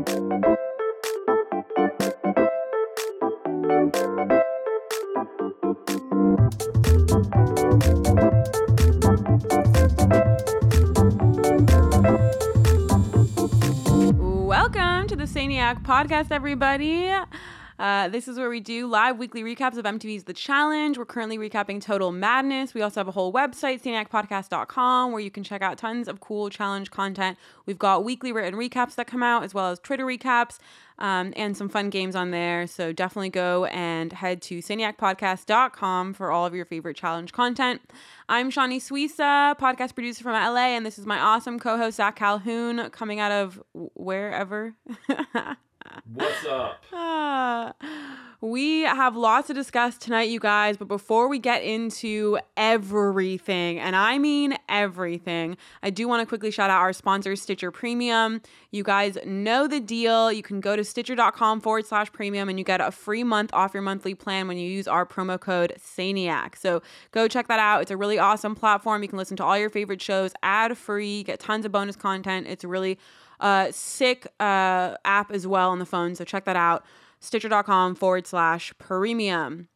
Welcome to the Saniac podcast, everybody. Uh, this is where we do live weekly recaps of MTV's The Challenge. We're currently recapping Total Madness. We also have a whole website, saniacpodcast.com, where you can check out tons of cool challenge content. We've got weekly written recaps that come out, as well as Twitter recaps um, and some fun games on there. So definitely go and head to saniacpodcast.com for all of your favorite challenge content. I'm Shanni Suissa, podcast producer from LA, and this is my awesome co host, Zach Calhoun, coming out of wherever. What's up? Uh, we have lots to discuss tonight, you guys. But before we get into everything, and I mean everything, I do want to quickly shout out our sponsor, Stitcher Premium. You guys know the deal. You can go to stitcher.com forward slash premium and you get a free month off your monthly plan when you use our promo code SANIAC. So go check that out. It's a really awesome platform. You can listen to all your favorite shows ad free, get tons of bonus content. It's really uh, sick uh, app as well on the phone. So check that out. Stitcher.com forward slash premium.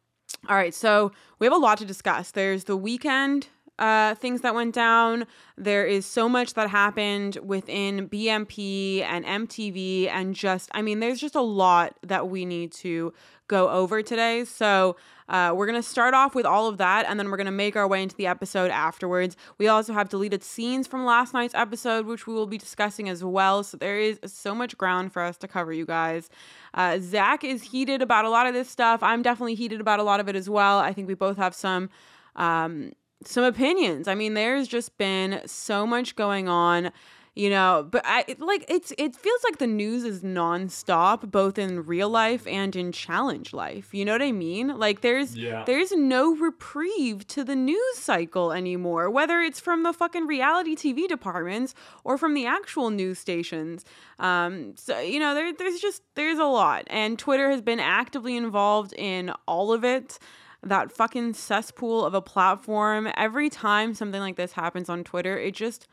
All right, so we have a lot to discuss. There's the weekend uh, things that went down. There is so much that happened within BMP and MTV, and just, I mean, there's just a lot that we need to go over today. So, uh, we're going to start off with all of that, and then we're going to make our way into the episode afterwards. We also have deleted scenes from last night's episode, which we will be discussing as well. So, there is so much ground for us to cover, you guys. Uh, Zach is heated about a lot of this stuff. I'm definitely heated about a lot of it as well. I think we both have some. Um, some opinions. I mean, there's just been so much going on, you know, but I like it's it feels like the news is nonstop, both in real life and in challenge life. You know what I mean? Like there's Yeah. there's no reprieve to the news cycle anymore, whether it's from the fucking reality TV departments or from the actual news stations. Um, so you know, there there's just there's a lot, and Twitter has been actively involved in all of it that fucking cesspool of a platform. Every time something like this happens on Twitter, it just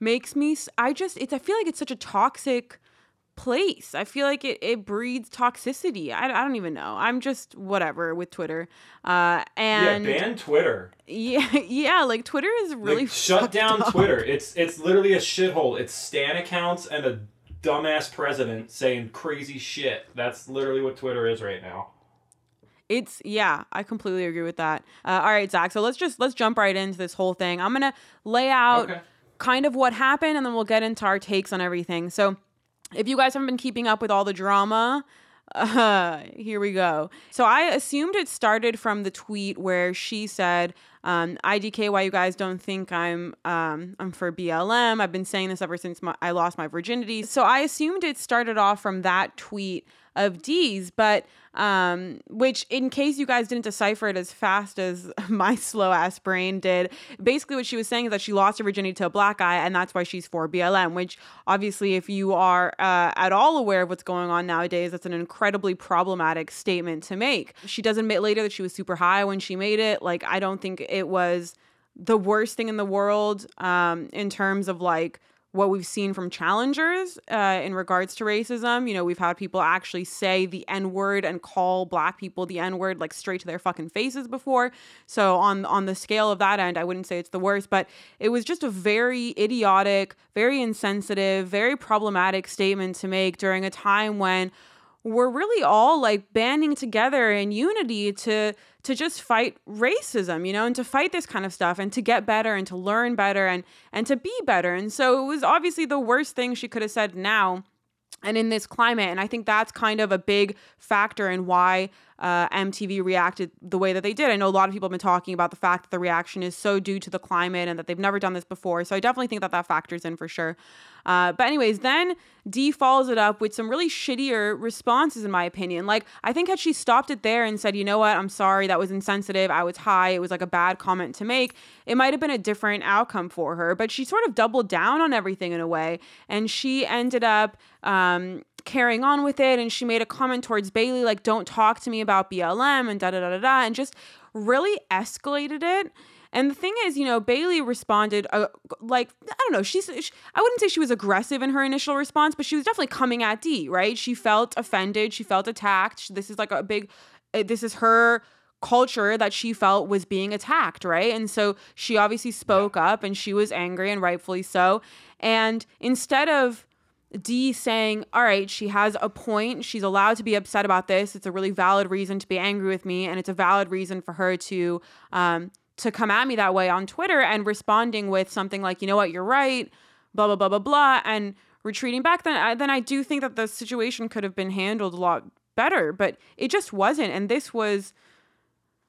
makes me I just it's I feel like it's such a toxic place. I feel like it, it breeds toxicity. I, I don't even know. I'm just whatever with Twitter. Uh and yeah, ban Twitter. yeah, yeah, like Twitter is really like, shut down up. Twitter. It's it's literally a shithole. It's stan accounts and a dumbass president saying crazy shit. That's literally what Twitter is right now. It's yeah, I completely agree with that. Uh, all right, Zach. So let's just let's jump right into this whole thing. I'm gonna lay out Okay. kind of what happened, and then we'll get into our takes on everything. So, if you guys haven't been keeping up with all the drama, uh, here we go. So I assumed it started from the tweet where she said, um, "IDK, why you guys don't think I'm um, I'm for BLM? I've been saying this ever since my, I lost my virginity." So I assumed it started off from that tweet of Dee's, but um, which in case you guys didn't decipher it as fast as my slow ass brain did, basically what she was saying is that she lost her virginity to a black guy, and that's why she's for BLM. Which obviously, if you are uh, at all aware of what's going on nowadays, that's an incredibly problematic statement to make. She does admit later that she was super high when she made it. Like I don't think it was the worst thing in the world um, in terms of like what we've seen from challengers uh, in regards to racism. You know, we've had people actually say the N word and call black people the N word like straight to their fucking faces before. So on on the scale of that end, I wouldn't say it's the worst, but it was just a very idiotic, very insensitive, very problematic statement to make during a time when we're really all like banding together in unity to to just fight racism you know and to fight this kind of stuff and to get better and to learn better and and to be better. And so it was obviously the worst thing she could have said now and in this climate. And i think that's kind of a big factor in why uh, mtv reacted the way that they did. I know a lot of people have been talking about the fact that the reaction is so due to the climate and that they've never done this before. So i definitely think that that factors in for sure. Uh, but anyways then Dee follows it up with some really shittier responses in my opinion. Like i think had she stopped it there and said you know what? I'm sorry. That was insensitive. I was high. It was like a bad comment to make it might have been a different outcome for her. But she sort of doubled down on everything in a way. And she ended up um, carrying on with it and she made a comment towards Bayleigh like don't talk to me about BLM and da da da da da and just really escalated it And the thing is, you know, Bayleigh responded uh, like I don't know. She's she, I wouldn't say she was aggressive in her initial response, but she was definitely coming at Dee. Right? She felt offended. She felt attacked. This is like a big. Uh, this is her culture that she felt was being attacked, right? And so she obviously spoke up and she was angry and rightfully so. And instead of Dee saying, All right, she has a point. She's allowed to be upset about this. It's a really valid reason to be angry with me. And it's a valid reason for her to, um, to come at me that way on Twitter and responding with something like, you know what, you're right, blah, blah, blah, blah, blah, and retreating back, then I, then I do think that the situation could have been handled a lot better, but it just wasn't. And this was,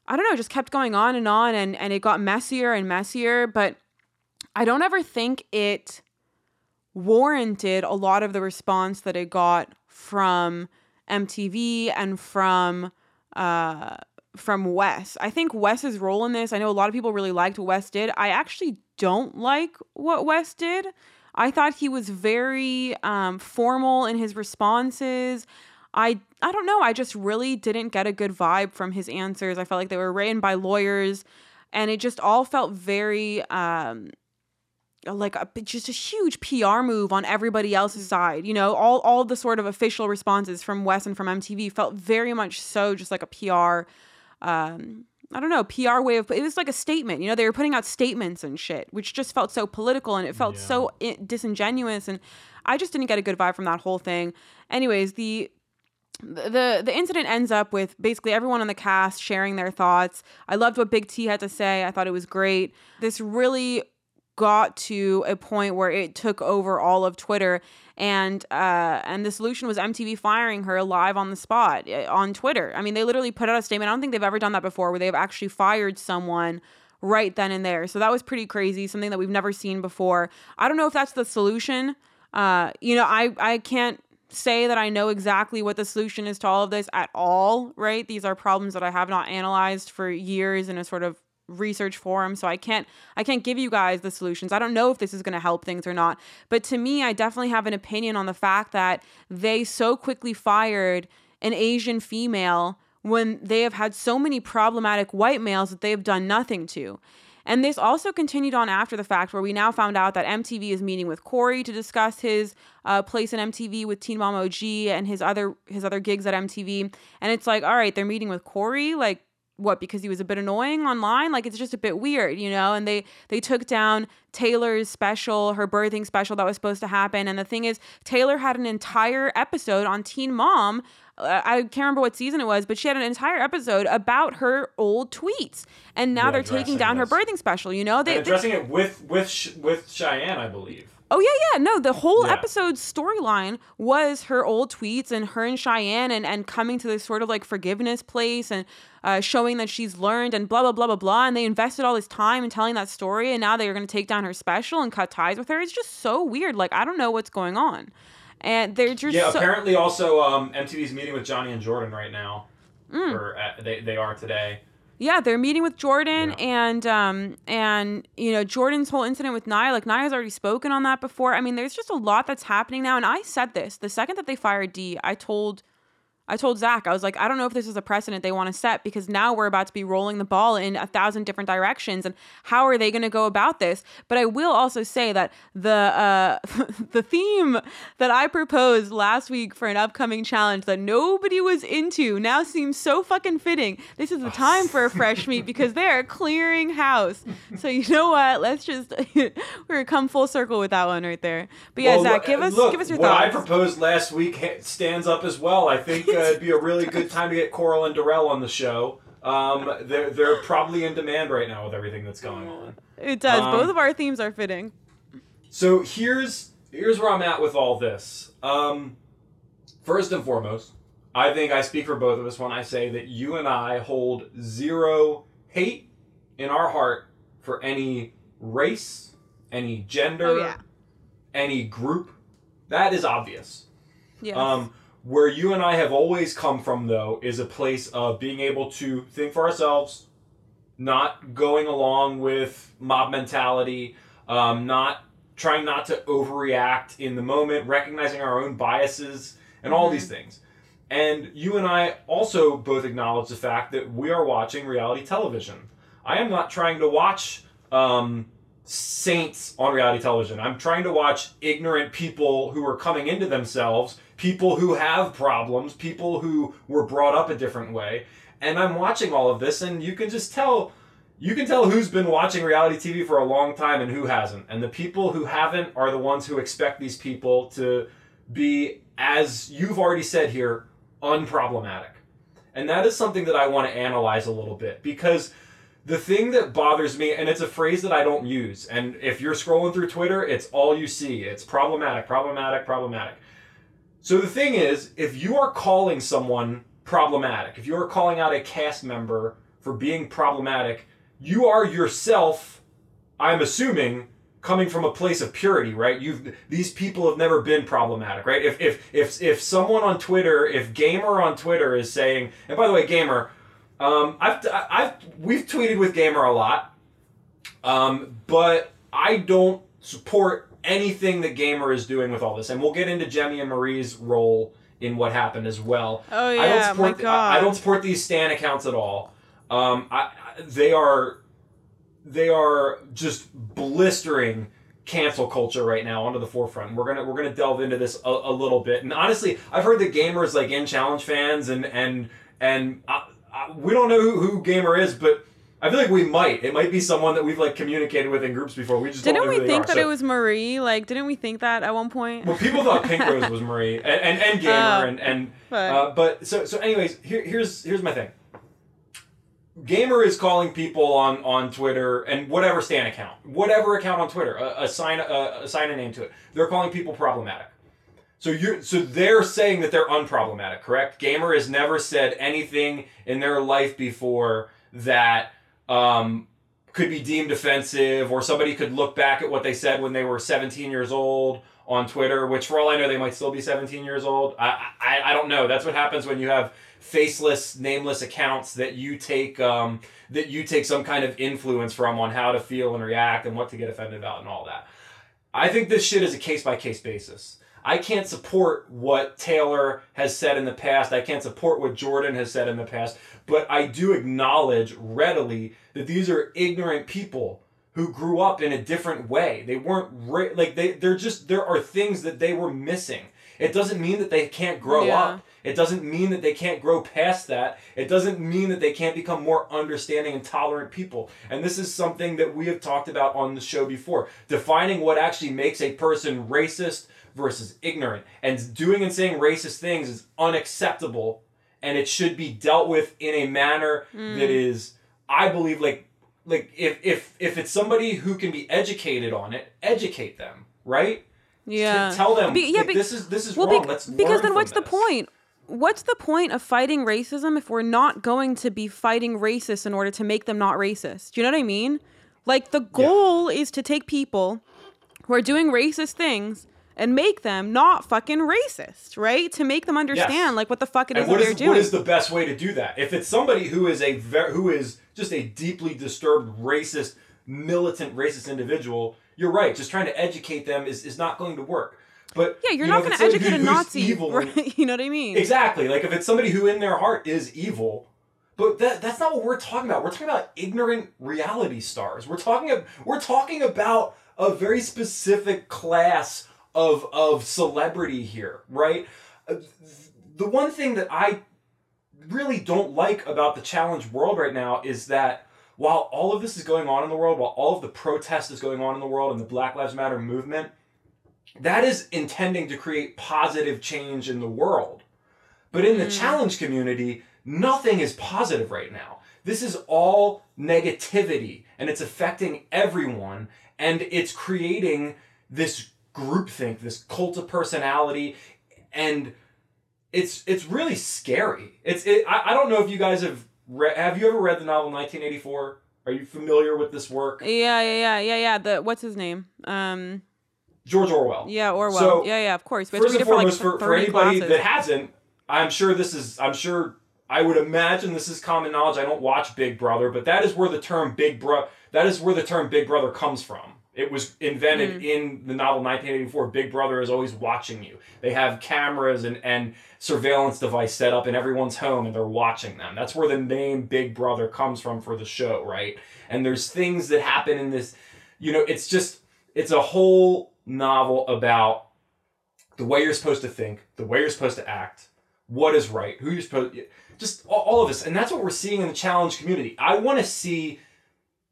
I don't know, just kept going on and on and, and it got messier and messier. But I don't ever think it warranted a lot of the response that it got from MTV and from uh, from Wes. I think Wes's role in this, I know a lot of people really liked what Wes did. I actually don't like what Wes did. I thought he was very um, formal in his responses. I I don't know. I just really didn't get a good vibe from his answers. I felt like they were written by lawyers, and it just all felt very um, like a, just a huge PR move on everybody else's side. You know, all all the sort of official responses from Wes and from MTV felt very much so just like a PR. Um, I don't know, PR way of it was like a statement. You know, they were putting out statements and shit, which just felt so political and it felt yeah. so disingenuous. And I just didn't get a good vibe from that whole thing. Anyways, the the the incident ends up with basically everyone on the cast sharing their thoughts. I loved what Big T had to say. I thought it was great. This really got to a point where it took over all of Twitter and uh, and the solution was MTV firing her live on the spot eh, on Twitter. I mean, they literally put out a statement. I don't think they've ever done that before where they've actually fired someone right then and there. So that was pretty crazy, something that we've never seen before. I don't know if that's the solution. Uh, you know, I I can't say that I know exactly what the solution is to all of this at all, right? These are problems that I have not analyzed for years in a sort of research forum so i can't i can't give you guys the solutions i don't know if this is going to help things or not but to me i definitely have an opinion on the fact that they so quickly fired an asian female when they have had so many problematic white males that they have done nothing to and this also continued on after the fact, where we now found out that MTV is meeting with Cory to discuss his uh, place in MTV with Teen Mom OG and his other his other gigs at MTV. And it's like, all right, they're meeting with Cory. Like, what because he was a bit annoying online? Like it's just a bit weird you know? And they they took down taylor's special her birthing special that was supposed to happen. And the thing is taylor had an entire episode on teen mom uh, i can't remember what season it was but she had an entire episode about her old tweets. And now yeah, they're taking down this. her birthing special you know? They, addressing they, it with with with cheyenne i believe Oh yeah, yeah. No, the whole yeah. episode's storyline was her old tweets and her and Cheyenne and, and coming to this sort of like forgiveness place and uh, showing that she's learned and blah blah blah blah blah. And they invested all this time in telling that story, and now they are going to take down her special and cut ties with her. It's just so weird. Like I don't know what's going on, and they're just yeah. So- apparently, also um, MTV's meeting with Johnny and Jordan right now, mm. or uh, they they are today. Yeah, they're meeting with Jordan yeah. and um and you know Jordan's whole incident with Nia. Like Nia's already spoken on that before. I mean, there's just a lot that's happening now. And I said this the second that they fired Dee, I told I told Zach, I was like, I don't know if this is a precedent they want to set because now we're about to be rolling the ball in a thousand different directions, and how are they going to go about this? But I will also say that the uh, the theme that I proposed last week for an upcoming challenge that nobody was into now seems so fucking fitting. This is the time for a fresh meat because they're clearing house. So you know what? Let's just we're gonna come full circle with that one right there. But yeah, well, Zach, give us look, give us your what thoughts. I proposed last week stands up as well. I think it'd be a really good time to get Coral and Darrell on the show. Um, they're they're probably in demand right now with everything that's going on. It does. Um, Both of our themes are fitting. So here's here's where I'm at with all this. Um, first and foremost, I think I speak for both of us when I say that you and I hold zero hate in our heart for any race, any gender, oh, yeah. any group. That is obvious. Yes. Um, where you and I have always come from, though, is a place of being able to think for ourselves, not going along with mob mentality, um, not trying not to overreact in the moment, recognizing our own biases, and all mm-hmm. these things. And you and I also both acknowledge the fact that we are watching reality television. I am not trying to watch um, saints on reality television. I'm trying to watch ignorant people who are coming into themselves, people who have problems, people who were brought up a different way. And I'm watching all of this, and you can just tell. You can tell who's been watching reality TV for a long time and who hasn't. And the people who haven't are the ones who expect these people to be, as you've already said here, unproblematic. And that is something that I want to analyze a little bit because the thing that bothers me, and it's a phrase that I don't use, and if you're scrolling through Twitter, it's all you see. It's problematic, problematic, problematic. So the thing is, if you are calling someone problematic, if you are calling out a cast member for being problematic, you are yourself, I'm assuming, coming from a place of purity, right? You've these people have never been problematic, right? If if if if someone on Twitter, if gamer on Twitter is saying, and by the way, gamer, um, I've I've we've tweeted with gamer a lot, um, but I don't support anything that gamer is doing with all this, and we'll get into Jemmye and Marie's role in what happened as well. Oh I don't yeah, support my god. I don't support these stan accounts at all. Um, I, I- they are they are just blistering cancel culture right now onto the forefront. We're gonna we're gonna delve into this a, a little bit. And honestly, I've heard that gamers like in challenge fans and and and uh, we don't know who, who gamer is, but I feel like we might. It might be someone that we've like communicated with in groups before. We just Didn't don't know we think are. that So- it was Marie? Like, didn't we think that at one point? well, people thought Pink Rose was Marie and and, and gamer Oh. and and But- uh, but so so anyways, here, here's here's my thing. Gamer is calling people on on Twitter and whatever Stan account, whatever account on Twitter, uh, assign a, assign a name to it. They're calling people problematic. So you're so they're saying that they're unproblematic, correct? Gamer has never said anything in their life before that um, could be deemed offensive, or somebody could look back at what they said when they were 17 years old on Twitter, which for all I know they might still be 17 years old. I I, I don't know. That's what happens when you have faceless, nameless accounts that you take um, that you take some kind of influence from on how to feel and react and what to get offended about and all that. I think this shit is a case by case basis. I can't support what Taylor has said in the past. I can't support what Jordan has said in the past. But I do acknowledge readily that these are ignorant people who grew up in a different way. They weren't ra- like they. They're just there are things that they were missing. It doesn't mean that they can't grow Yeah. up. It doesn't mean that they can't grow past that. It doesn't mean that they can't become more understanding and tolerant people. And this is something that we have talked about on the show before. Defining what actually makes a person racist versus ignorant. And doing and saying racist things is unacceptable and it should be dealt with in a manner hmm. that is I believe like like if if if it's somebody who can be educated on it, educate them, right? yeah. T- tell them Be- yeah, like, be- this is this is well, wrong. bec- Let's because then what's the point? What's the point of fighting racism if we're not going to be fighting racists in order to make them not racist? Do you know what I mean? Like the goal is to take people who are doing racist things and make them not fucking racist, right? To make them understand like what the fuck it is what they're is doing. what is the best way to do that? If it's somebody who is a ver- who is just a deeply disturbed racist, militant racist individual, you're right. Just trying to educate them is, is not going to work. But yeah, you're you know, not going to educate a who- Nazi, evil right? You know what I mean? Exactly. Like if it's somebody who in their heart is evil, but that that's not what we're talking about. We're talking about ignorant reality stars. We're talking we're talking about a very specific class of of celebrity here, right? Uh, The one thing that I really don't like about the challenge world right now is that while all of this is going on in the world, while all of the protest is going on in the world and the Black Lives Matter movement, that is intending to create positive change in the world. But in the challenge community, nothing is positive right now. This is all negativity and it's affecting everyone and it's creating this groupthink, this cult of personality and it's it's really scary. It's it, I, I don't know if you guys have read have you ever read the novel 1984? Are you familiar with this work? Yeah, yeah, yeah, yeah, yeah. The what's his name? Um, George Orwell. yeah, Orwell. So, yeah, yeah, of course. We First and it for like foremost, for, for anybody classes. that hasn't, I'm sure this is, I'm sure, I would imagine this is common knowledge. I don't watch Big Brother, but that is where the term Big Bro, that is where the term Big Brother comes from, It was invented Mm. in the novel 1984. Big Brother is always watching you. They have cameras and, and surveillance device set up in everyone's home and they're watching them. That's where the name Big Brother comes from for the show, right? And there's things that happen in this, you know, it's just, it's a whole novel about the way you're supposed to think, the way you're supposed to act, what is right, who you're supposed to just all of this. And that's what we're seeing in the challenge community. I want to see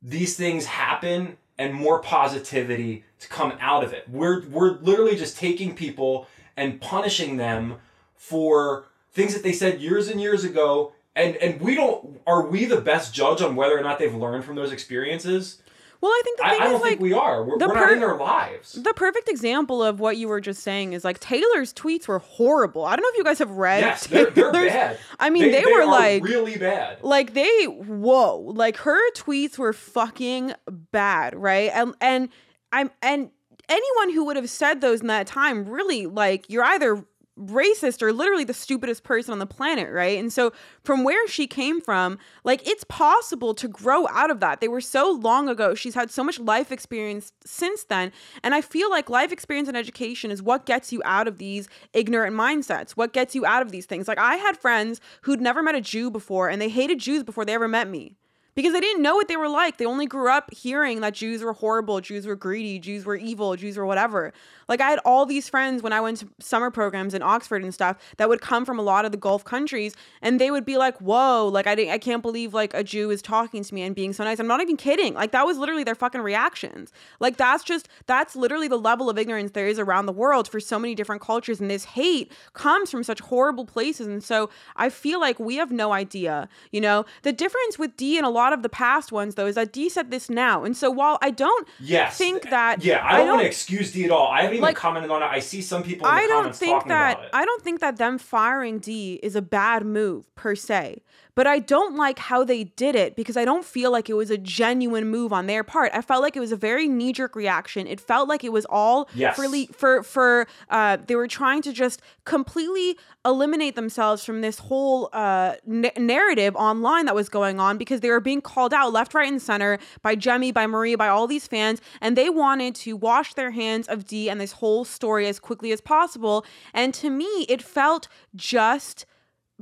these things happen and more positivity to come out of it. We're we're literally just taking people and punishing them for things that they said years and years ago and and we don't are we the best judge on whether or not they've learned from those experiences? Well, I think the I, thing I don't is like we are. We're, the we're not in their lives. the perfect example of what you were just saying is like Taylor's tweets were horrible. I don't know if you guys have read. yes, they're, they're bad. I mean, they, were are like really bad. like they whoa like her tweets were fucking bad right and and i'm and anyone who would have said those in that time really like you're either racist or literally the stupidest person on the planet right? And so from where she came from like it's possible to grow out of that. They were so long ago. She's had so much life experience since then. And i feel like life experience and education is what gets you out of these ignorant mindsets what gets you out of these things. Like i had friends who'd never met a jew before and they hated jews before they ever met me because they didn't know what they were like. They only grew up hearing that Jews were horrible, Jews were greedy, Jews were evil, Jews were whatever. Like I had all these friends when I went to summer programs in Oxford and stuff that would come from a lot of the Gulf countries and they would be like, "Whoa, like I I can't believe like a Jew is talking to me and being so nice." I'm not even kidding. Like that was literally their fucking reactions. Like that's just that's literally the level of ignorance there is around the world for so many different cultures and this hate comes from such horrible places and so I feel like we have no idea, you know? The difference with Dee and a lot of the past ones though is that Dee said this now. And so while I don't Yes. think that Yeah, I I don't, want don't- to excuse Dee at all. I haven't even Like, commented on it. I see some people I don't think that. I don't think that them firing Dee is a bad move per se. But I don't like how they did it because I don't feel like it was a genuine move on their part. I felt like it was a very knee jerk reaction. It felt like it was all Yes. for for for uh, they were trying to just completely eliminate themselves from this whole uh, n- narrative online that was going on because they were being called out left, right, and center by Jemmye, by Marie, by all these fans, and they wanted to wash their hands of Dee and this whole story as quickly as possible. And to me, it felt just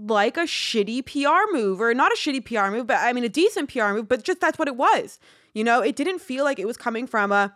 like a shitty PR move, or not a shitty PR move, but I mean a decent PR move, but just that's what it was. You know, it didn't feel like it was coming from a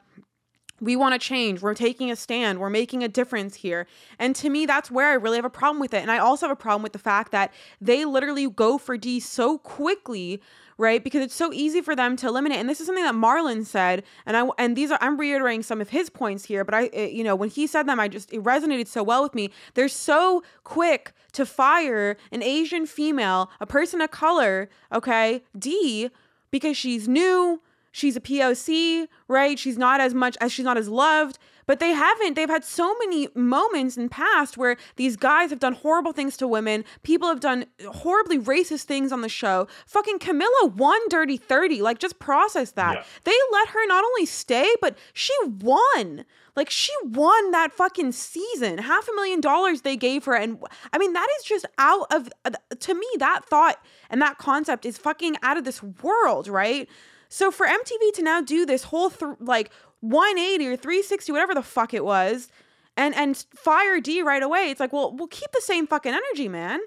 we want to change. We're taking a stand. We're making a difference here. And to me, that's where I really have a problem with it. And I also have a problem with the fact that they literally go for Dee so quickly, right? Because it's so easy for them to eliminate. And this is something that Marlon said. And I and these are I'm reiterating some of his points here. But I, it- you know, when he said them, I just it resonated so well with me. They're so quick to fire an Asian female, a person of color, okay, Dee, because she's new she's a POC, right? She's not as much as she's not as loved. But they haven't. They've had so many moments in past where these guys have done horrible things to women. People have done horribly racist things on the show. Fucking Camila won Dirty 30. Like, just process that. Yeah. They let her not only stay, but she won. Like, she won that fucking season. Half a million dollars they gave her. And I mean, that is just out of, uh, to me, that thought and that concept is fucking out of this world, right? So for MTV to now do this whole th- like 180 or 360 whatever the fuck it was and and fire Dee right away. It's like well we'll keep the same fucking energy man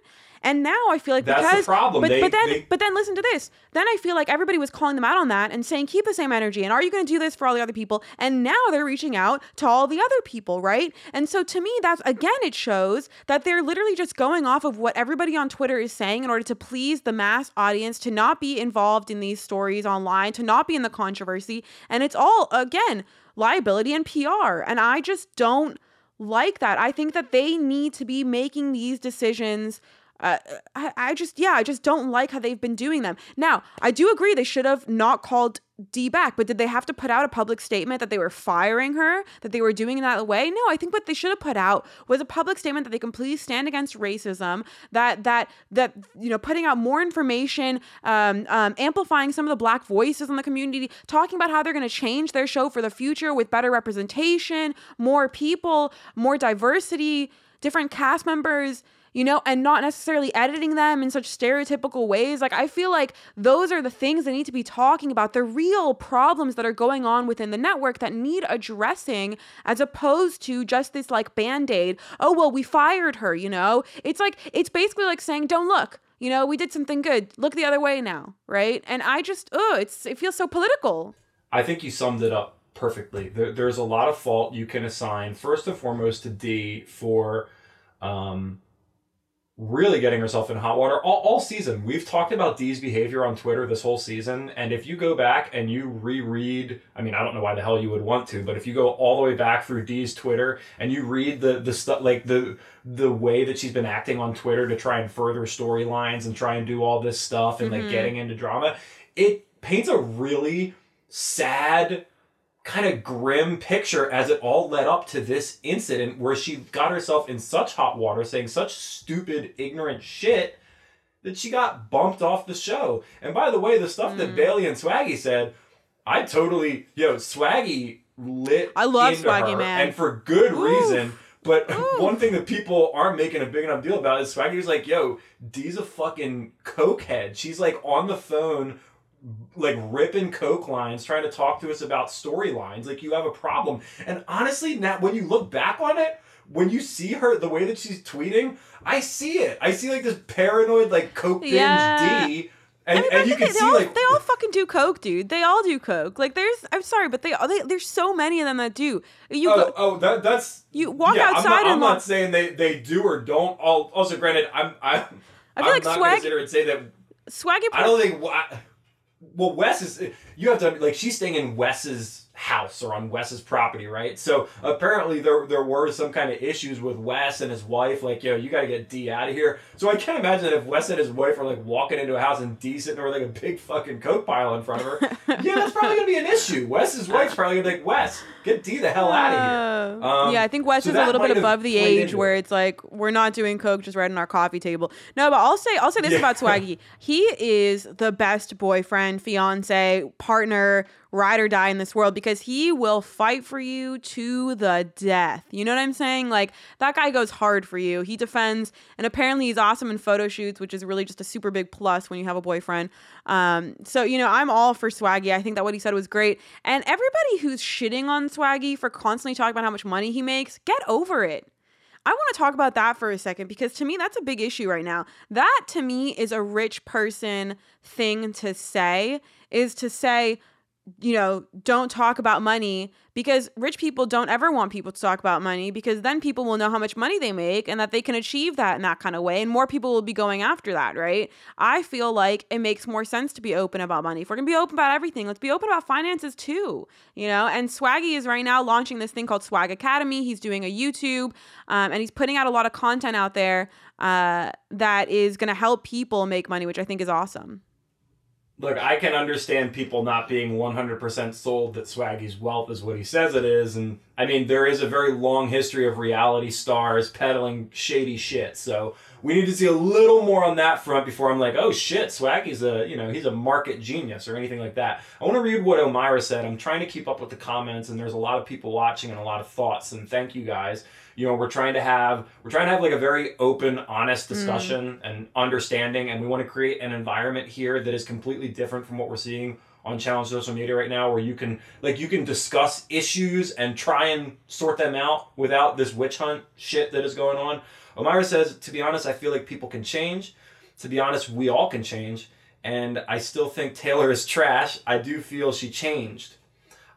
and now I feel like That's the because problem. but They- but then they- but then listen to this. Then I feel like everybody was calling them out on that and saying keep the same energy and are you going to do this for all the other people? And now they're reaching out to all the other people right? And so to me that's again it shows that they're literally just going off of what everybody on Twitter is saying in order to please the mass audience to not be involved in these stories online to not be in the controversy. And it's all again liability and PR and I just don't like that. I think that they need to be making these decisions uh, I, I just yeah i just don't like how they've been doing them. Now i do agree they should have not called Dee back but did they have to put out a public statement that they were firing her that they were doing that way? No i think what they should have put out was a public statement that they completely stand against racism that that that you know putting out more information um, um, amplifying some of the black voices in the community talking about how they're going to change their show for the future with better representation more people more diversity different cast members you know, and not necessarily editing them in such stereotypical ways. Like, I feel like those are the things they need to be talking about, the real problems that are going on within the network that need addressing, as opposed to just this like band aid. Oh, well, we fired her, you know? It's like, it's basically like saying, don't look. You know, we did something good. Look the other way now, right? And I just, oh, it's it feels so political. I think you summed it up perfectly. There, there's a lot of fault you can assign first and foremost to D for um, really getting herself in hot water all, all season. We've talked about Dee's behavior on Twitter this whole season, and if you go back and you reread, I mean, I don't know why the hell you would want to, but if you go all the way back through Dee's Twitter and you read the the stuff like the the way that she's been acting on Twitter to try and further storylines and try and do all this stuff and mm-hmm. like getting into drama, it paints a really sad kind of grim picture as it all led up to this incident where she got herself in such hot water saying such stupid, ignorant shit that she got bumped off the show. And by the way, the stuff mm. that Bayleigh and Swaggy said, I totally, yo, Swaggy lit. I love Swaggy, her, man. And for good Oof. reason. But Ooh. one thing that people aren't making a big enough deal about is Swaggy's like, yo, Dee's a fucking cokehead. She's like on the phone like ripping coke lines trying to talk to us about storylines like you have a problem and honestly now when you look back on it when you see her the way that she's tweeting i see it i see like this paranoid like coke binge yeah. Dee and, and you can they, see all, like they all fucking do coke, dude. They all do coke. Like there's, I'm sorry, but they, they there's so many of them that do. You oh, go, oh that that's you walk yeah, outside. I'm not, I'm not saying they they do or don't. Also, granted, I'm I'm I feel I'm like not swag, here and say that Swaggy. I don't think. I, well, Wes is you have to like she's staying in Wes's house or on Wes's property, right? So apparently there there were some kind of issues with Wes and his wife, like, yo, you gotta get Dee out of here. So I can't imagine if Wes and his wife are like walking into a house and Dee sitting there with like a big fucking coke pile in front of her. yeah, that's probably gonna be an issue. Wes's wife's probably gonna be like, Wes, get Dee the hell out of here. Uh, um, yeah, I think Wes so is a little bit above the age where it. it's like we're not doing coke just right on our coffee table. No, but I'll say I'll say this yeah. about Swaggy. He is the best boyfriend, fiance, partner ride or die in this world because he will fight for you to the death. You know what I'm saying? Like that guy goes hard for you. He defends, and apparently he's awesome in photo shoots, which is really just a super big plus when you have a boyfriend. Um, so you know, I'm all for Swaggy. I think that what he said was great. And everybody who's shitting on Swaggy for constantly talking about how much money he makes, get over it. I want to talk about that for a second because to me, that's a big issue right now. That to me is a rich person thing to say, is to say, you know, don't talk about money because rich people don't ever want people to talk about money because then people will know how much money they make and that they can achieve that in that kind of way. And more people will be going after that, right? I feel like it makes more sense to be open about money. If we're going to be open about everything, let's be open about finances too, you know? And Swaggy is right now launching this thing called Swag Academy. He's doing a YouTube um, and he's putting out a lot of content out there uh, that is going to help people make money, which I think is awesome look, I can understand people not being 100% sold that Swaggy's wealth is what he says it is. And I mean, there is a very long history of reality stars peddling shady shit. So we need to see a little more on that front before I'm like, oh shit, Swaggy's a, you know, he's a market genius or anything like that. I want to read what Omira said. I'm trying to keep up with the comments and there's a lot of people watching and a lot of thoughts. And thank you guys you know we're trying to have we're trying to have like a very open honest mm. discussion mm. and understanding and we want to create an environment here that is completely different from what we're seeing on challenge social media right now where you can like you can discuss issues and try and sort them out without this witch hunt shit that is going on omira says to be honest i feel like people can change to be honest we all can change and i still think taylor is trash i do feel she changed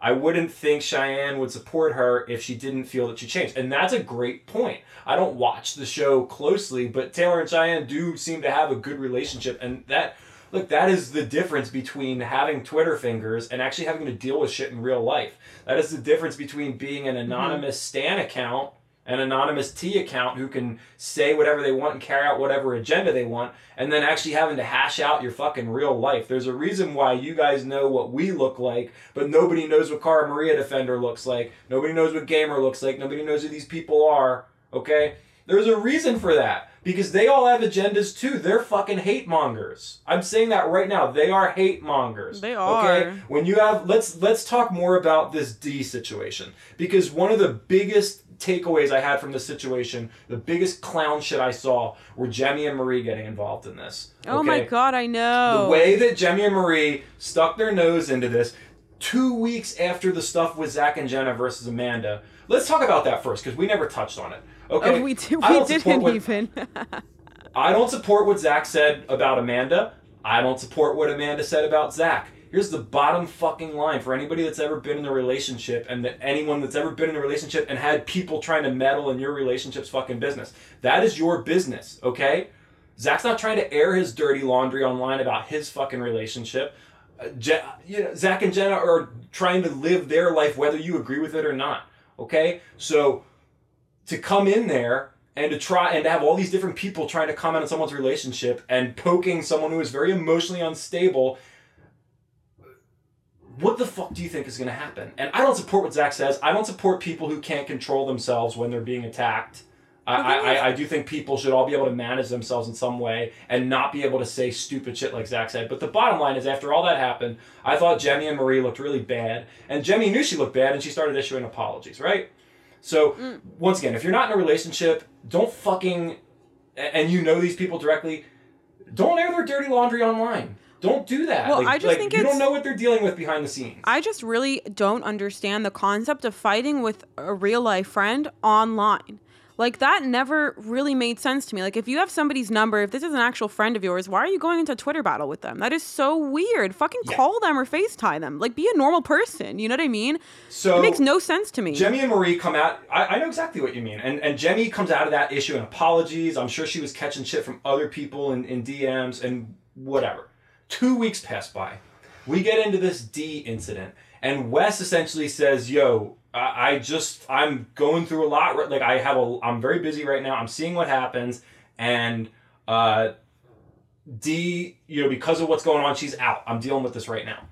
I wouldn't think Cheyenne would support her if she didn't feel that she changed. And that's a great point. I don't watch the show closely, but Taylor and Cheyenne do seem to have a good relationship. And that, look, that is the difference between having Twitter fingers and actually having to deal with shit in real life. That is the difference between being an mm-hmm. anonymous mm-hmm. Stan account an anonymous T account who can say whatever they want and carry out whatever agenda they want, and then actually having to hash out your fucking real life. There's a reason why you guys know what we look like, but nobody knows what Cara Maria Defender looks like. Nobody knows what Gamer looks like. Nobody knows who these people are. Okay? There's a reason for that because they all have agendas too. They're fucking hate mongers. I'm saying that right now. They are hate mongers. They are. Okay. When you have let's let's talk more about this D situation because one of the biggest takeaways I had from this situation, the biggest clown shit I saw were Jemmye and Marie getting involved in this. Oh my god, I know. The way that Jemmye and Marie stuck their nose into this two weeks after the stuff with Zach and Jenna versus Amanda. Let's talk about that first because we never touched on it. Okay, Oh, we did, we didn't what- even. I don't support what Zach said about Amanda. I don't support what Amanda said about Zach. Here's the bottom fucking line for anybody that's ever been in a relationship and that anyone that's ever been in a relationship and had people trying to meddle in your relationship's fucking business. That is your business, okay? Zach's not trying to air his dirty laundry online about his fucking relationship. Uh, Je- you know, Zach and Jenna are trying to live their life whether you agree with it or not, okay? So to come in there and to try and to have all these different people trying to comment on someone's relationship and poking someone who is very emotionally unstable what the fuck do you think is going to happen and i don't support what zach says i don't support people who can't control themselves when they're being attacked I, I, I, do think people should all be able to manage themselves in some way and not be able to say stupid shit like Zach said. But the bottom line is, after all that happened, I thought Jemmye and Marie looked really bad, and Jemmye knew she looked bad, and she started issuing apologies, right? So Mm. once again, if you're not in a relationship, don't fucking and you know these people directly, don't air their dirty laundry online. Don't do that. Well, like, I just like, think you don't know what they're dealing with behind the scenes. I just really don't understand the concept of fighting with a real life friend online. Like that never really made sense to me. Like if you have somebody's number, if this is an actual friend of yours, why are you going into a Twitter battle with them? That is so weird. Fucking Yeah. call them or FaceTime them. Like be a normal person. You know what I mean? so it makes no sense to me. Jemmye and Marie come out. I, I know exactly what you mean. And and Jemmye comes out of that issue and apologies. I'm sure she was catching shit from other people in, in DMs and whatever. Two weeks pass by. We get into this Dee incident, and Wes essentially says, "Yo, I, I just I'm going through a lot. Like I have a I'm very busy right now. I'm seeing what happens, and uh, Dee, you know, because of what's going on, she's out. I'm dealing with this right now.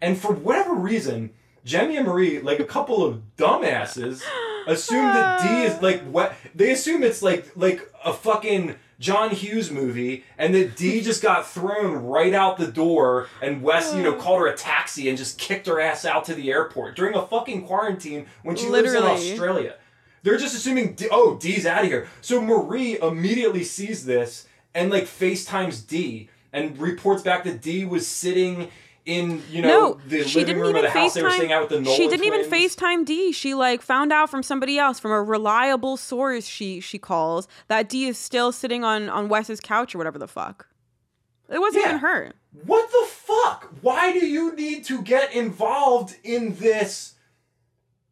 And for whatever reason, Jemmye and Marie, like a couple of dumbasses, assume that Dee is like what they assume it's like like a fucking John Hughes movie, and that Dee just got thrown right out the door, and Wes, you know, oh. called her a taxi and just kicked her ass out to the airport during a fucking quarantine when she lives in Australia. They're just assuming, D- oh, Dee's out of here. So Marie immediately sees this and like FaceTimes Dee and reports back that Dee was sitting in, you know, no, the she living didn't room even of the house they were FaceTime. staying out with the Nolan she didn't even. FaceTime Dee. She like found out from somebody else, from a reliable source. She she calls that Dee is still sitting on on Wes's couch or whatever the fuck. It wasn't Yeah. even her. What the fuck? Why do you need to get involved in this?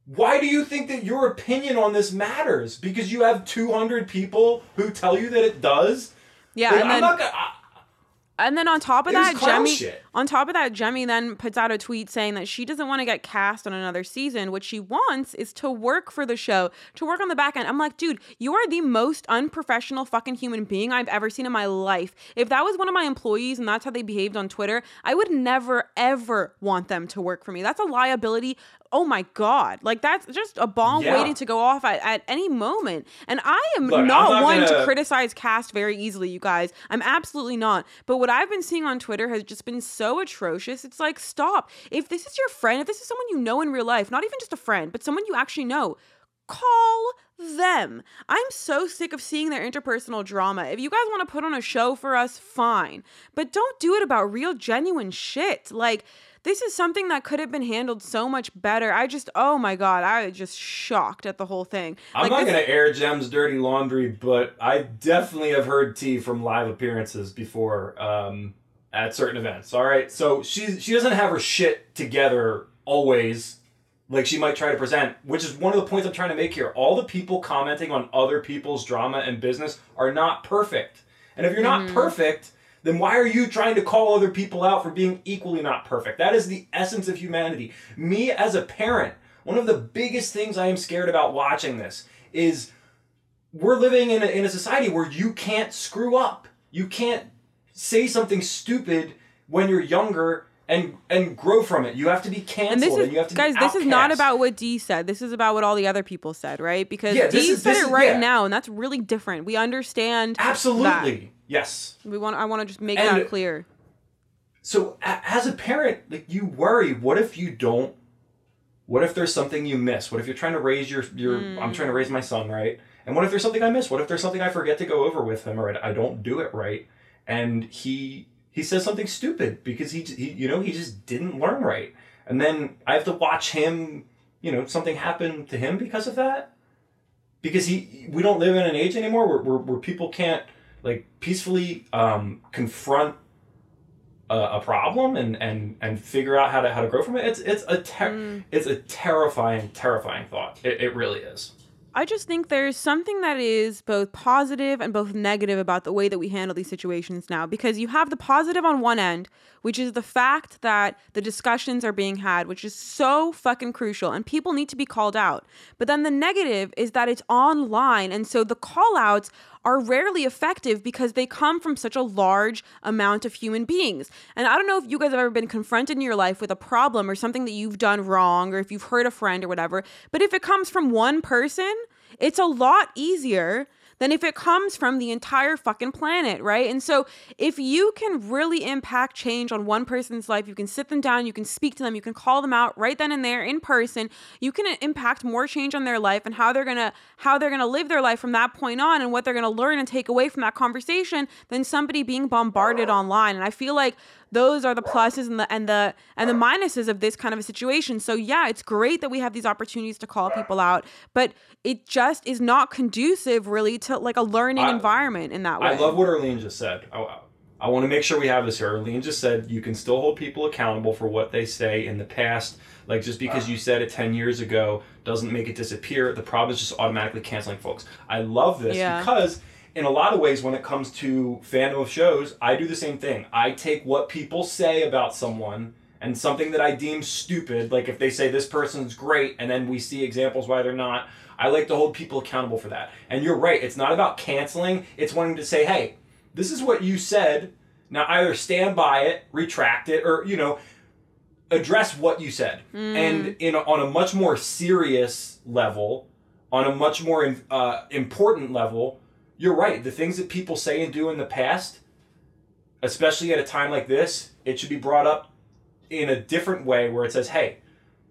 Why do you think that your opinion on this matters? Because you have 200 people who tell you that it does? Yeah, Like, and I'm then not gonna. I, And then on top of It that, Jemmye shit. on top of that, Jemmye then puts out a tweet saying that she doesn't want to get cast on another season. What she wants is to work for the show, to work on the back end. I'm like, dude, you are the most unprofessional fucking human being I've ever seen in my life. If that was one of my employees and that's how they behaved on Twitter, I would never ever want them to work for me. That's a liability. Oh my god. Like that's just a bomb Yeah. waiting to go off at, at any moment. And I am Look, not, not one to gonna- criticize cast very easily, you guys. I'm absolutely not. But what I've been seeing on Twitter has just been so atrocious. It's like, stop. If this is your friend, if this is someone you know in real life, not even just a friend, but someone you actually know, call them. I'm so sick of seeing their interpersonal drama. If you guys want to put on a show for us, fine. But don't do it about real, genuine shit. Like, this is something that could have been handled so much better. I just, oh my God, I was just shocked at the whole thing. I'm like, not going to air Jem's dirty laundry, but I definitely have heard T from live appearances before um, at certain events. All right, so she she doesn't have her shit together always, like she might try to present. Which is one of the points I'm trying to make here. All the people commenting on other people's drama and business are not perfect, and if you're not Mm-hmm. perfect. Then why are you trying to call other people out for being equally not perfect? That is the essence of humanity. Me as a parent, one of the biggest things I am scared about watching this is we're living in a, in a society where you can't screw up. You can't say something stupid when you're younger and and grow from it. You have to be canceled. And this is, and you have to be guys, this is not about what Dee said. This is about what all the other people said, right? Because Yeah, Dee is- said it is- right yeah. now, and that's really different. We understand. that. absolutely yes. We want. I want to just make And- that clear. So a- as a parent, like you worry, what if you don't? What if there's something you miss? What if you're trying to raise your your? Hmm. I'm trying to raise my son, right? And what if there's something I miss? What if there's something I forget to go over with him, or I don't do it right, and he he says something stupid because he he you know he just didn't learn right, and then I have to watch him. You know, something happened to him because of that. Because he, we don't live in an age anymore where, where, where people can't like peacefully um, confront a, a problem and, and and figure out how to how to grow from it. It's it's a ter- it's a terrifying terrifying thought. It, it really is. I just think there's something that is both positive and both negative about the way that we handle these situations now. Because you have the positive on one end, which is the fact that the discussions are being had, which is so fucking crucial, and people need to be called out. But then the negative is that it's online, and so the call outs are rarely effective because they come from such a large amount of human beings. And I don't know if you guys have ever been confronted in your life with a problem or something that you've done wrong or if you've hurt a friend or whatever, but if it comes from one person, it's a lot easier than if it comes from the entire fucking planet, right? And so if you can really impact change on one person's life, you can sit them down, you can speak to them, you can call them out right then and there in person, you can impact more change on their life and how they're to how they're to live their life from that point on and what they're to learn and take away from that conversation than somebody being bombarded online. And I feel like those are the pluses and the and the and the minuses of this kind of a situation. So yeah, it's great that we have these opportunities to call people out, but it just is not conducive really to like a learning I- environment in that way. I love what Arlene just said. I, I want to make sure we have this here. Arlene just said you can still hold people accountable for what they say in the past. Like just because you said it ten years ago doesn't make it disappear. The problem is just automatically canceling folks. I love this Yeah. because in a lot of ways, when it comes to fandom of shows, I do the same thing. I take what people say about someone and something that I deem stupid, like if they say this person's great, and then we see examples why they're not. I like to hold people accountable for that. And you're right, it's not about canceling, it's wanting to say, hey, this is what you said. Now either stand by it, retract it, or, you know, address what you said. And in a, on a much more serious level, on a much more uh, important level, you're right. The things that people say and do in the past, especially at a time like this, it should be brought up in a different way where it says, hey,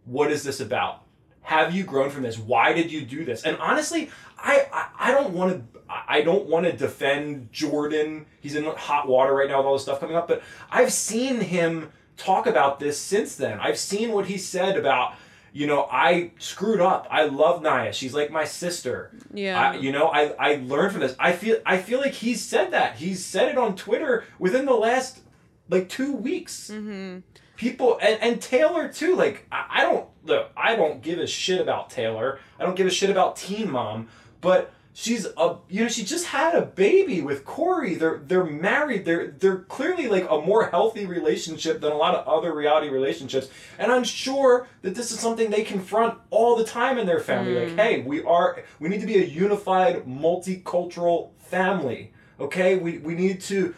what is this about? Have you grown from this? Why did you do this? And honestly, I I, I don't want to I don't want to defend Jordan. He's in hot water right now with all this stuff coming up, but I've seen him talk about this since then. I've seen what he said about, you know, I screwed up. I love Naya. She's like my sister. Yeah. I, you know, I, I learned from this. I feel I feel like he's said that. He's said it on Twitter within the last like two weeks. mm-hmm. People and, and Taylor too. Like I, I don't look. I don't give a shit about Taylor. I don't give a shit about Teen Mom. But she's a you know she just had a baby with Cory. They're they're married. They're they're clearly like a more healthy relationship than a lot of other reality relationships. And I'm sure that this is something they confront all the time in their family. Like, hmm. hey, we are we need to be a unified, multicultural family. Okay, we we need to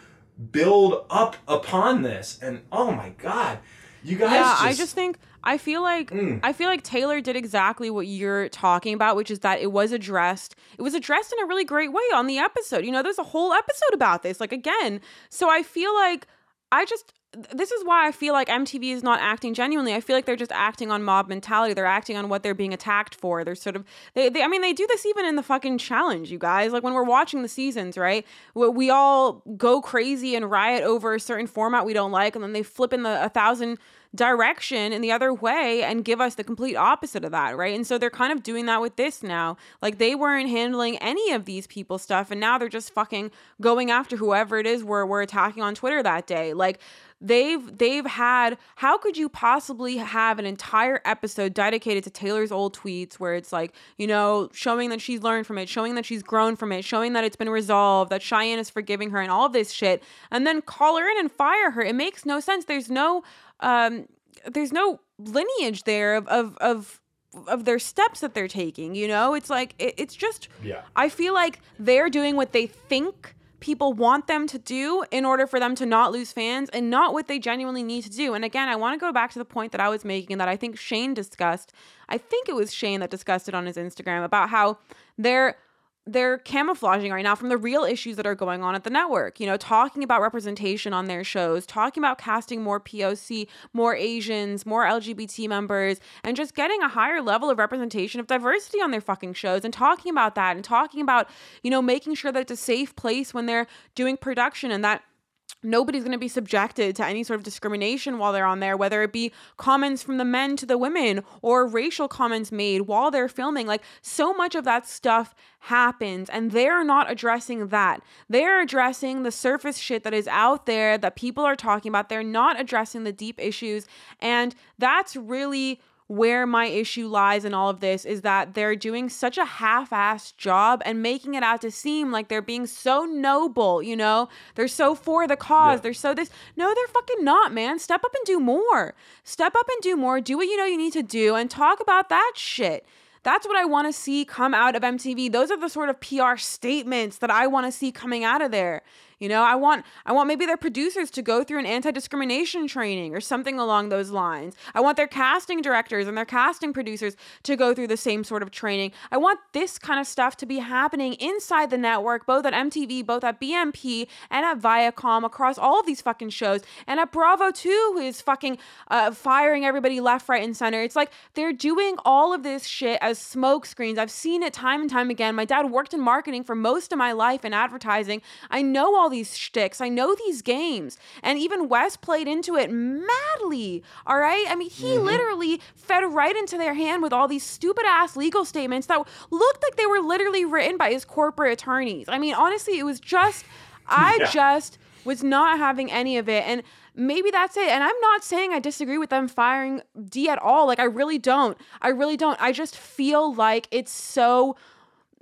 build up upon this. And oh my god, you guys. yeah, just, I just think I feel like Mm. I feel like Taylor did exactly what you're talking about, which is that it was addressed. It was addressed in a really great way on the episode. You know, there's a whole episode about this. Like again, so I feel like I just this is why I feel like MTV is not acting genuinely. I feel like they're just acting on mob mentality. They're acting on what they're being attacked for. They're sort of they, they I mean they do this even in the fucking challenge, you guys. Like when we're watching the seasons, right? We, we all go crazy and riot over a certain format we don't like, and then they flip in the a thousand direction in the other way and give us the complete opposite of that, right? And so they're kind of doing that with this now. Like they weren't handling any of these people stuff, and now they're just fucking going after whoever it is we're we're attacking on Twitter that day. Like they've they've had how could you possibly have an entire episode dedicated to Taylor's old tweets where it's like, you know, showing that she's learned from it, showing that she's grown from it, showing that it's been resolved, that Cheyenne is forgiving her and all this shit, and then call her in and fire her. It makes no sense. There's no um there's no lineage there of of of of their steps that they're taking you know it's like it, it's just Yeah. i feel like they're doing what they think people want them to do in order for them to not lose fans and not what they genuinely need to do. And again, I want to go back to the point that I was making and that I think Shane discussed. I think it was Shane that discussed it on his Instagram about how they're they're camouflaging right now from the real issues that are going on at the network. You know, talking about representation on their shows, talking about casting more POC, more Asians, more LGBT members, and just getting a higher level of representation of diversity on their fucking shows and talking about that and talking about, you know, making sure that it's a safe place when they're doing production and that nobody's going to be subjected to any sort of discrimination while they're on there, whether it be comments from the men to the women or racial comments made while they're filming. Like, so much of that stuff happens, and they're not addressing that. They're addressing the surface shit that is out there that people are talking about. They're not addressing the deep issues, and that's really where my issue lies in all of this is that they're doing such a half-assed job and making it out to seem like they're being so noble, you know? They're so for the cause. Yeah. They're so this. No, they're fucking not, man. Step up and do more. Step up and do more. Do what you know you need to do and talk about that shit. That's what I want to see come out of MTV. Those are the sort of PR statements that I want to see coming out of there. You know, I want I want maybe their producers to go through an anti-discrimination training or something along those lines. I want their casting directors and their casting producers to go through the same sort of training. I want this kind of stuff to be happening inside the network, both at MTV, both at BMP and at Viacom across all of these fucking shows and at Bravo too, who is fucking uh, firing everybody left, right, and center. It's like they're doing all of this shit as smoke screens. I've seen it time and time again. My dad worked in marketing for most of my life in advertising. I know all all these shticks. I know these games. And even Wes played into it madly. All right. I mean, he mm-hmm. literally fed right into their hand with all these stupid ass legal statements that looked like they were literally written by his corporate attorneys. I mean, honestly, it was just, I yeah. just was not having any of it. And maybe that's it. And I'm not saying I disagree with them firing Dee at all. Like, I really don't. I really don't. I just feel like it's so.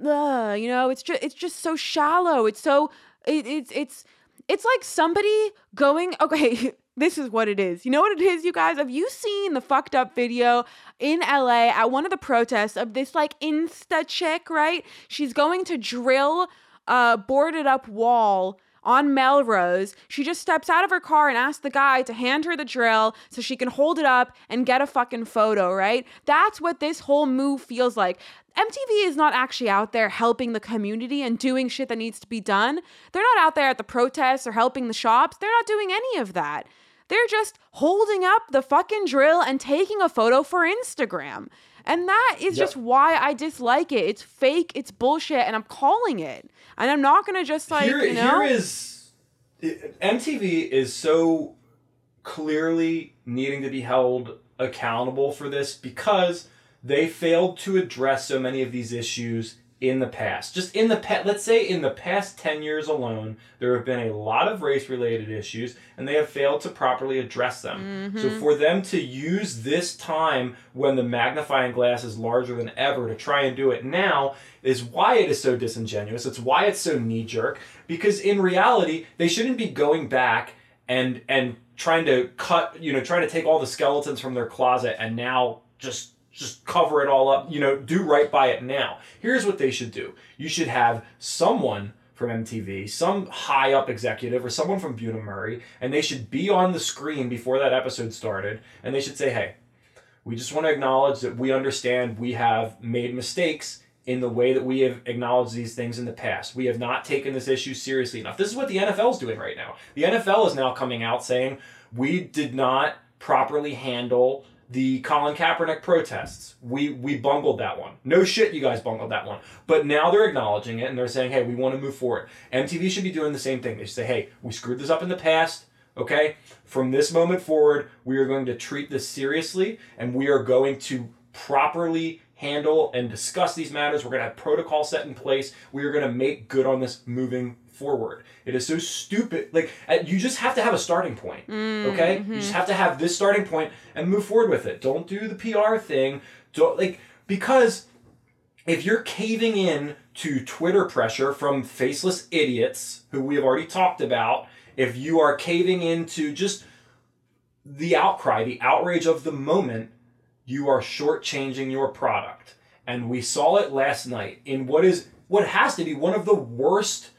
Uh, you know, it's just it's just so shallow. It's so it, it's it's it's like somebody going okay this is what it is. You know what it is you guys? Have you seen the fucked up video in la at one of the protests of this like insta chick right? She's going to drill a boarded up wall on Melrose. She just steps out of her car and asks the guy to hand her the drill so she can hold it up and get a fucking photo, right? That's what this whole move feels like. MTV is not actually out there helping the community and doing shit that needs to be done. They're not out there at the protests or helping the shops. They're not doing any of that. They're just holding up the fucking drill and taking a photo for Instagram. And that is yep. just why I dislike it. It's fake, it's bullshit, and I'm calling it. And I'm not gonna just like here, you know. Here is MTV is so clearly needing to be held accountable for this because they failed to address so many of these issues in the past. Just in the past, let's say in the past 10 years alone, there have been a lot of race related issues and they have failed to properly address them. Mm-hmm. So for them to use this time when the magnifying glass is larger than ever to try and do it now is why it is so disingenuous. It's why it's so knee jerk because in reality, they shouldn't be going back and and trying to cut, you know, trying to take all the skeletons from their closet and now just just cover it all up, you know, do right by it now. Here's what they should do. You should have someone from MTV, some high up executive or someone from Bunim/Murray, and they should be on the screen before that episode started, and they should say, "Hey, we just want to acknowledge that we understand we have made mistakes in the way that we have acknowledged these things in the past. We have not taken this issue seriously enough. This is what the NFL is doing right now. The NFL is now coming out saying we did not properly handle the Colin Kaepernick protests. We we bungled that one. No shit, you guys bungled that one. But now they're acknowledging it and they're saying, hey, we want to move forward. MTV should be doing the same thing. They should say, hey, we screwed this up in the past. Okay, from this moment forward, we are going to treat this seriously and we are going to properly handle and discuss these matters. We're going to have protocol set in place. We are going to make good on this moving forward. It is so stupid. Like you just have to have a starting point. Okay, mm-hmm. you just have to have this starting point and move forward with it. Don't do the PR thing. Don't like because if you're caving in to Twitter pressure from faceless idiots who we have already talked about, if you are caving into just the outcry, the outrage of the moment, you are shortchanging your product. And we saw it last night in what is what has to be one of the worst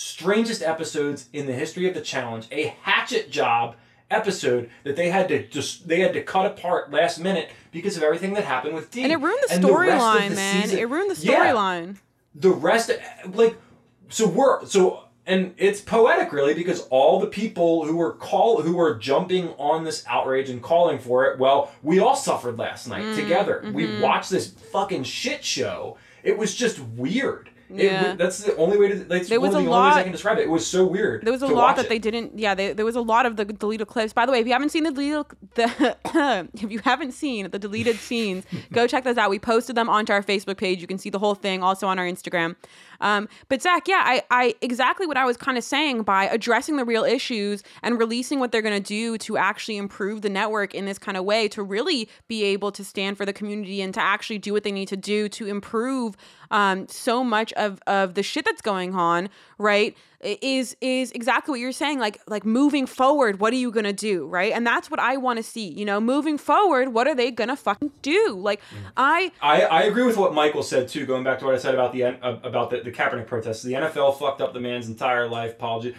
strangest episodes in the history of the challenge. A hatchet job episode that they had to just they had to cut apart last minute because of everything that happened with Dean. And it ruined the of storyline, man. season- It ruined the Yeah storyline. the rest like so we're so and it's poetic really because all the people who were call who were jumping on this outrage and calling for it well we all suffered last night Mm, together mm-hmm. we watched this fucking shit show it was just weird Yeah. wa- that's the only way to that's There was a the only ways I can describe it it was so weird There was a lot that it. they didn't. Yeah, they, there was a lot of the deleted clips. By the way, if you haven't seen the deleted, the if you haven't seen the deleted scenes, go check those out. We posted them onto our Facebook page. You can see the whole thing also on our Instagram. Um, but Zach, yeah, I, I exactly what I was kind of saying by addressing the real issues and releasing what they're going to do to actually improve the network in this kind of way to really be able to stand for the community and to actually do what they need to do to improve um, so much of of the shit that's going on, right? Is is exactly what you're saying. Like like moving forward, what are you gonna do, right? And that's what I want to see. You know, moving forward, what are they gonna fucking do? Like I I, I agree with what Michael said too. Going back to what I said about the uh, about the, the Kaepernick protests, the NFL fucked up the man's entire life. Apology.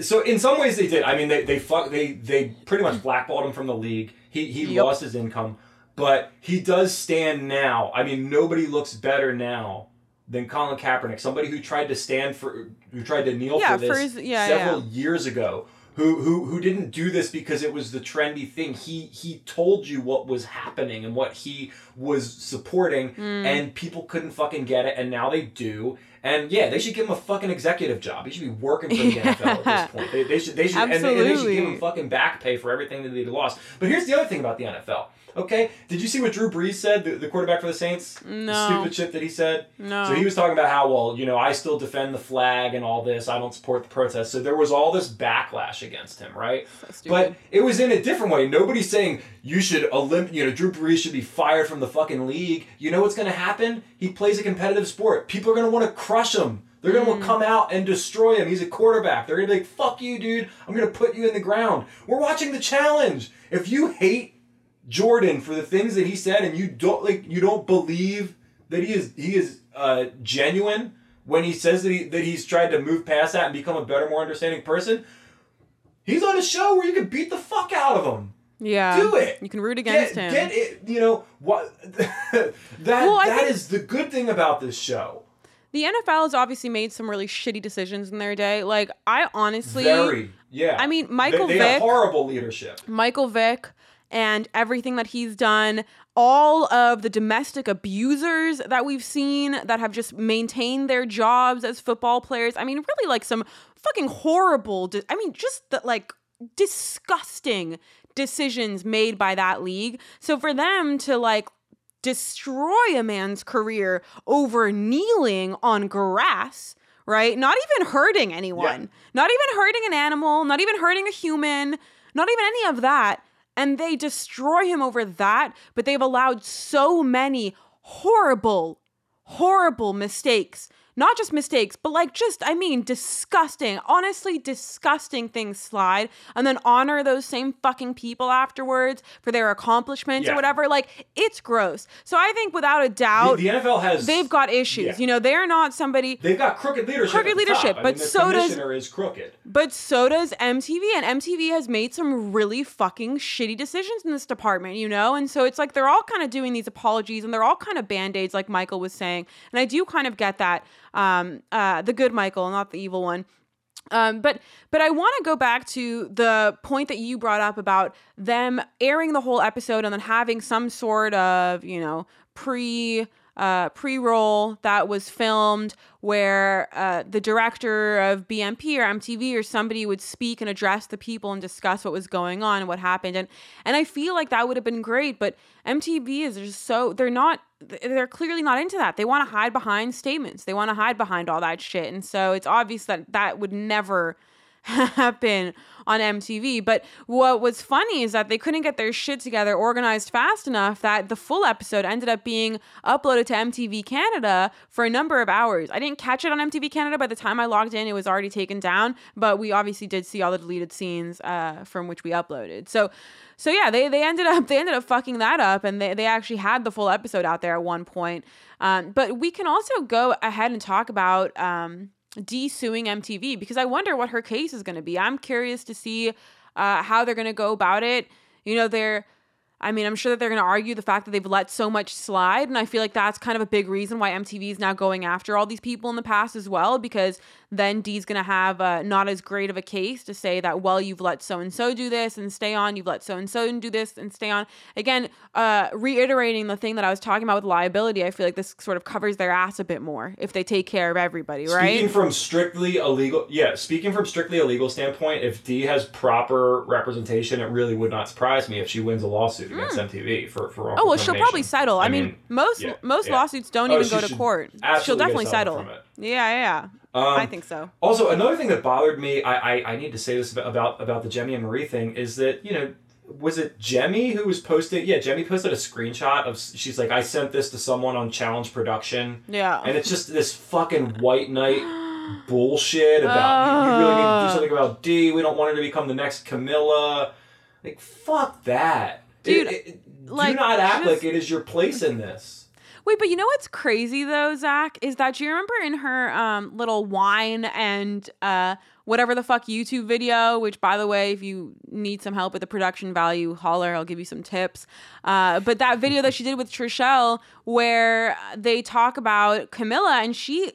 So in some ways they did. I mean, they they fuck they they pretty much blackballed him from the league. He he Yep. lost his income, but he does stand now. I mean, nobody looks better now than Colin Kaepernick, somebody who tried to stand for who tried to kneel Yeah, for this for his- yeah, several yeah. years ago. Who, who, who didn't do this because it was the trendy thing. He he told you what was happening and what he was supporting, Mm. and people couldn't fucking get it, and now they do. And yeah, they should give him a fucking executive job. He should be working for the NFL at this point. They, they should they should and they, and they should give him fucking back pay for everything that he lost. But here's the other thing about the NFL. Okay, did you see what Drew Brees said, the, the quarterback for the Saints? No. The stupid shit that he said. no. So he was talking about how well, you know, I still defend the flag and all this. I don't support the protests. So there was all this backlash against him, right? So. But it was in a different way. Nobody's saying you should elim- you know, Drew Brees should be fired from the fucking league. You know what's going to happen? He plays a competitive sport. People are going to want to crush him. They're going to Mm. come out and destroy him. He's a quarterback. They're going to be like, "Fuck you, dude. I'm going to put you in the ground." We're watching the challenge. If you hate Jordan for the things that he said and you don't like you don't believe that he is he is uh, genuine when he says that he that he's tried to move past that and become a better, more understanding person, he's on a show where you can beat the fuck out of him. yeah. do it. You can root against get, him. Get it, you know what? that Well, that think- is the good thing about this show. The NFL has obviously made some really shitty decisions in their day. Like I honestly Very, yeah. I mean, Michael they, have Vick- horrible leadership. Michael Vick and everything that he's done, all of the domestic abusers that we've seen that have just maintained their jobs as football players. I mean, really like some fucking horrible, de- I mean, just the, like disgusting decisions made by that league. So for them to like destroy a man's career over kneeling on grass, right? Not even hurting anyone, not even hurting an animal, not even hurting a human, not even any of that. And they destroy him over that, but they've allowed so many horrible, horrible mistakes. Not just mistakes, but like just, I mean, disgusting, honestly disgusting things slide and then honor those same fucking people afterwards for their accomplishments or whatever. Like, it's gross. So I think without a doubt, the NFL has they've got issues. Yeah. You know, they're not somebody, They've got crooked leadership. Crooked the leadership, top. I but mean, the so does- is crooked. but so does MTV, and MTV has made some really fucking shitty decisions in this department, you know? And so it's like they're all kind of doing these apologies and they're all kind of band aids, like Michael was saying. And I do kind of get that. Um, uh, the good Michael, not the evil one. Um, but but I want to go back to the point that you brought up about them airing the whole episode and then having some sort of you know pre uh, pre roll that was filmed where uh, the director of BMP or MTV or somebody would speak and address the people and discuss what was going on and what happened. And and I feel like that would have been great but MTV is just so they're not they're clearly not into that. They want to hide behind statements. They want to hide behind all that shit. And so it's obvious that that would never happen on MTV. But what was funny is that they couldn't get their shit together organized fast enough that the full episode ended up being uploaded to MTV Canada for a number of hours. I didn't catch it on MTV Canada by the time I logged in, it was already taken down, but we obviously did see all the deleted scenes uh, from which we uploaded. So so yeah, they, they ended up they ended up fucking that up and they, they actually had the full episode out there at one point. Um, but we can also go ahead and talk about um, Dee suing MTV because I wonder what her case is going to be. I'm curious to see uh, how they're going to go about it. You know, they're I mean, I'm sure that they're going to argue the fact that they've let so much slide. And I feel like that's kind of a big reason why MTV is now going after all these people in the past as well, because then Dee's going to have uh, not as great of a case to say that, well, you've let so and so do this and stay on, you've let so and so do this and stay on. Again, uh, reiterating the thing that I was talking about with liability, I feel like this sort of covers their ass a bit more if they take care of everybody, right? Speaking from strictly illegal, yeah, speaking from strictly a legal standpoint, if Dee has proper representation, it really would not surprise me if she wins a lawsuit against MTV for for. Oh well, she'll probably settle. I, mean, most yeah, most yeah. lawsuits don't Oh, even go to court. She'll definitely settle. something from it. Yeah, yeah, yeah. Um, I think so. Also, another thing that bothered me, I, I, I need to say this about, about about the Jemmye and Marie thing, is that you know, was it Jemmye who was posting? Yeah, Jemmye posted a screenshot of. She's like, I sent this to someone on Challenge Production, Yeah. and it's just this fucking white knight bullshit about you really need to do Uh. something about Dee. We don't want her to become the next Camila. Like fuck that, Dude, It- it- like, do not act just- like it is your place in this. Wait, but you know what's crazy though, Zach, is that do you remember in her um little wine and uh whatever the fuck YouTube video, which by the way, if you need some help with the production value, holler, I'll give you some tips. Uh, but that video that she did with Trishelle where they talk about Camila and she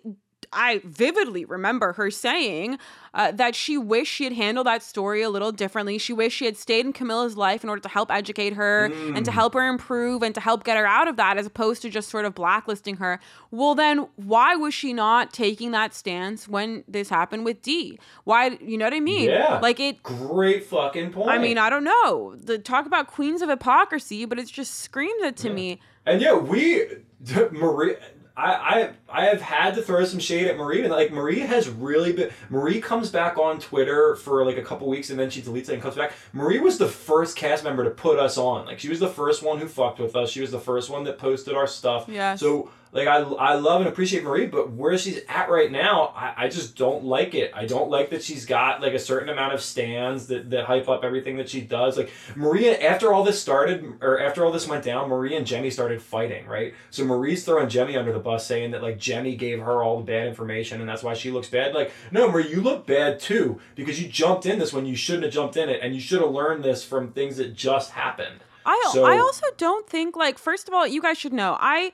I vividly remember her saying uh, that she wished she had handled that story a little differently. She wished she had stayed in Camila's life in order to help educate her and to help her improve and to help get her out of that as opposed to just sort of blacklisting her. Well, then why was she not taking that stance when this happened with Dee? Why, you know what I mean? Yeah. Like it, Great fucking point. I mean, I don't know. The talk about queens of hypocrisy, but it's just screams it to Yeah. me. And yeah, we Marie. I, I I have had to throw some shade at Marie, and like Marie has really been. Marie comes back on Twitter for like a couple weeks, and then she deletes it and comes back. Marie was the first cast member to put us on. Like she was the first one who fucked with us. She was the first one that posted our stuff. Yeah. So like I, I love and appreciate Marie, but where she's at right now, I, I just don't like it. I don't like that she's got like a certain amount of stands that, that hype up everything that she does. Like Maria, after all this started, or after all this went down, Marie and Jemmye started fighting, right? So Marie's throwing Jemmye under the bus, saying that like Jemmye gave her all the bad information and that's why she looks bad. Like, no, Marie, you look bad too because you jumped in this when you shouldn't have jumped in it, and you should have learned this from things that just happened. I So- I also don't think like first of all, you guys should know I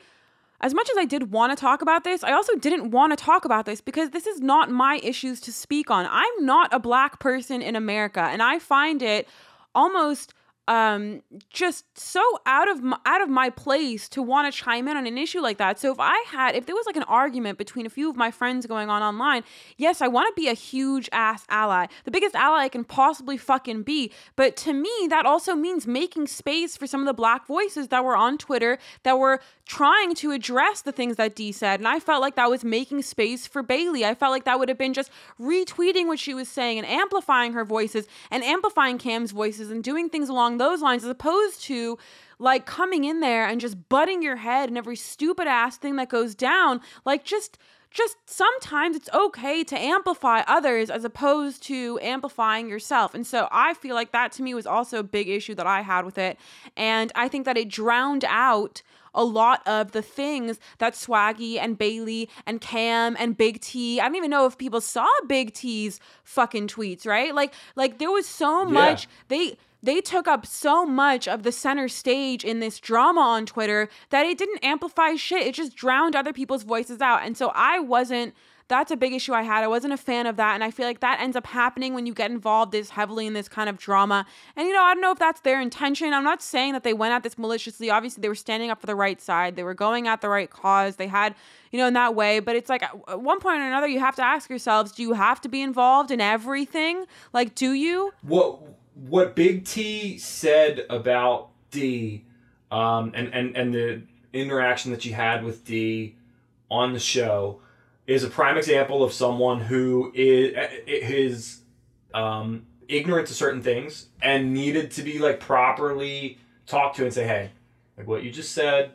as much as I did want to talk about this, I also didn't want to talk about this because this is not my issues to speak on. I'm not a black person in America and I find it almost um just so out of my, out of my place to want to chime in on an issue like that. So if I had if there was like an argument between a few of my friends going on online, yes, I want to be a huge ass ally. The biggest ally I can possibly fucking be. But to me, that also means making space for some of the black voices that were on Twitter that were trying to address the things that Dee said. And I felt like that was making space for Bayleigh. I felt like that would have been just retweeting what she was saying and amplifying her voices and amplifying Cam's voices and doing things along those lines as opposed to like coming in there and just butting your head in every stupid ass thing that goes down. Like just just sometimes it's okay to amplify others as opposed to amplifying yourself. And so I feel like that to me was also a big issue that I had with it. And I think that it drowned out a lot of the things that Swaggy and Bayleigh and Cam and Big T. I don't even know if people saw Big T's fucking tweets, right? Like like there was so much they they took up so much of the center stage in this drama on Twitter that it didn't amplify shit. It just drowned other people's voices out. And so I wasn't that's a big issue I had. I wasn't a fan of that. And I feel like that ends up happening when you get involved this heavily in this kind of drama. And, you know, I don't know if that's their intention. I'm not saying that they went at this maliciously. Obviously, they were standing up for the right side, they were going at the right cause. They had, you know, in that way. But it's like at one point or another, you have to ask yourselves do you have to be involved in everything? Like, do you? what what Big T said about Dee, um, and and and the interaction that you had with Dee on the show is a prime example of someone who is um, ignorant to certain things and needed to be like properly talked to and say, hey, like what you just said,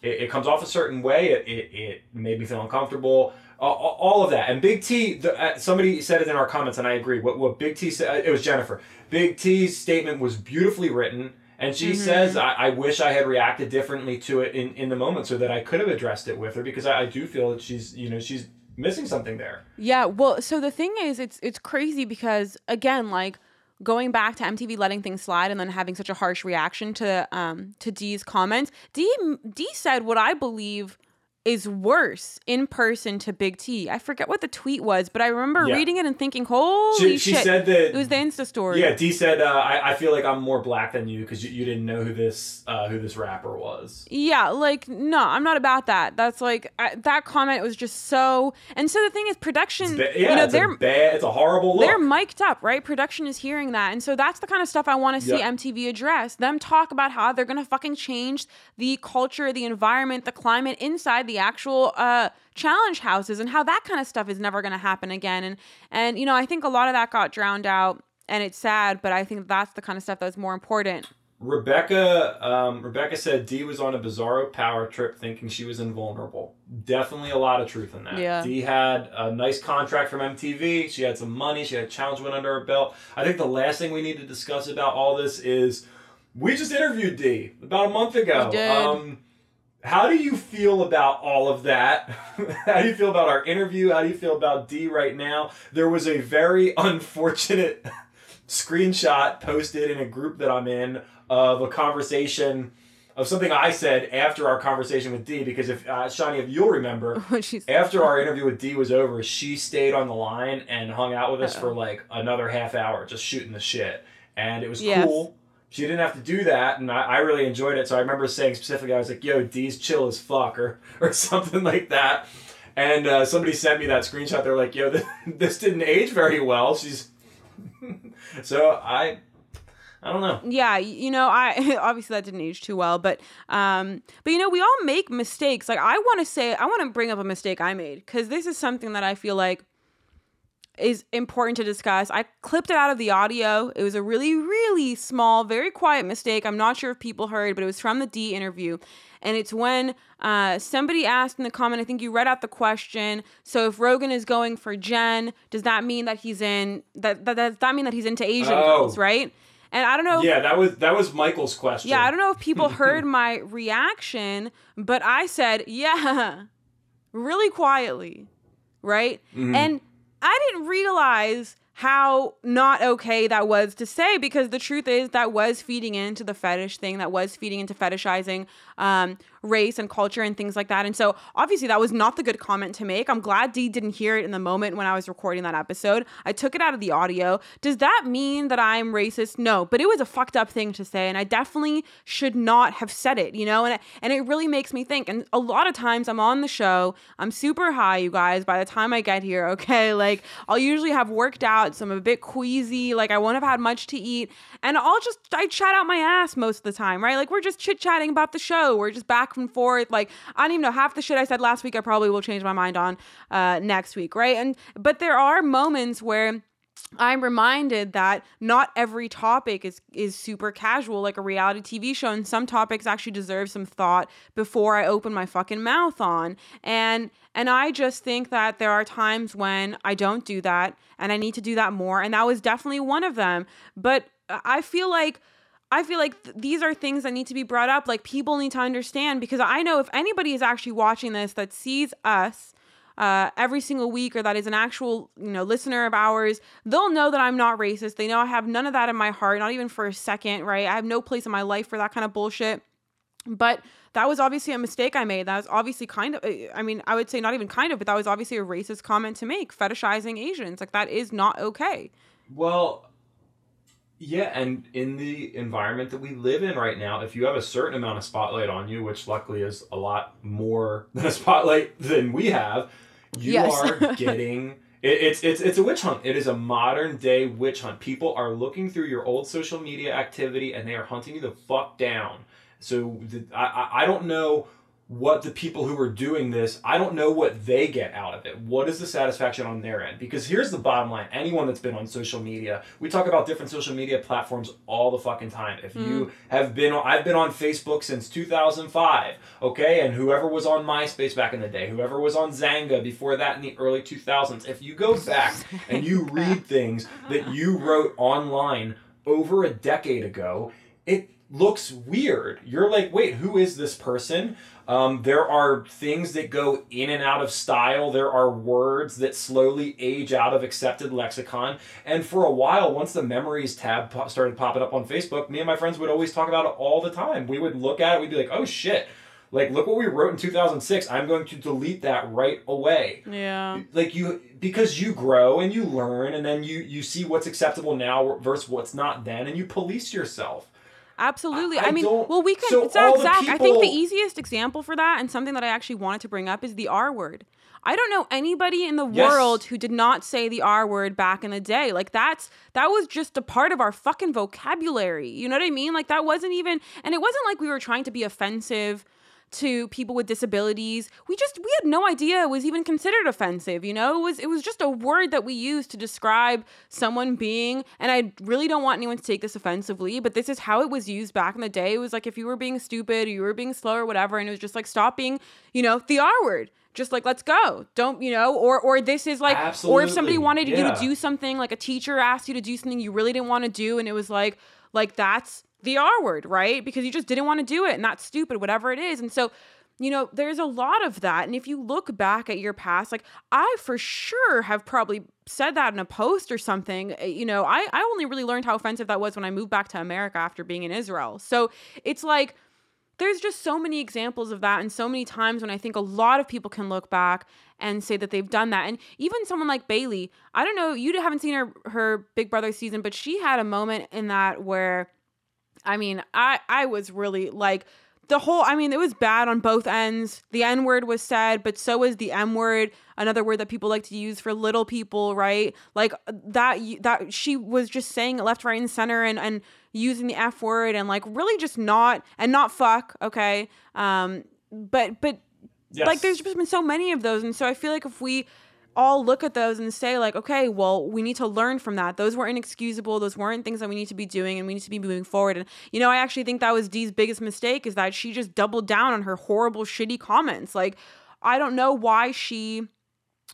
it, it comes off a certain way. It, it, it made me feel uncomfortable. Uh, all of that. And Big T, the, uh, somebody said it in our comments, and I agree. What, what Big T said, it was Jennifer. Big T's statement was beautifully written. And she says, I, I wish I had reacted differently to it in, in the moment so that I could have addressed it with her because I, I do feel that she's, you know, she's missing something there. Yeah, well, so the thing is, it's it's crazy because again, like going back to MTV letting things slide and then having such a harsh reaction to um to Dee's comments. Dee Dee said what I believe is worse in person to Big T. I forget what the tweet was, but I remember Yeah. reading it and thinking, "Holy She, she shit!" said that it was the Insta story. Yeah, Dee said, uh, I, I feel like I'm more black than you because you, you didn't know who this uh, who this rapper was. Yeah, like no, I'm not about that. That's like I, that comment was just so. And so the thing is, production. Ba- yeah, you know, it's they're a bad, it's a horrible look. they're mic'd up, right? Production is hearing that. And so that's the kind of stuff I want to see Yep. MTV address. Them talk about how they're going to fucking change the culture, the environment, the climate inside the actual uh, challenge houses and how that kind of stuff is never going to happen again. And, and, you know, I think a lot of that got drowned out and it's sad, but I think that's the kind of stuff that's more important. Rebecca um, Rebecca said Dee was on a bizarro power trip thinking she was invulnerable. Definitely a lot of truth in that. Yeah. Dee had a nice contract from MTV. She had some money. She had a challenge win under her belt. I think the last thing we need to discuss about all this is we just interviewed Dee about a month ago. We did. Um, how do you feel about all of that? how do you feel about our interview? How do you feel about Dee right now? There was a very unfortunate screenshot posted in a group that I'm in of a conversation of something I said after our conversation with Dee. Because if uh, Shanni, if you'll remember, after our interview with Dee was over, she stayed on the line and hung out with us for like another half hour, just shooting the shit, and it was Yes. cool. She didn't have to do that, and I, I really enjoyed it. So I remember saying specifically, I was like, "Yo, Dee's chill as fuck," or or something like that. And uh, somebody sent me that screenshot. They're like, "Yo, this, this didn't age very well." She's so I, I don't know. yeah you know i obviously that didn't age too well but um but you know we all make mistakes like i want to say i want to bring up a mistake i made because this is something that i feel like is important to discuss i clipped it out of the audio it was a really really small very quiet mistake i'm not sure if people heard but it was from the d interview and it's when uh, somebody asked in the comment i think you read out the question so if rogan is going for jen does that mean that he's in that, that does that mean that he's into asian Oh. girls right and i don't know if- Yeah, that was that was Michael's question. yeah, I don't know if people heard my reaction, but I said, yeah, really quietly, right? Mhm. And I didn't realize how not okay that was to say because the truth is that was feeding into the fetish thing that was feeding into fetishizing um, race and culture and things like that. And so obviously that was not the good comment to make. I'm glad dee didn't hear it in the moment when i was recording that episode. I took it out of the audio. Does that mean that i'm racist? No but it was a fucked up thing to say and i definitely should not have said it you know? And, and it really makes me think. And a lot of times i'm on the show i'm super high you guys by the time i get here okay? Like i'll usually have worked out so i'm a bit queasy like i won't have had much to eat and i'll just i chat out my ass most of the time right? Like we're just chit-chatting about the show. We're just back and forth like i don't even know half the shit i said last week i probably will change my mind on uh next week right and but there are moments where I'm reminded that not every topic is is super casual like a reality TV show and some topics actually deserve some thought before I open my fucking mouth on. And and I just think that there are times when I don't do that and I need to do that more and that was definitely one of them. But I feel like I feel like th- these are things that need to be brought up. Like people need to understand because I know if anybody is actually watching this that sees us uh, every single week or that is an actual you know listener of ours they'll know that i'm not racist. They know i have none of that in my heart not even for a second right? I have no place in my life for that kind of bullshit. But that was obviously a mistake i made. That was obviously kind of i mean i would say not even kind of but that was obviously a racist comment to make fetishizing asians. Like that is not okay. Well, yeah, and in the environment that we live in right now, if you have a certain amount of spotlight on you, which luckily is a lot more than a spotlight than we have, you Yes. are getting. It, it's it's it's a witch hunt. It is a modern day witch hunt. People are looking through your old social media activity and they are hunting you the fuck down. So the, I I- I don't know what the people who are doing this, I don't know what they get out of it. What is the satisfaction on their end? Because here's the bottom line anyone that's been on social media, we talk about different social media platforms all the fucking time. If you mm-hmm. have been on, I've been on Facebook since 2005, okay? And whoever was on MySpace back in the day, whoever was on Xanga before that in the early 2000s, if you go back and you read things that you wrote online over a decade ago, it looks weird. You're like, wait, who is this person? Um, there are things that go in and out of style. There are words that slowly age out of accepted lexicon. And for a while, once the memories tab po- started popping up on Facebook, me and my friends would always talk about it all the time. We would look at it, we'd be like, oh shit. Like, look what we wrote in 2006. I'm going to delete that right away Yeah. like you because you grow and you learn and then you you see what's acceptable now versus what's not then and you police yourself Absolutely. I- I, mean, well, we can. so Zach, all the Zach, I think the easiest example for that, and something that I actually wanted to bring up, is the R word. I don't know anybody in the Yes. world who did not say the R word back in the day. Like that's that was just a part of our fucking vocabulary. You know what I mean? Like that wasn't even, and it wasn't like we were trying to be offensive to people with disabilities. We just we had no idea it was even considered offensive, you know? It was it was just a word that we used to describe someone being and I really don't want anyone to take this offensively, but this is how it was used back in the day. It was like if you were being stupid or you were being slow or whatever and it was just like stop being, you know, the R word. Just like let's go. Don't, you know, or or this is like or if somebody Absolutely, wanted you to do something like a teacher asked you to do something you really didn't want to do and it was like like that's the R word, right? Because you just didn't want to do it and that's stupid, whatever it is. And so, you know, there's a lot of that. And if you look back at your past, like I for sure have probably said that in a post or something. Uh, You know, I, I only really learned how offensive that was when I moved back to America after being in Israel. So it's like, there's just so many examples of that and so many times when I think a lot of people can look back and say that they've done that. And even someone like Bayleigh, I don't know, you haven't seen her her Big Brother season, but she had a moment in that where I mean, I I was really like the whole I mean, it was bad on both ends. The N word was said, but so was the M word, another word that people like to use for little people, right? Like that that she was just saying it left, right, and center and and using the F word and like really just not and not fuck, okay? Um but but yes. like there's just been so many of those and so i feel like if we all look at those and say like okay well we need to learn from that. Those were inexcusable. Those weren't things that we need to be doing and we need to be moving forward. And you know i actually think that was dee's biggest mistake is that she just doubled down on her horrible shitty comments. Like i don't know why she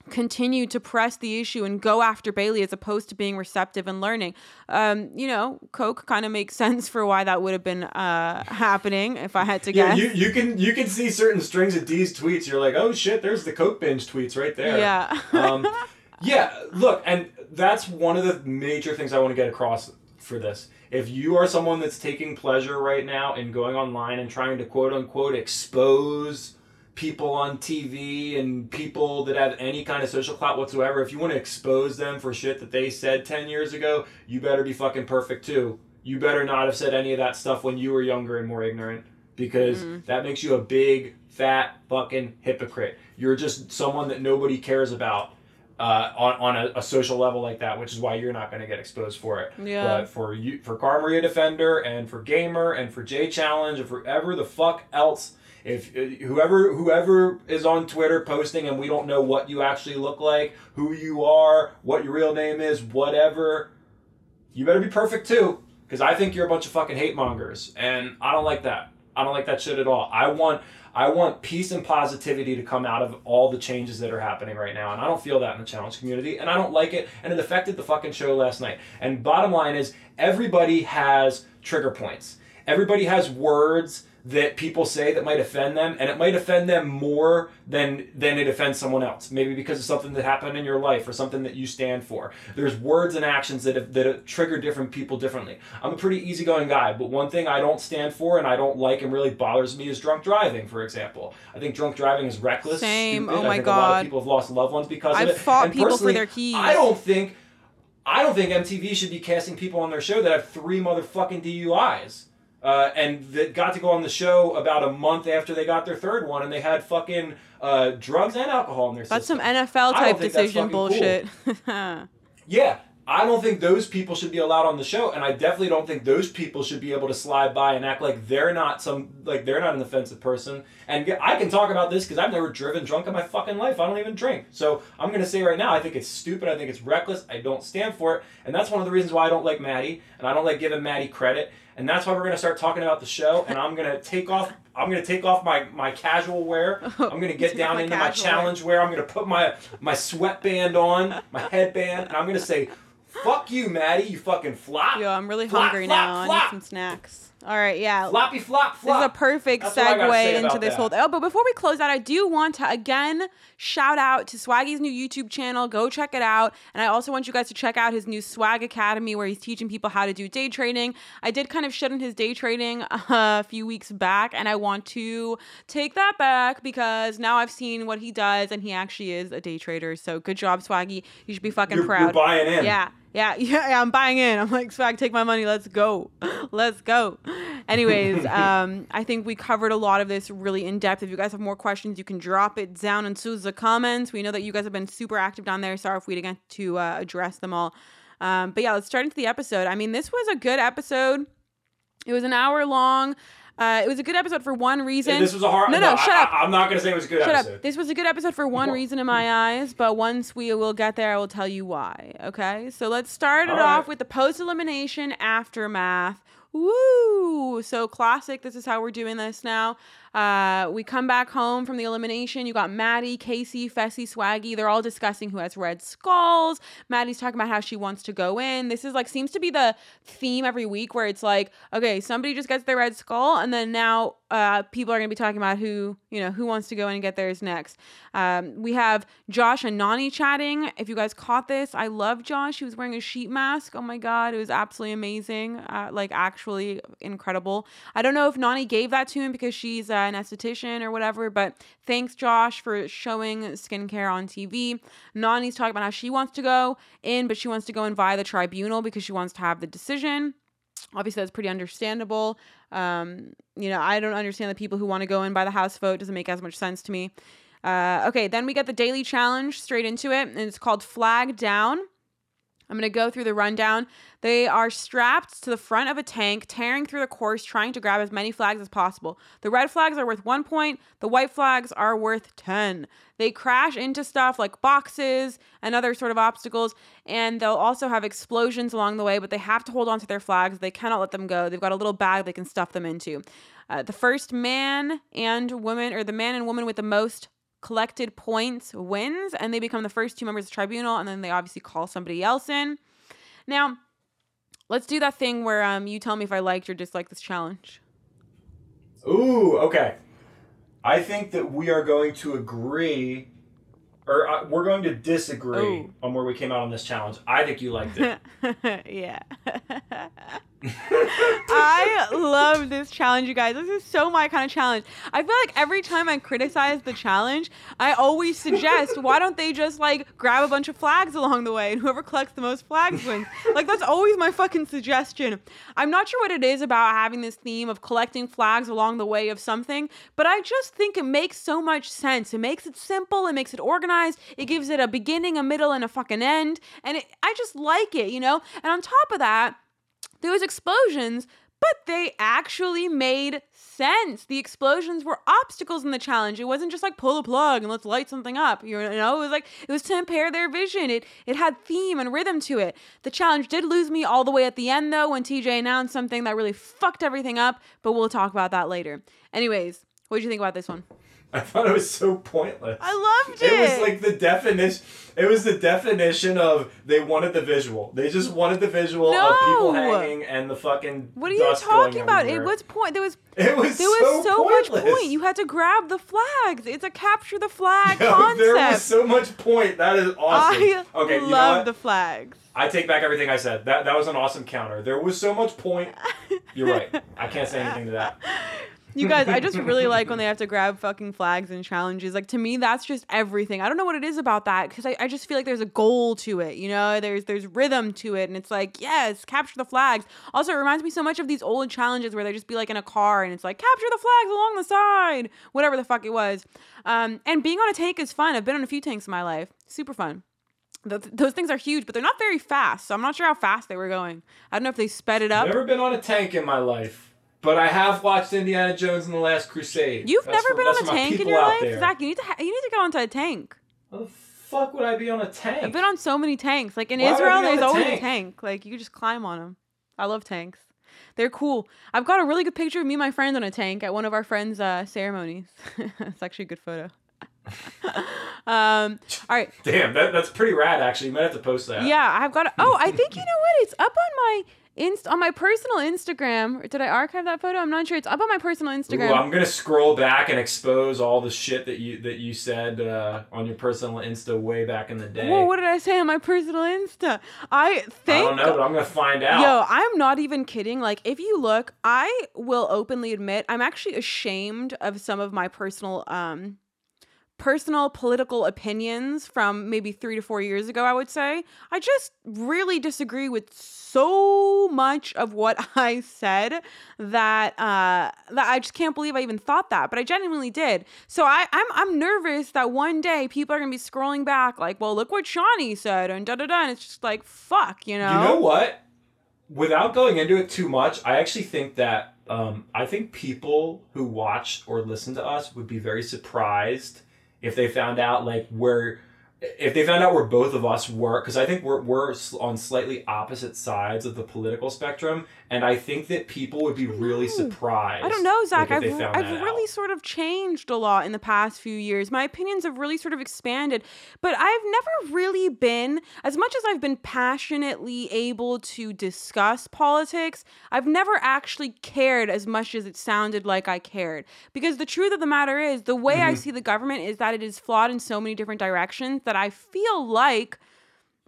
continued to press the issue and go after Bayleigh as opposed to being receptive and learning. Um, you know, Coke kind of makes sense for why that would have been uh, happening if I had to yeah, guess. you, you can you can see certain strings of Dee's tweets. You're like, oh shit, there's the Coke binge tweets right there. Yeah. um, yeah. Look, and that's one of the major things I want to get across for this. If you are someone that's taking pleasure right now in going online and trying to quote unquote expose people on TV and people that have any kind of social clout whatsoever, if you want to expose them for shit that they said 10 years ago, you better be fucking perfect too. You better not have said any of that stuff when you were younger and more ignorant because that makes you a big, fat, fucking hypocrite. You're just someone that nobody cares about. Uh, on, on a, a social level like that, which is why you're not going to get exposed for it. Yeah. But for you, for Car Maria Defender, and for Gamer, and for J Challenge, and for ever the fuck else, if uh, whoever whoever is on Twitter posting and we don't know what you actually look like, who you are, what your real name is, whatever, you better be perfect too. Because I think you're a bunch of fucking hate mongers, and I don't like that. I don't like that shit at all. I want I want peace and positivity to come out of all the changes that are happening right now, and I don't feel that in the challenge community, and I don't like it, and it affected the fucking show last night. And bottom line is, everybody has trigger points. Everybody has words that people say that might offend them, and it might offend them more than than it offends someone else. Maybe because of something that happened in your life or something that you stand for. There's words and actions that have, that have trigger different people differently. I'm a pretty easygoing guy, but one thing I don't stand for and I don't like and really bothers me is drunk driving, for example. I think drunk driving is reckless. Same. stupid. Oh my I think A lot of people have lost loved ones because I've of it. fought And people for their keys. I don't think. I don't think MTV should be casting people on their show that have three motherfucking DUIs. Uh, and that got to go on the show about a month after they got their third one, and they had fucking uh, drugs and alcohol in their system. That's some. NFL type that's decision fucking cool. bullshit. Yeah, I don't think those people should be allowed on the show, and I definitely don't think those people should be able to slide by and act like they're not some like they're not an offensive person. And I can talk about this because I've never driven drunk in my fucking life. I don't even drink, so I'm gonna say right now, I think it's stupid. I think it's reckless. I don't stand for it, and that's one of the reasons why I don't like Maddie, and I don't like giving Maddie credit. And that's why we're gonna start talking about the show, and I'm gonna take off. I'm gonna take off my, my casual wear. I'm gonna get down my into my casual wear. challenge wear. I'm gonna put my my sweatband on, my headband, and I'm gonna say, "Fuck you, Maddie, you fucking flop." Yo, I'm really Flop, hungry flop, now. I need some snacks. All right, yeah. Floppy flop flop. This is a perfect That's what I gotta say segue into this that. whole. Oh, but before we close out, I do want to again shout out to Swaggy's new YouTube channel. Go check it out, and I also want you guys to check out his new Swag Academy, where he's teaching people how to do day trading. I did kind of shit on his day trading uh, a few weeks back, and I want to take that back because now I've seen what he does, and he actually is a day trader. So good job, Swaggy. You should be fucking You're, proud. you're buying in. Yeah, yeah, yeah, yeah, I'm buying in. I'm like, swag, take my money. Let's go. Let's go. Anyways, um, I think we covered a lot of this really in depth. If you guys have more questions, you can drop it down into the comments. We know that you guys have been super active down there. Sorry if we didn't get to uh, address them all. Um, but yeah, let's start into the episode. I mean, this was a good episode. It was an hour long. Uh, it was a good episode for one reason. This was a hard. No, no, I, shut up. I, am not gonna say it was a good Shut episode. up. This was a good episode for one reason in my eyes, but once we will get there, I will tell you why. Okay? So let's start it All off right. with the post elimination aftermath. Woo! So classic. This is how we're doing this now. Uh, we come back home from the elimination. You got Maddie, Casey, Fessy, Swaggy. They're all discussing who has red skulls. Maddie's talking about how she wants to go in. This is like seems to be the theme every week where it's like, okay, somebody just gets their red skull, and then now uh, people are gonna be talking about who you know who wants to go in and get theirs next. Um, we have Josh and Nany chatting. If you guys caught this, I love Josh. He was wearing a sheet mask. Oh my god, it was absolutely amazing. Uh, like actually incredible. I don't know if Nany gave that to him because she's uh, an esthetician or whatever, but thanks Josh for showing skincare on TV. Nany's talking about how she wants to go in, but she wants to go in via the tribunal because she wants to have the decision. Obviously that's pretty understandable. Um you know i don't understand the people who want to go in by the house vote. Doesn't make as much sense to me. Uh okay then we get the daily challenge straight into it and it's called flag down I'm going to go through the rundown. They are strapped to the front of a tank, tearing through the course, trying to grab as many flags as possible. The red flags are worth one point, the white flags are worth 10. They crash into stuff like boxes and other sort of obstacles, and they'll also have explosions along the way, but they have to hold on to their flags. They cannot let them go. They've got a little bag they can stuff them into. Uh, the first man and woman, or the man and woman with the most collected points wins and they become the first two members of the tribunal and then they obviously call somebody else in now let's do that thing where um you tell me if i liked or disliked this challenge Ooh, okay. I think that we are going to agree, or uh, we're going to disagree Ooh. on where we came out on this challenge. I think you liked it. yeah I love this challenge, you guys. This is so my kind of challenge. I feel like every time I criticize the challenge, I always suggest, why don't they just like grab a bunch of flags along the way and whoever collects the most flags wins? Like, that's always my fucking suggestion. I'm not sure what it is about having this theme of collecting flags along the way of something, but I just think it makes so much sense. It makes it simple, it makes it organized, it gives it a beginning, a middle, and a fucking end. And it, I just like it, you know? And on top of that, there was explosions but they actually made sense. The explosions were obstacles in the challenge. It wasn't just like pull a plug and let's light something up you know? It was like it was to impair their vision. It it had theme and rhythm to it. The challenge did lose me all the way at the end though when tj announced something that really fucked everything up but we'll talk about that later. Anyways what did you think about this one I thought it was so pointless. i loved it It was like the definition. It was the definition of they wanted the visual. They just wanted the visual of people hanging and the fucking. what are you talking about it was point there was It was there was so, much pointless. point you had to grab the flags it's a capture the flag Yo, concept There was so much point. That is awesome. I okay, you know love the flags. I take back everything I said. That that was an awesome counter. There was so much point. You're right. I can't say anything to that. You guys, I just really like when they have to grab fucking flags and challenges. Like to me, that's just everything. I don't know what it is about that because I, I just feel like there's a goal to it. You know, there's there's rhythm to it, and it's like yes, capture the flags. Also, it reminds me so much of these old challenges where they just be like in a car and it's like capture the flags along the side, whatever the fuck it was. Um, and being on a tank is fun. I've been on a few tanks in my life. Super fun. Th- those things are huge, but they're not very fast. So I'm not sure how fast they were going. I don't know if they sped it up. Never been on a tank in my life, but I have watched Indiana Jones and the Last Crusade. You've That's never for- been on a tank in your life, there. Zach. You need to ha- you need to get onto a tank. How the fuck would I be on a tank? I've been on so many tanks. Like in Why Israel, there's a always tank? a tank. Like you just climb on them. I love tanks. They're cool. I've got a really good picture of me and my friend on a tank at one of our friends' uh, ceremonies. it's actually a good photo. um, all right. Damn, that, that's pretty rad. Actually, you might have to post that. Yeah, I've got. A, Oh, I think you know what? It's up on my inst- on my personal Instagram. Did I archive that photo? I'm not sure. It's up on my personal Instagram. Ooh, I'm gonna scroll back and expose all the shit that you that you said uh, on your personal Insta way back in the day. Whoa, what did I say on my personal Insta? I think. I don't know, but I'm gonna find out. Yo, I'm not even kidding. Like, if you look, I will openly admit I'm actually ashamed of some of my personal um personal political opinions from maybe three to four years ago, I would say. I just really disagree with so much of what I said that uh, that I just can't believe I even thought that, but I genuinely did. So I, I'm I'm nervous that one day people are gonna be scrolling back like, well, look what Shanni said and da da da, and it's just like fuck, you know. You know what? Without going into it too much, I actually think that um, I think people who watch or listen to us would be very surprised if they found out like where if they found out where both of us were because i think we're, we're on slightly opposite sides of the political spectrum and i think that people would be really surprised i don't know zach i've, I've really out. sort of changed a lot in the past few years my opinions have really sort of expanded but i've never really been as much as i've been passionately able to discuss politics i've never actually cared as much as it sounded like i cared because the truth of the matter is the way mm-hmm. i see the government is that it is flawed in so many different directions that I feel like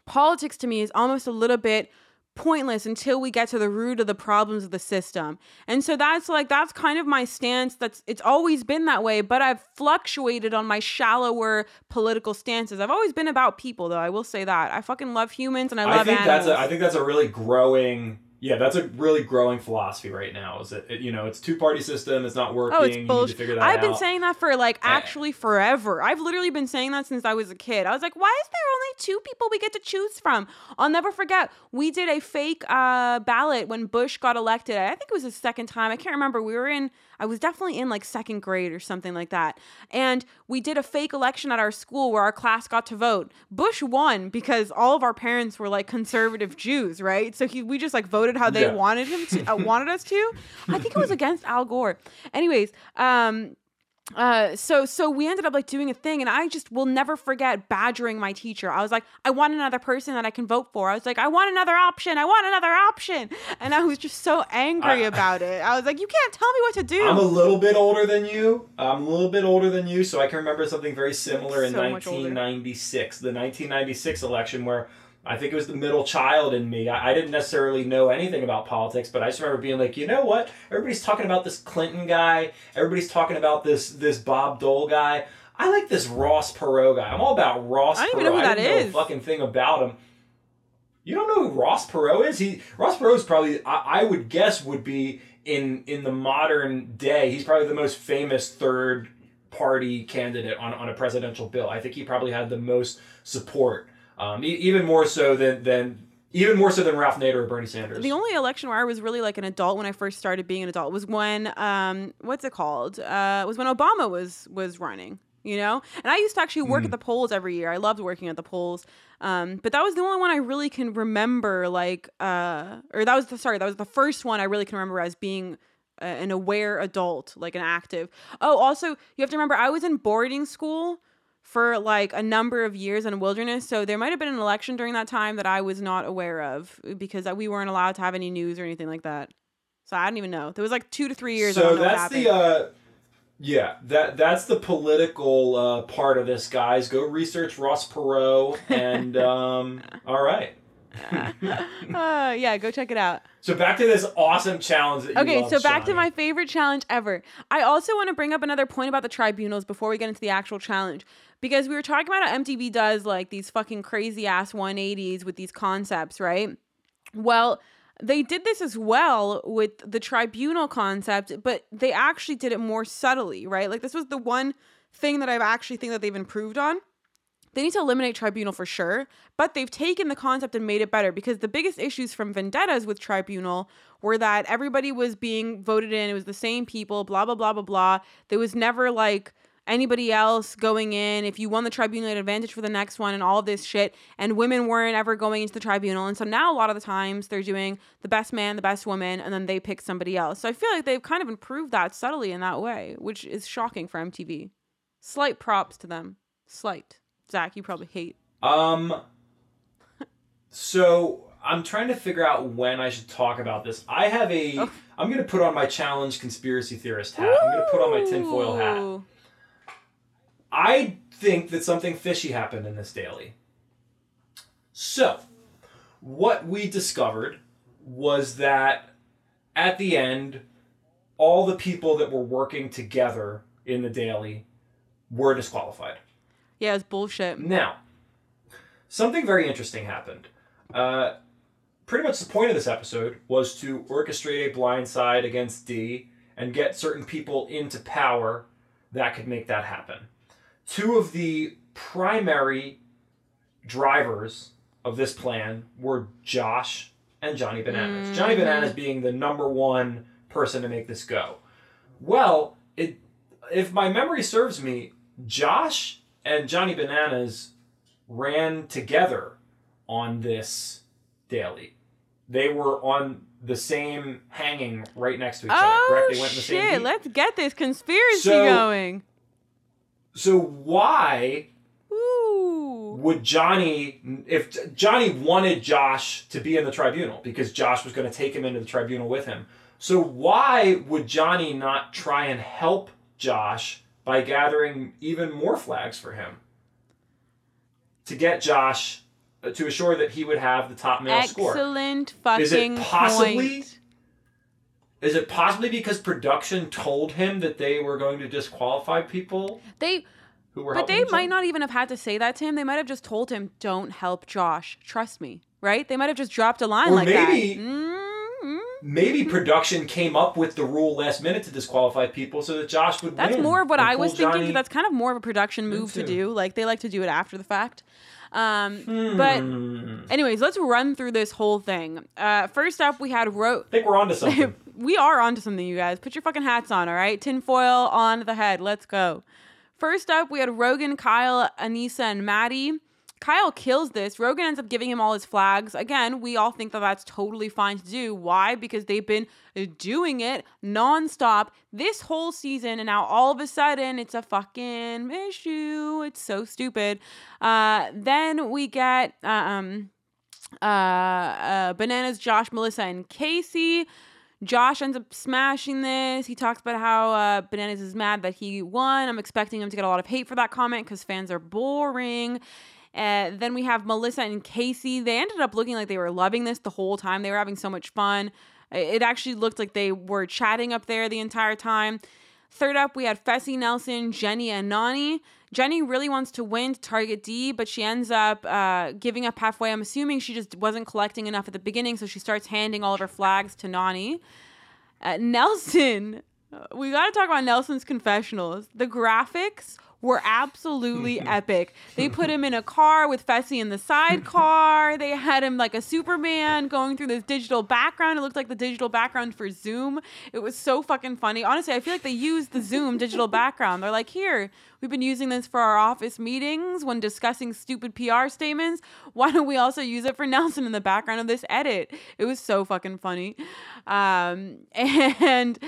politics to me is almost a little bit pointless until we get to the root of the problems of the system. And so that's like that's kind of my stance that's it's always been that way, but I've fluctuated on my shallower political stances. I've always been about people though, I will say that. I fucking love humans and I love animals. I think animals. that's a, I think that's a really growing yeah, that's a really growing philosophy right now. Is that it, you know it's two party system, it's not working. Oh, it's bullshit. I've out. been saying that for like actually forever. I've literally been saying that since I was a kid. I was like, why is there only two people we get to choose from? I'll never forget. We did a fake uh, ballot when Bush got elected. I think it was the second time. I can't remember. We were in I was definitely in like second grade or something like that. And we did a fake election at our school where our class got to vote. Bush won because all of our parents were like conservative Jews, right? So he we just like voted how they yeah. wanted him to uh, wanted us to. I think it was against Al Gore. Anyways, um uh so so we ended up like doing a thing and i just will never forget badgering my teacher. I was like i want another person that i can vote for. I was like i want another option. I want another option. And i was just so angry I, about it. I was like you can't tell me what to do. I'm a little bit older than you. I'm a little bit older than you so i can remember something very similar in 1996 the 1996 election where I think it was the middle child in me. I, I, didn't necessarily know anything about politics, but I just remember being like, you know what? Everybody's talking about this Clinton guy. Everybody's talking about this this Bob Dole guy. I like this Ross Perot guy. I'm all about Ross. Perot. I don't Perot. even know who that is. Know a fucking thing about him. You don't know who Ross Perot is? He Ross Perot is probably I, I would guess would be in in the modern day. He's probably the most famous third party candidate on, on a presidential bill. I think he probably had the most support um, e- even more so than than even more so than Ralph Nader or Bernie Sanders. The only election where I was really like an adult when I first started being an adult was when um, what's it called? Uh, was when Obama was was running. You know, and I used to actually work mm. at the polls every year. I loved working at the polls, um, but that was the only one I really can remember. Like, uh, or that was the sorry, that was the first one I really can remember as being an aware adult, like an active. Oh, also, you have to remember I was in boarding school for like a number of years in a wilderness. So there might have been an election during that time that I was not aware of because we weren't allowed to have any news or anything like that. So I didn't even know. There was like two to three years. So that's the uh, yeah that that's the political uh, part of this, guys. Go research Ross Perot and um, all right. uh, yeah, go check it out. So back to this awesome challenge. okay, love, so back Shanni. to my favorite challenge ever. I also want to bring up another point about the tribunals before we get into the actual challenge because we were talking about how MTV does like these fucking crazy ass 180s with these concepts, right? Well, they did this as well with the tribunal concept, but they actually did it more subtly, right? Like this was the one thing that I've actually think that they've improved on they need to eliminate tribunal for sure, but they've taken the concept and made it better because the biggest issues from vendettas with tribunal were that everybody was being voted in, it was the same people, blah blah blah blah blah. There was never like anybody else going in if you won the tribunal had advantage for the next one and all this shit and women weren't ever going into the tribunal and so now a lot of the times they're doing the best man the best woman and then they pick somebody else so i feel like they've kind of improved that subtly in that way which is shocking for mtv slight props to them slight Zach, you probably hate. Um. So I'm trying to figure out when I should talk about this. I have a. Oh. am gonna put on my challenge conspiracy theorist hat. I'm gonna put on my tinfoil hat. I think that something fishy happened in this daily. So, what we discovered was that at the end, all the people that were working together in the daily were disqualified. Yeah, it's bullshit. Now, something very interesting happened. Uh, pretty much the point of this episode was to orchestrate a blindside against Dee and get certain people into power that could make that happen. Two of the primary drivers of this plan were Josh and Johnny Bananas. Mm-hmm. Johnny Bananas being the number one person to make this go. Well, it if my memory serves me, Josh and Johnny Bananas ran together on this daily. They were on the same hanging right next to each other, Oh correct? They went in the same oh, shit! Let's get this conspiracy So- going. So why Ooh. would Johnny if Johnny wanted Josh to be in the tribunal because Josh was going to take him into the tribunal with him. So why would Johnny not try and help Josh by gathering even more flags for him to get Josh uh, to assure that he would have the top male score? Excellent fucking Is it possibly- point. Is it possibly because production told him that they were going to disqualify people They, who were but they might not even have had to say that to him. They might have just told him, "Don't help Josh. Trust me." Right? They might have just dropped a line Or like maybe- that. Mm-hmm. Maybe production came up with the rule last minute to disqualify people so that Josh would That's win. more of what I was thinking. Johnny- That's kind of more of a production move to do. Like they like to do it after the fact. Um, But Hmm. anyways, let's run through this whole thing. Uh, first up, we had Ro. I think we're onto something. We are onto something, you guys. Put your fucking hats on, all right? Tinfoil on the head. Let's go. First up, we had Rogan, Kyle, Aneesa, and Maddie. Kyle kills this. Rogan ends up giving him all his flags. Again, we all think that that's totally fine to do. Why? Because they've been doing it nonstop this whole season, and now all of a sudden it's a fucking issue. It's so stupid. Uh, then we get uh, um, uh, uh, Bananas, Josh, Melissa, and Kaycee. Josh ends up smashing this. He talks about how uh, Bananas is mad that he won. I'm expecting him to get a lot of hate for that comment because fans are boring. Uh, then we have Melissa and Kaycee. They ended up looking like they were loving this the whole time. They were having so much fun. It actually looked like they were chatting up there the entire time. Third up, we had Fessy Nelson, Jenny, and Nany. Jenny really wants to win to target Dee, but she ends up uh, giving up halfway. I'm assuming she just wasn't collecting enough at the beginning, so she starts handing all of her flags to Nany. Uh, Nelson, we got to talk about Nelson's confessionals. The graphics were absolutely epic. They put him in a car with Fessy in the sidecar. They had him like a Superman going through this digital background. It looked like the digital background for Zoom. It was so fucking funny. Honestly, I feel like they used the Zoom digital background. They're like, here, we've been using this for our office meetings when discussing stupid PR statements. Why don't we also use it for Nelson in the background of this edit? It was so fucking funny. Um, and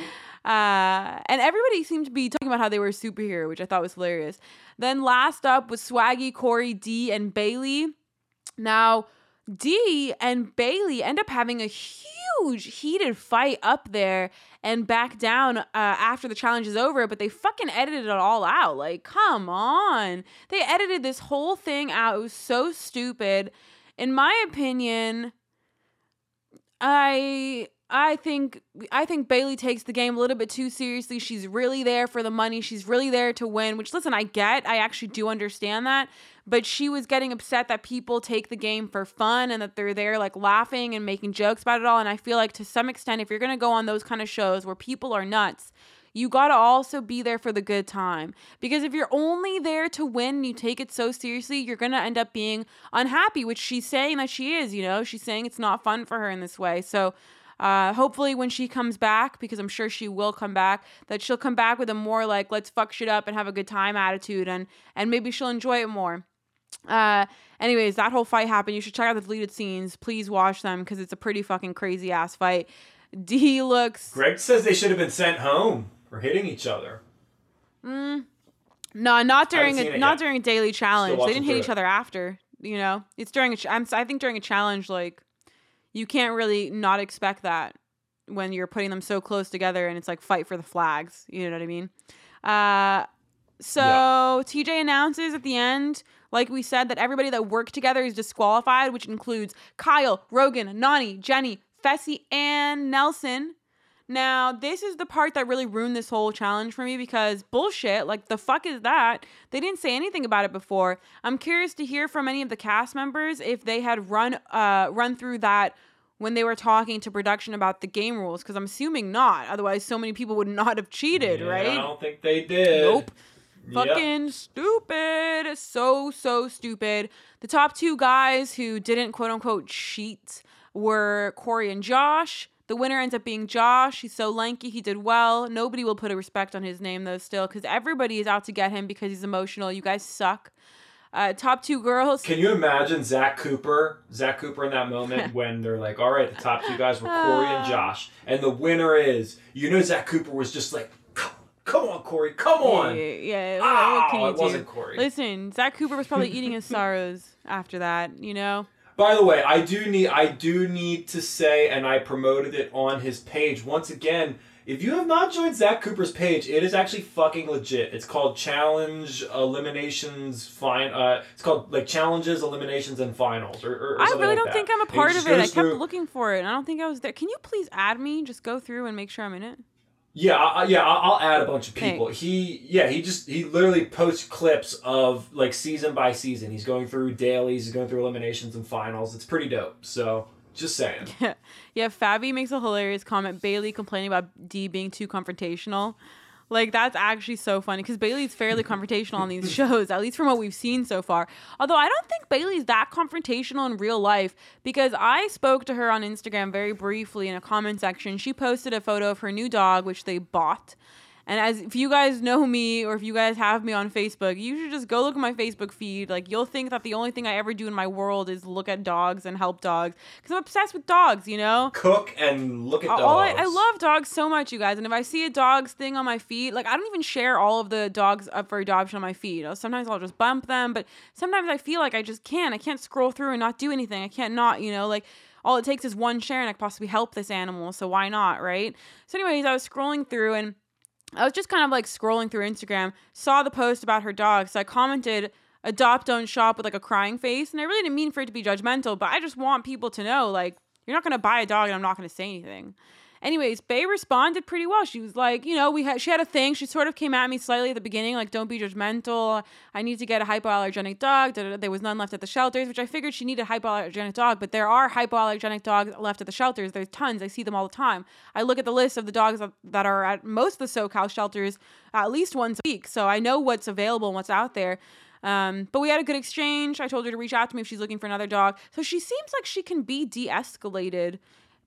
uh, and everybody seemed to be talking about how they were a superhero, which I thought was hilarious. Then last up was Swaggy, Cory, Dee, and Bayleigh. Now, Dee and Bayleigh end up having a huge heated fight up there and back down uh, after the challenge is over, but they fucking edited it all out. Like, come on. They edited this whole thing out. It was so stupid. In my opinion, I I think I think Bayleigh takes the game a little bit too seriously. She's really there for the money. She's really there to win, which listen, I get. I actually do understand that. But she was getting upset that people take the game for fun and that they're there like laughing and making jokes about it all. And I feel like to some extent, if you're gonna go on those kind of shows where people are nuts, you got to also be there for the good time. Because if you're only there to win and you take it so seriously, you're going to end up being unhappy, which she's saying that she is, you know? She's saying it's not fun for her in this way. So, uh, hopefully when she comes back, because I'm sure she will come back, that she'll come back with a more like let's fuck shit up and have a good time attitude, and and maybe she'll enjoy it more. Uh, anyways, that whole fight happened. You should check out the deleted scenes. Please watch them because it's a pretty fucking crazy ass fight. Dee looks Greg says they should have been sent home for hitting each other. Mm. No, not during a not yet. during a daily challenge. They didn't hit each it. other after. You know, it's during a. ch- I'm, I think during a challenge, like you can't really not expect that when you're putting them so close together and it's like fight for the flags. You know what I mean? Uh, so Yeah. TJ announces at the end, like we said, that everybody that worked together is disqualified, which includes Kyle, Rogan, Nany, Jenny, Fessy, and Nelson. Now, this is the part that really ruined this whole challenge for me because bullshit, like the fuck is that? They didn't say anything about it before. I'm curious to hear from any of the cast members if they had run uh run through that when they were talking to production about the game rules because I'm assuming not. Otherwise, so many people would not have cheated, Yeah, right? I don't think they did. Nope. Yep. Fucking stupid. So, so stupid. The top two guys who didn't quote unquote cheat were Cory and Josh. The winner ends up being Josh. He's so lanky. He did well. Nobody will put a respect on his name, though, still, because everybody is out to get him because he's emotional. You guys suck. Uh, top two girls. Can you imagine Zach Cooper, Zach Cooper in that moment when they're like, all right, the top two guys were Cory and Josh, and the winner is, you know, Zach Cooper was just like, come, on, Cory, come on. Yeah, yeah. what- Oh, what can you it do? wasn't Cory. Listen, Zach Cooper was probably eating his sorrows after that, you know? By the way, I do need I do need to say, and I promoted it on his page once again. If you have not joined Zach Cooper's page, it is actually fucking legit. It's called Challenge Eliminations Fine. Uh, it's called like Challenges, Eliminations, and Finals, or, or, or I really like don't that. think I'm a part of it. I kept through- looking for it. and I don't think I was there. Can you please add me? Just go through and make sure I'm in it. Yeah, I, yeah, I'll, I'll add a bunch of people. He, yeah, he just he literally posts clips of like season by season. He's going through dailies, he's going through eliminations and finals. It's pretty dope. So just saying. Yeah, yeah. Fabi makes a hilarious comment. Bayleigh complaining about Dee being too confrontational. Like that's actually so funny because Bayleigh's fairly confrontational on these shows, at least from what we've seen so far. Although I don't think Bayleigh's that confrontational in real life because I spoke to her on Instagram very briefly in a comment section. She posted a photo of her new dog, which they bought. And as if you guys know me or if you guys have me on Facebook, you should just go look at my Facebook feed. Like you'll think that the only thing I ever do in my world is look at dogs and help dogs because I'm obsessed with dogs. You know, Cook and look at dogs. I, I love dogs so much, you guys. And if I see a dog's thing on my feed, like I don't even share all of the dogs up for adoption on my feed. Sometimes I'll just bump them, but sometimes I feel like I just can't. I can't scroll through and not do anything. I can't not, you know, like all it takes is one share and I could possibly help this animal. So why not, right? So, anyways, I was scrolling through and I was just kind of like scrolling through Instagram, saw the post about her dog. So I commented, adopt, don't shop with like a crying face. And I really didn't mean for it to be judgmental, but I just want people to know like, you're not going to buy a dog and I'm not going to say anything. Anyways, Bay responded pretty well. She was like, you know, we had she had a thing. She sort of came at me slightly at the beginning, like, don't be judgmental. I need to get a hypoallergenic dog. There was none left at the shelters, which I figured she needed a hypoallergenic dog, but there are hypoallergenic dogs left at the shelters. There's tons. I see them all the time. I look at the list of the dogs that, that are at most of the SoCal shelters at least once a week. So I know what's available and what's out there. Um, but we had a good exchange. I told her to reach out to me if she's looking for another dog. So she seems like she can be de escalated,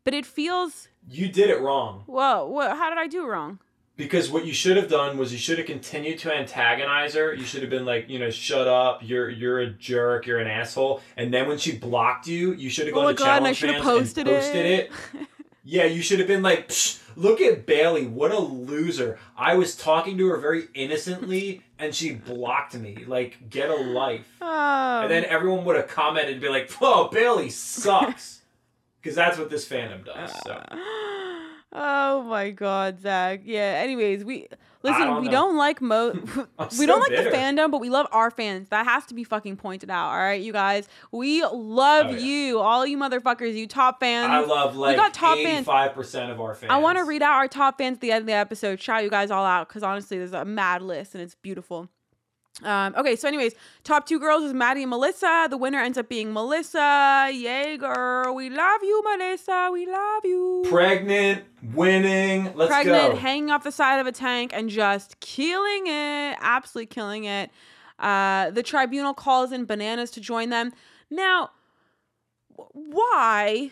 but it feels, You did it wrong. whoa, what, how did I do wrong? Because what you should have done was you should have continued to antagonize her. You should have been like, you know, shut up. You're you're a jerk. You're an asshole. And then when she blocked you, you should have Oh gone my to God, and I challenge should have posted and posted it. it. Yeah, you should have been like, Psh, look at Bayleigh. What a loser. I was talking to her very innocently, and she blocked me. Like, get a life. Oh. And then everyone would have commented and be like, "Whoa, Bayleigh sucks," because that's what this fandom does. Uh, so oh my god, Zach. Yeah. Anyways, we listen. don't we know. don't like mo. We so don't like bitter. the fandom, but we love our fans. That has to be fucking pointed out. All right, you guys. We love Oh, yeah. you, all you motherfuckers, you top fans. I love like got top fans. eighty-five percent of our fans. I want to read out our top fans at the end of the episode. Shout you guys all out because honestly, there's a mad list and it's beautiful. Um, okay, so anyways, top two girls is Maddie and Melissa. The winner ends up being Melissa. Yay, girl. We love you, Melissa. We love you. pregnant, winning. Let's Pregnant, go. hanging off the side of a tank and just killing it. Absolutely killing it. Uh, the tribunal calls in bananas to join them. Now, why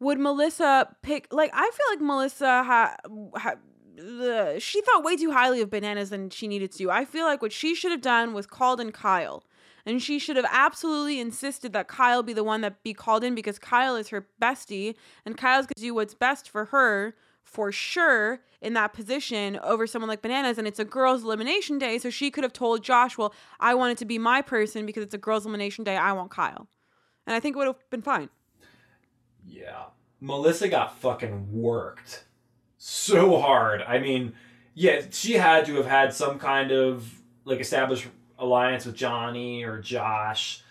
would Melissa pick? Like, I feel like Melissa ha, ha the, she thought way too highly of bananas than she needed to. I feel like what she should have done was called in Kyle. And she should have absolutely insisted that Kyle be the one that be called in because Kyle is her bestie and Kyle's to do what's best for her for sure in that position over someone like Bananas. And it's a girls' elimination day. So she could have told Josh, well, I want it to be my person because it's a girls' elimination day. I want Kyle. And I think it would have been fine. Yeah. Melissa got fucking worked so hard. I mean, yeah, she had to have had some kind of like established alliance with Johnny or Josh.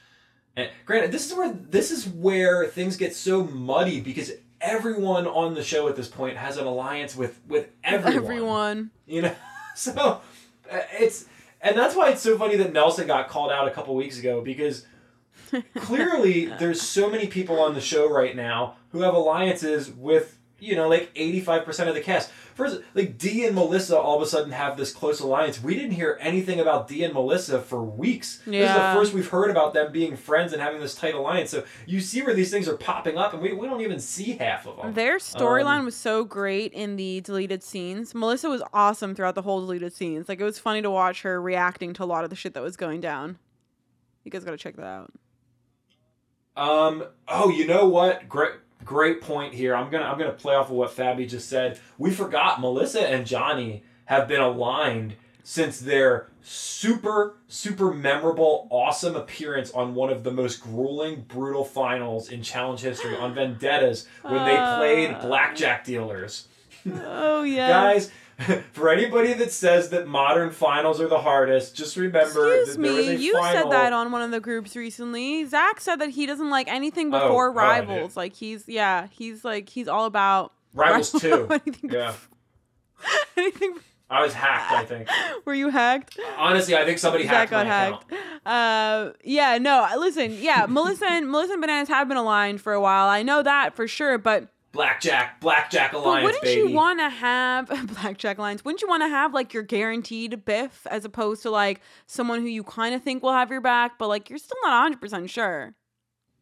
And granted, this is where this is where things get so muddy because everyone on the show at this point has an alliance with with everyone. Everyone. You know, so uh, it's and that's why it's so funny that Nelson got called out a couple weeks ago because clearly there's so many people on the show right now who have alliances with you know like 85% of the cast first like dee and melissa all of a sudden have this close alliance we didn't hear anything about dee and melissa for weeks this is the first we've heard about them being friends and having this tight alliance so you see where these things are popping up and we, we don't even see half of them Their storyline Um, was so great in the deleted scenes. Melissa was awesome throughout the whole deleted scenes. Like it was funny to watch her reacting to a lot of the shit that was going down. You guys gotta check that out. Um. Oh, you know what? Great, great point here. I'm gonna I'm gonna play off of what Fabi just said. We forgot Melissa and Johnny have been aligned since their super super memorable, awesome appearance on one of the most grueling, brutal finals in challenge history on Vendettas when they played Uh. blackjack dealers. Oh yeah. Guys, for anybody that says that modern finals are the hardest, just remember Excuse that there is me, you final. said that on one of the groups recently. Zach said that he doesn't like anything Oh, before oh, rivals. like he's yeah, he's like he's all about Rivals two. anything, Yeah, anything. I was hacked. I think. Were you hacked? Honestly, I think somebody Zach hacked my got hacked. account. Uh, yeah, no. Listen, yeah, Melissa and Melissa and Bananas have been aligned for a while. I know that for sure, but Blackjack, Blackjack Alliance. but wouldn't baby. you want to have blackjack lines? Wouldn't you want to have like your guaranteed biff as opposed to like someone who you kind of think will have your back, but like you're still not 100 percent sure?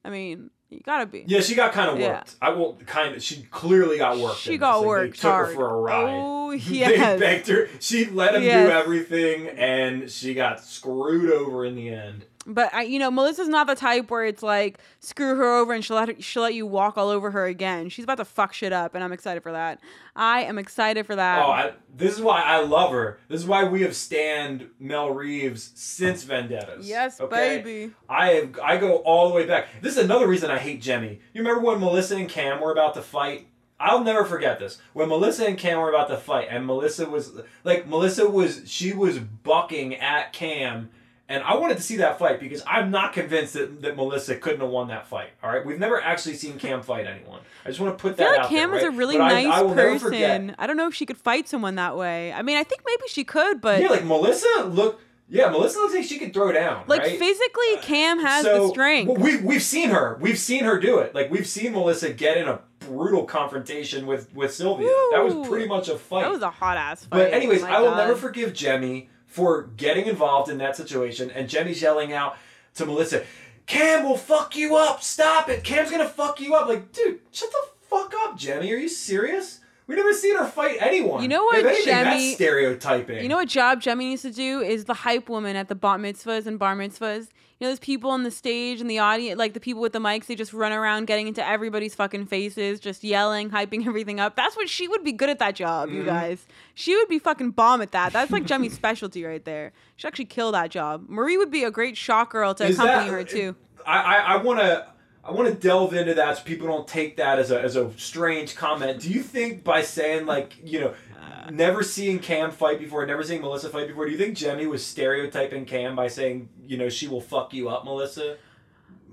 I mean, you gotta be. yeah, she got kind of Yeah. worked. I will kind of. She clearly got worked. She got. Like, worked They took hard. her for a ride. Oh They yes. begged her. She let him Yes. do everything, and she got screwed over in the end. But I, you know, Melissa's not the type where it's like screw her over and she'll let her, she'll let you walk all over her again. She's about to fuck shit up, and I'm excited for that. I am excited for that. Oh, I, this is why I love her. This is why we have stand Mel Reeves since Vendettas. yes, okay? baby. I have, I go all the way back. This is another reason I hate Jemmye. You remember when Melissa and Cam were about to fight? I'll never forget this. When Melissa and Cam were about to fight, and Melissa was like, Melissa was she was bucking at Cam, and I wanted to see that fight because I'm not convinced that, that Melissa couldn't have won that fight. All right, we've never actually seen Cam fight anyone. I just want to put I that feel like out Cam there. is a really But I- nice I forget- person. I don't know if she could fight someone that way. I mean, I think maybe she could, but yeah, like Melissa look. Yeah, Melissa looks like she could throw down. like right? physically, uh, Cam has So, the strength. well, we we've seen her. We've seen her do it. Like we've seen Melissa get in a brutal confrontation with with Sylvia. That was pretty much a fight. that was a hot ass fight. but anyways, My I will God. never forgive Jemmye for getting involved in that situation and Jemmye's yelling out to Melissa, "Cam will fuck you up. Stop it. Cam's gonna fuck you up." Like, dude, shut the fuck up, Jemmye. Are you serious? We never seen her fight anyone. You know what, If anything, Jemmye- That's stereotyping. You know what job Jemmye needs to do is the hype woman at the bat mitzvahs and bar mitzvahs. You know those people on the stage and the audience, like the people with the mics, they just run around getting into everybody's fucking faces, just yelling, hyping everything up. That's what she would be good at that job, you Mhm. guys. She would be fucking bomb at that. That's like Jemmye's specialty right there. She'd actually kill that job. Marie would be a great shock girl to Is accompany that- her too. I I, I want to I want to delve into that so people don't take that as a as a strange comment. Do you think by saying like you know Uh. never seeing Cam fight before, never seeing Melissa fight before, do you think Jemmye was stereotyping Cam by saying you know she will fuck you up, Melissa?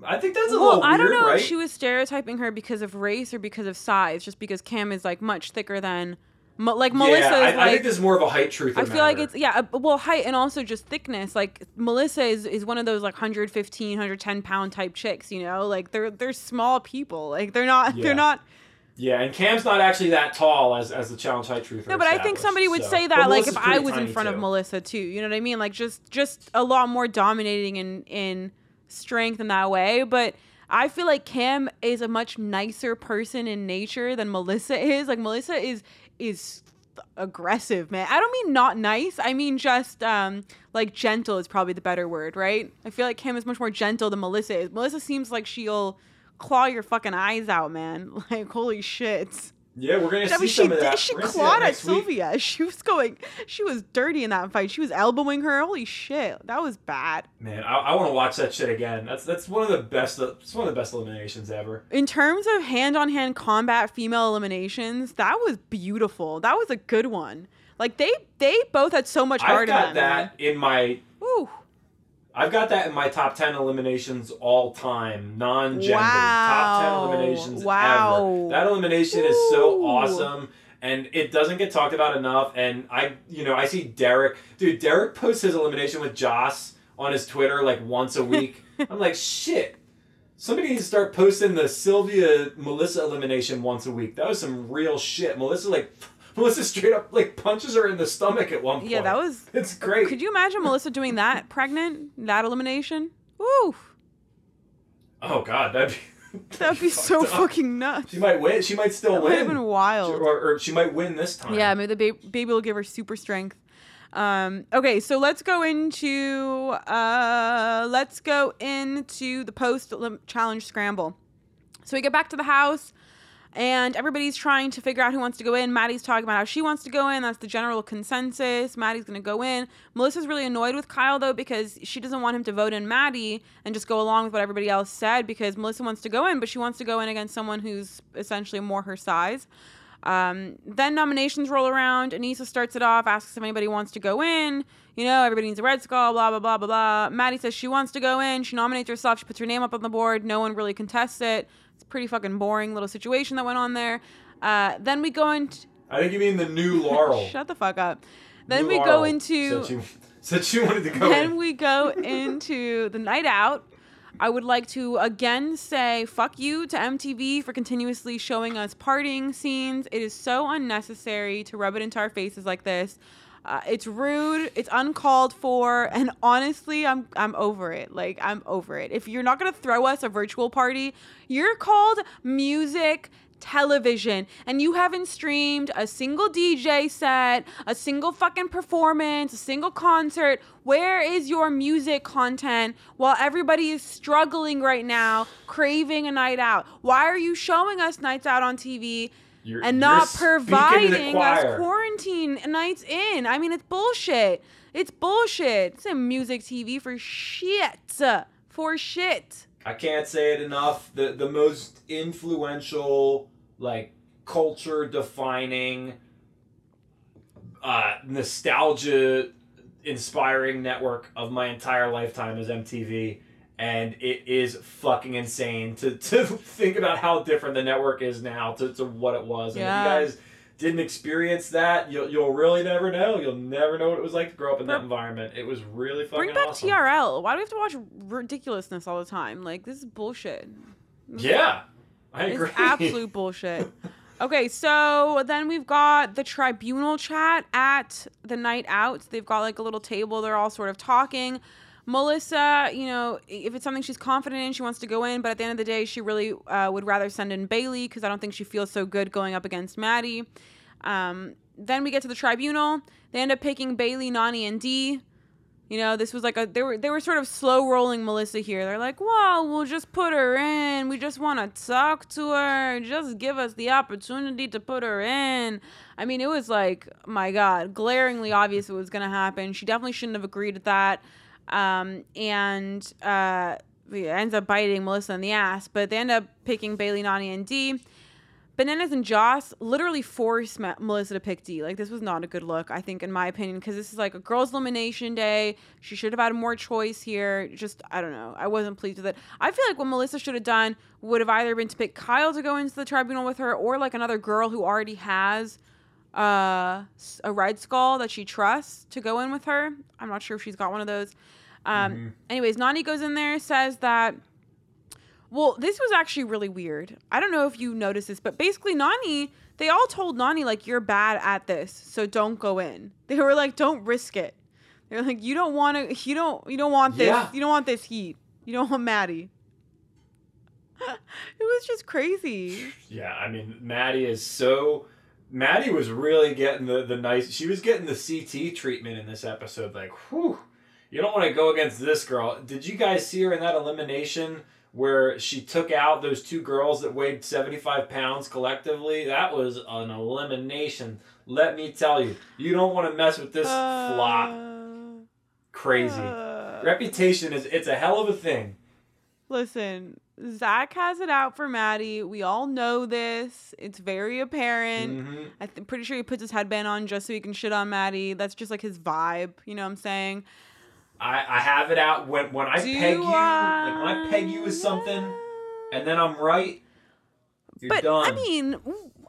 I think that's a Well, little weird, I don't know right? if she was stereotyping her because of race or because of size, just because Cam is like much thicker than, Mo- like Melissa yeah, I, is I like. think this is more of a height truth. I feel like it's yeah, uh, well height and also just thickness. Like Melissa is, is one of those like 115, 110 pound type chicks, you know? Like they're they're small people. Like they're not Yeah. they're not yeah, and Cam's not actually that tall as as the challenge height truth. No, but I think somebody would say that like if I was in front of Melissa too. You know what I mean? Like just just a lot more dominating in in strength in that way, but I feel like Cam is a much nicer person in nature than Melissa is. Like Melissa is is aggressive, man. I don't mean not nice. I mean just um like gentle is probably the better word, right? I feel like Cam is much more gentle than Melissa is. Melissa seems like she'll claw your fucking eyes out, man. Like holy shit. Yeah, we're gonna I see mean, she some of that. she clawed that at next week. Sylvia. She was going. She was dirty in that fight. She was elbowing her. Holy shit, that was bad. Man, I, I want to watch that shit again. That's that's one of the best. It's one of the best eliminations ever. In terms of hand-on-hand combat female eliminations, that was beautiful. That was a good one. Like they they both had so much heart I've got in them. that in my. Ooh. I've got that in my top ten eliminations all time, non-gender top ten eliminations Wow. ever. That elimination is so awesome. And it doesn't get talked about enough. And I, you know, I see Derek. Dude, Derek posts his elimination with Joss on his Twitter like once a week. I'm like, shit. Somebody needs to start posting the Sylvia Melissa elimination once a week. That was some real shit. Melissa like Melissa straight up like punches her in the stomach at one point. Yeah, that was. It's great. Could you imagine Melissa doing that pregnant? That elimination? Ooh, oh god, that'd be that'd be so up. fucking nuts. She might win. She might still win. That would have win. been She- wild. or, or she might win this time. Yeah, maybe the ba- baby will give her super strength. Um, okay, so let's go into uh, let's go into the post challenge scramble. So we get back to the house, and everybody's trying to figure out who wants to go in. Maddie's talking about how she wants to go in. That's the general consensus. Maddie's going to go in. Melissa's really annoyed with Kyle though because she doesn't want him to vote in Maddie and just go along with what everybody else said because Melissa wants to go in, but she wants to go in against someone who's essentially more her size. Um, then nominations roll around. Aneesa starts it off, asks if anybody wants to go in. You know, everybody needs a red skull, blah, blah, blah, blah, blah. Maddie says she wants to go in. She nominates herself. She puts her name up on the board. No one really contests it. Pretty fucking boring little situation that went on there. Uh, then we go into. I think you mean the new Laurel. Shut the fuck up. Then New we Laurel go into. Said she, said wanted to go Then in. we go into the night out. I would like to again say fuck you to MTV for continuously showing us partying scenes. It is so unnecessary to rub it into our faces like this. Uh, it's rude. It's uncalled for, and honestly, I'm I'm over it. Like I'm over it. If you're not gonna throw us a virtual party, you're called music television and you haven't streamed a single DJ set, a single fucking performance, a single concert. Where is your music content while everybody is struggling right now, craving a night out? Why are you showing us nights out on TV You're- and you're not speaking to the providing us quarantine nights in? I mean, it's bullshit. It's bullshit. It's a music TV for shit. For shit. I can't say it enough. The the most influential, like culture defining, uh, nostalgia inspiring network of my entire lifetime is MTV. And it is fucking insane to, to think about how different the network is now to, to what it was. And Yeah. if you guys didn't experience that, you'll, you'll really never know. You'll never know what it was like to grow up in that environment. It was really fucking Bring back awesome. TRL. Why do we have to watch ridiculousness all the time? Like this is bullshit. Yeah, I agree. It's absolute bullshit. Okay, so then we've got the tribunal chat at the night out. They've got like a little table. They're all sort of talking. Melissa, you know, if it's something she's confident in, she wants to go in. But at the end of the day, she really uh, would rather send in Bayleigh because I don't think she feels so good going up against Maddie. Um, then we get to the tribunal. They end up picking Bayleigh, Nany, and Dee. You know, this was like a they were they were sort of slow rolling Melissa here. They're like, "Well, we'll just put her in. We just want to talk to her. Just give us the opportunity to put her in." I mean, it was like, my God, glaringly obvious it was going to happen. She definitely shouldn't have agreed to that. Um, and uh, ends up biting Melissa in the ass. But they end up picking Bayleigh, Nany, and Dee. Bananas and Josh literally forced Ma- Melissa to pick Dee. Like this was not a good look, I think, in my opinion, because this is like a girls' elimination day. She should have had more choice here. Just I don't know. I wasn't pleased with it. I feel like what Melissa should have done would have either been to pick Kyle to go into the tribunal with her, or like another girl who already has uh, a red skull that she trusts to go in with her. I'm not sure if she's got one of those. Um, Anyways, Nany goes in there, says that. Well, this was actually really weird. I don't know if you noticed this, but basically, Nany, they all told Nany, like, you're bad at this, so don't go in. They were like, don't risk it. They're like, you don't want to, you don't, you don't want this, Yeah. you don't want this heat. You don't want Maddie. it was just crazy. Yeah, I mean, Maddie is so. Maddie was really getting the, the nice. She was getting the CT treatment in this episode. Like, whew, you don't want to go against this girl. Did you guys see her in that elimination where she took out those two girls that weighed 75 pounds collectively. That was an elimination. Let me tell you, you don't want to mess with this flop. Crazy. Uh, Reputation is it's a hell of a thing. Listen, Zach has it out for Maddie. We all know this. It's very apparent. Mhm. I th- pretty sure he puts his headband on just so he can shit on Maddie. That's just like his vibe. You know what I'm saying? I, I have it out when when I Do peg you, like when I peg you with something, and then I'm right. You're but done. I mean,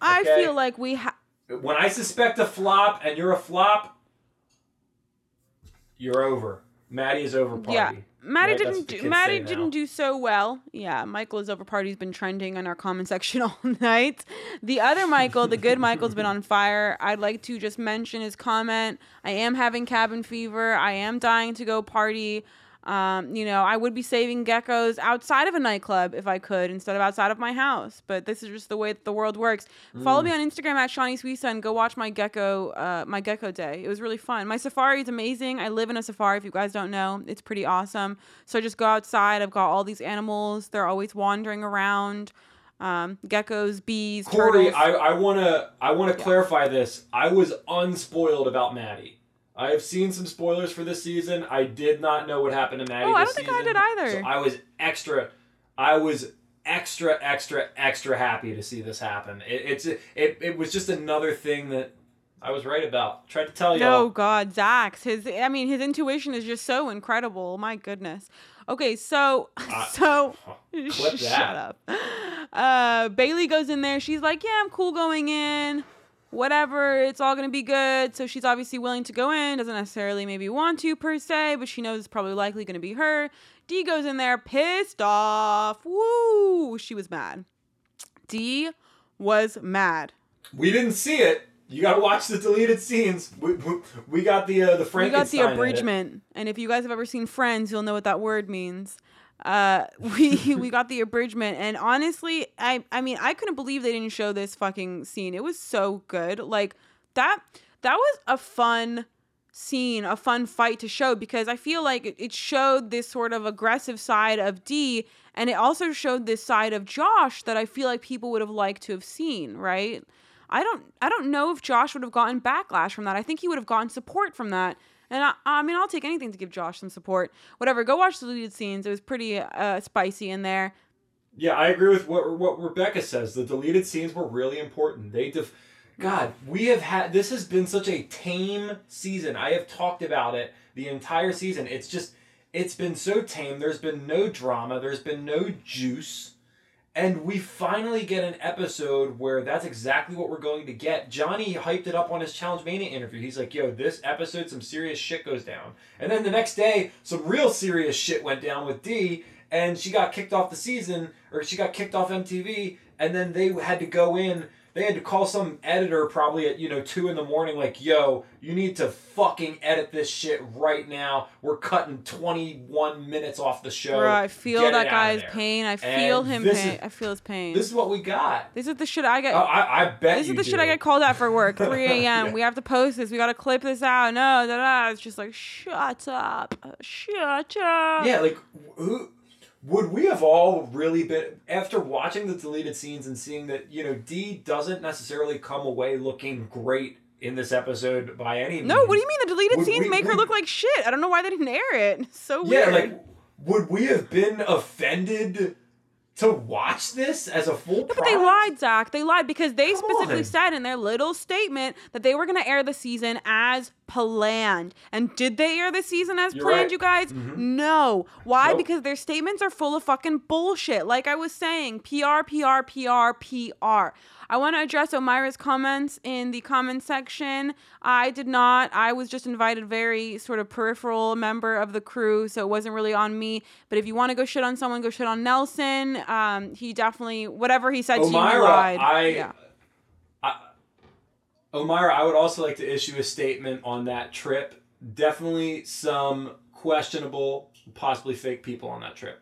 I Okay. feel like we have. when I suspect a flop and you're a flop, you're over. Maddie is over party. Yeah, Maddie Right? Didn't do. Maddie didn't do so well. Yeah, Michael's over party's been trending on our comment section all night. The other Michael, the good Michael's been on fire. I'd like to just mention his comment. I am having cabin fever. I am dying to go party. Um, you know, I would be saving geckos outside of a nightclub if I could instead of outside of my house. But this is just the way that the world works. Follow Mm. me on Instagram at Shanni Suissa and go watch my gecko, uh, my gecko day. It was really fun. My safari is amazing. I live in a safari. If you guys don't know, it's pretty awesome. So I just go outside. I've got all these animals. They're always wandering around. Um, geckos, bees, Corey, turtles. I, I wanna I wanna Yeah. clarify this. I was unspoiled about Maddie. I have seen some spoilers for this season. I did not know what happened to Maddie. Oh, I don't think I did either. So I was extra. I was extra, extra, extra happy to see this happen. It, it's it, it was just another thing that I was right about. Tried to tell you. No, God, Zach's his. I mean, his intuition is just so incredible. My goodness. Okay, so Uh, so clip shut up. Uh, Bayleigh goes in there. She's like, "Yeah, I'm cool going in. Whatever, it's all gonna be good." So she's obviously willing to go in. Doesn't necessarily maybe want to per se, but she knows it's probably likely gonna be her. Dee goes in there pissed off. Woo! She was mad. Dee was mad. We didn't see it. You got to watch the deleted scenes. We, we, we got the uh, the Frankenstein. We got the abridgment, and if you guys have ever seen Friends, you'll know what that word means. Uh, we we got the abridgment, and honestly, I I mean, I couldn't believe they didn't show this fucking scene. It was so good, like that. That was a fun scene, a fun fight to show because I feel like it, it showed this sort of aggressive side of Dee, and it also showed this side of Josh that I feel like people would have liked to have seen, right? I don't I don't know if Josh would have gotten backlash from that. I think he would have gotten support from that. And I, I mean, I'll take anything to give Josh some support. Whatever. Go watch the deleted scenes. It was pretty uh, spicy in there. Yeah, I agree with what what Rebecca says. The deleted scenes were really important. They def- God, we have had this has been such a tame season. I have talked about it the entire season. It's just it's been so tame. There's been no drama. There's been no juice. And we finally get an episode where that's exactly what we're going to get. Johnny hyped it up on his Challenge Mania interview. He's like, yo, this episode, some serious shit goes down. And then the next day, some real serious shit went down with Dee, and she got kicked off the season, or she got kicked off MTV, and then they had to go in. They had to call some editor probably at, you know, 2 in the morning, like, yo, you need to fucking edit this shit right now. We're cutting 21 minutes off the show. Bro, I feel Get that guy's pain. I feel And him pain. is- I feel his pain. This is what we got. This is the shit I get. Oh, I, I bet this is the shit. I get called out for work. 3 a.m. Yeah. We have to post this. We got to clip this out. No, da, da. It's just like, shut up. Shut up. Yeah, like who would we have all really been after watching the deleted scenes and seeing that you know Dee doesn't necessarily come away looking great in this episode by any means. No, what do you mean the deleted Would scenes we- make her look like shit? I don't know why they didn't air it. It's so Yeah, weird. Yeah, like would we have been offended to watch this as a full? But they lied, Zach. They lied because they Come specifically on. said in their little statement that they were going to air the season as planned. And did they air the season as You're planned, right. you guys? Mhm. No. Why? Nope. Because their statements are full of fucking bullshit. Like I was saying, PR, PR, PR, PR. I want to address Omira's comments in the comment section. I did not. I was just invited, very sort of peripheral member of the crew, so it wasn't really on me. But if you want to go shit on someone, go shit on Nelson. Um, he definitely whatever he said to you, Omira, lied. I, yeah. I, Omira, I would also like to issue a statement on that trip. Definitely some questionable, possibly fake people on that trip.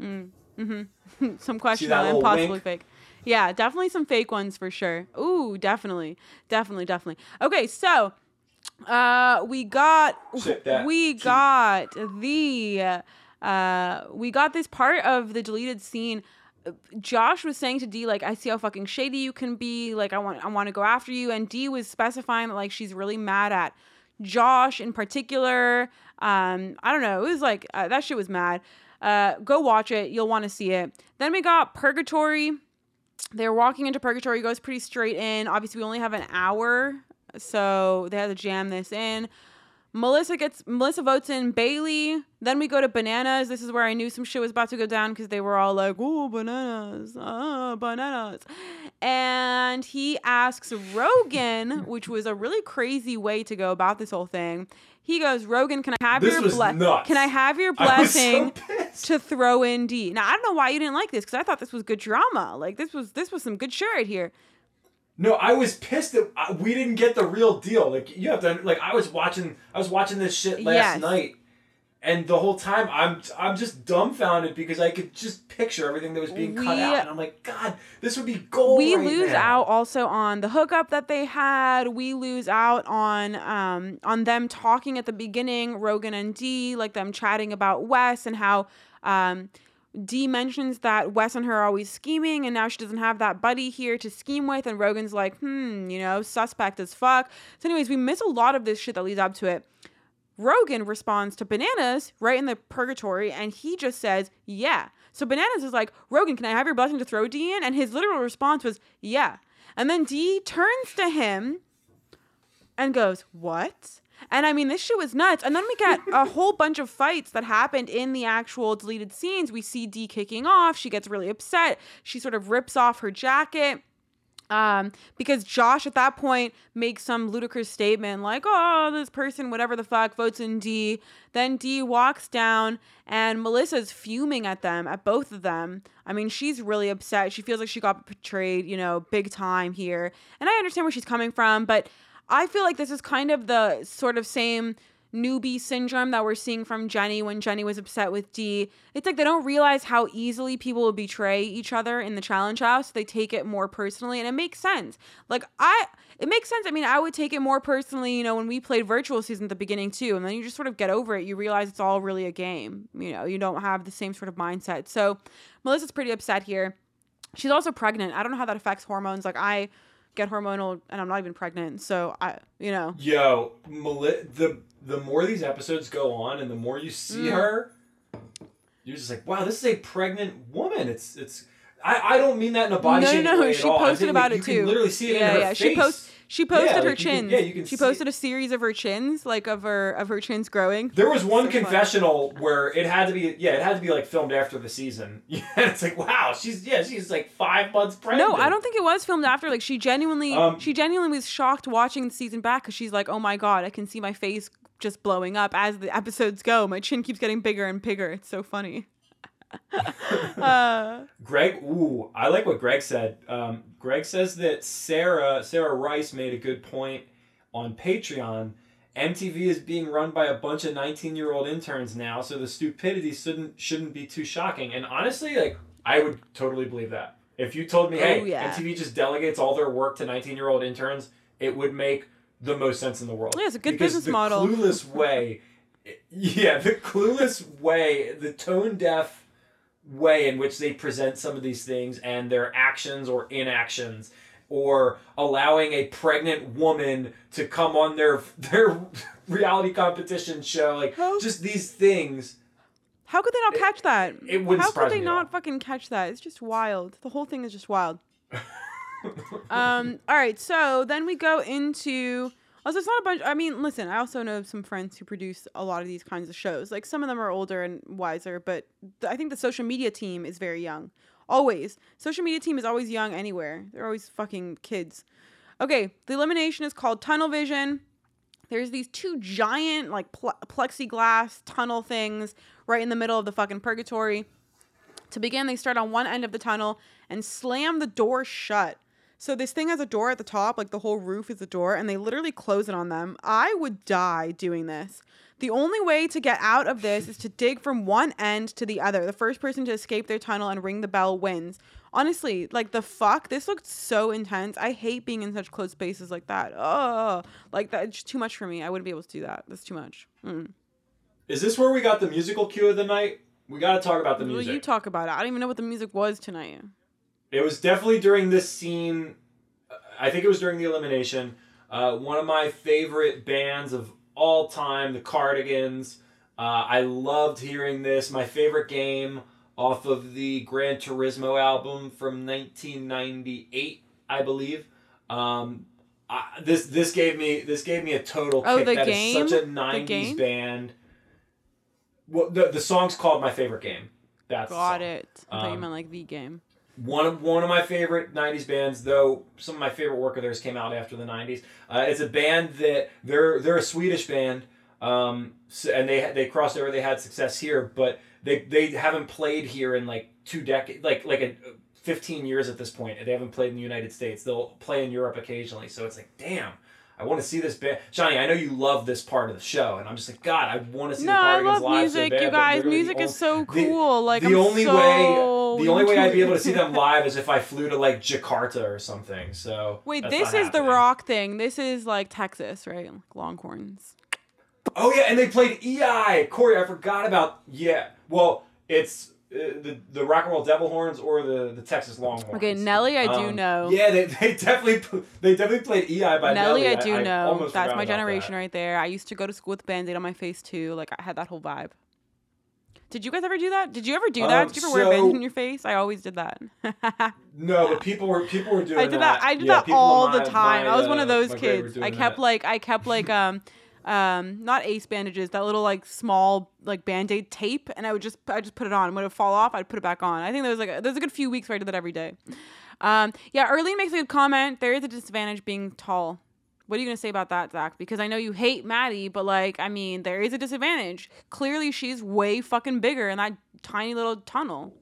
Mm, hmm some questionable and possibly wink? fake. Yeah, definitely some fake ones for sure. Ooh, definitely, definitely, definitely. Okay, so uh, we got we got the uh, we got this part of the deleted scene. Josh was saying to Dee like, "I see how fucking shady you can be. Like, I want, I want to go after you." And Dee was specifying that like she's really mad at Josh in particular. Um, I don't know. It was like uh, that shit was mad. Uh, go watch it. You'll want to see it. Then we got Purgatory. They're walking into Purgatory. Goes pretty straight in. Obviously, we only have an hour, so they had to jam this in. Melissa gets Melissa votes in Bayleigh Then we go to bananas. This is where I knew some shit was about to go down because they were all like, "Oh, bananas, ah, bananas," and he asks Rogan, which was a really crazy way to go about this whole thing. He goes, "Rogan, can I have This your was ble- nuts. Can I have your was so blessing to throw in Dee?" Now I don't know why you didn't like this because I thought this was good drama. Like this was this was some good shit right here. No, I was pissed that uh, we didn't get the real deal. Like you have to like I was watching I was watching this shit last Yes. night and the whole time I'm I'm just dumbfounded because I could just picture everything that was being cut out and I'm like god, this would be gold. we right lose now." out also on the hookup that they had. We lose out on um on them talking at the beginning, Rogan and Dee, like them chatting about Wes and how um Dee mentions that Wes and her are always scheming, and now she doesn't have that buddy here to scheme with. And Rogan's like, hmm, you know, suspect as fuck. So, anyways, we miss a lot of this shit that leads up to it. Rogan responds to Bananas right in the purgatory, and he just says, yeah. So Bananas is like, Rogan, can I have your blessing to throw Dee in? And his literal response was, yeah. And then Dee turns to him and goes, what? And I mean, this shit was nuts. And then we get a whole bunch of fights that happened in the actual deleted scenes. We see Dee kicking off. She gets really upset. She sort of rips off her jacket um, because Josh at that point makes some ludicrous statement like, "Oh, this person, whatever the fuck, votes in Dee." Then Dee walks down, and Melissa's fuming at them, at both of them. I mean, she's really upset. She feels like she got betrayed, you know, big time here. And I understand where she's coming from, but I feel like this is kind of the sort of same newbie syndrome that we're seeing from Jenny when Jenny was upset with Dee. It's like they don't realize how easily people will betray each other in the challenge house. They take it more personally and it makes sense. Like I it makes sense. I mean, I would take it more personally, you know, when we played virtual season at the beginning too, and then you just sort of get over it. You realize it's all really a game. You know, you don't have the same sort of mindset. So, Melissa's pretty upset here. She's also pregnant. I don't know how that affects hormones. Like I get hormonal and I'm not even pregnant. So, I, you know, Yo, the the more these episodes go on and the more you see Mm. her, you're just like, wow, this is a pregnant woman. It's it's. I, I don't mean that in a body no, no, no. She posted about like, it you too. can literally see it yeah, in her yeah. face. She post she posted Yeah, her like, you can- chins. yeah, you can she posted it. a series of her chins, like of her of her chins growing. There was one So confessional where it had to be yeah, it had to be like filmed after the season. Yeah, it's like wow, she's yeah, she's like five months pregnant. No, I don't think it was filmed after. Like she genuinely, Um, she genuinely was shocked watching the season back because she's like, "Oh my god, I can see my face just blowing up as the episodes go. My chin keeps getting bigger and bigger. It's so funny." Uh, Greg, ooh, I like what Greg said. Um, Greg says that Sarah Sarah Rice made a good point on Patreon. MTV is being run by a bunch of 19 year old interns now, so the stupidity shouldn't shouldn't be too shocking. And honestly, like I would totally believe that. If you told me, hey, Oh, yeah. MTV just delegates all their work to 19 year old interns, it would make the most sense in the world. Yeah, it's a good Because business the model. Clueless way, yeah, the clueless way, the tone deaf way in which they present some of these things and their actions or inactions or allowing a pregnant woman to come on their their reality competition show like just these things how could they not catch that? it wouldn't How could they not fucking catch that? It's just wild. The whole thing is just wild. um. All right. So then we go into. Also, it's not a bunch. I mean, listen. I also know some friends who produce a lot of these kinds of shows. Like some of them are older and wiser, but th- I think the social media team is very young. Always, social media team is always young anywhere. They're always fucking kids. Okay, the elimination is called Tunnel Vision. There's these two giant like pl- plexiglass tunnel things right in the middle of the fucking purgatory. To begin, they start on one end of the tunnel and slam the door shut. So this thing has a door at the top, like the whole roof is a door, and they literally close it on them. I would die doing this. The only way to get out of this is to dig from one end to the other. The first person to escape their tunnel and ring the bell wins. Honestly, like the fuck, this looked so intense. I hate being in such close spaces like that. Oh, like that, it's too much for me. I wouldn't be able to do that. That's too much. Mm. is this where we got the musical cue of the night we got to talk about the music. Well, you talk about it. I don't even know what the music was tonight. It was definitely during this scene. I think it was during the elimination. Uh, one of my favorite bands of all time, the Cardigans. Uh, I loved hearing this. My favorite game off of the Gran Turismo album from 1998, I believe. Um, I, this this gave me this gave me a total Oh, kick. the That is game? such a 90s band. Well, the the song's called My Favorite Game. That's Got it. I thought you Um, meant like the game. One of one of my favorite '90s bands, though some of my favorite work of theirs came out after the '90s. Uh, it's a band that they're they're a Swedish band, um, so, and they they crossed over. They had success here, but they they haven't played here in like two decades, like like a. 15 years at this point and they haven't played in the United States. They'll play in Europe occasionally. So it's like, damn, I want to see this band. Johnny, I know you love this part of the show and I'm just like, God, I want to see No, the I Cardigans love live music, so bad, you guys. the Music is only- so the- cool. like the I'm only so way the only way I'd be able to see them live is if I flew to like Jakarta or something. So Wait, this is the rock thing. This is like Texas, right? Like Longhorns. Oh yeah, and they played EI. Corey, I forgot about yeah. Well, it's uh, the the Rock and Roll Devil Horns or the the Texas Longhorns. Okay, Nelly, I do Um, know. Yeah, they, they definitely they definitely played EI by Nelly, Nelly. I do know. almost That's my generation that. right there. I used to go to school with Band-Aid on my face too. Like I had that whole vibe. Did you guys ever do that? Did you ever do that? Um, Did you ever wear a Band-Aid in your face? I always did that. No, but people were people were doing I did that. I did Yeah, that all my- the time. my, I was one of uh, those my grade were kids. I kept that. like I kept like um um not ace bandages, that little like small like band-aid tape and I would just I just put it on. When it would fall off, I'd put it back on. I think there was like a, there was a good few weeks where I did that every day. Um yeah, Erlene makes a good comment. There is a disadvantage being tall. What are you gonna say about that, Zach? Because I know you hate Maddie, but like, I mean, there is a disadvantage. Clearly, she's way fucking bigger in that tiny little tunnel.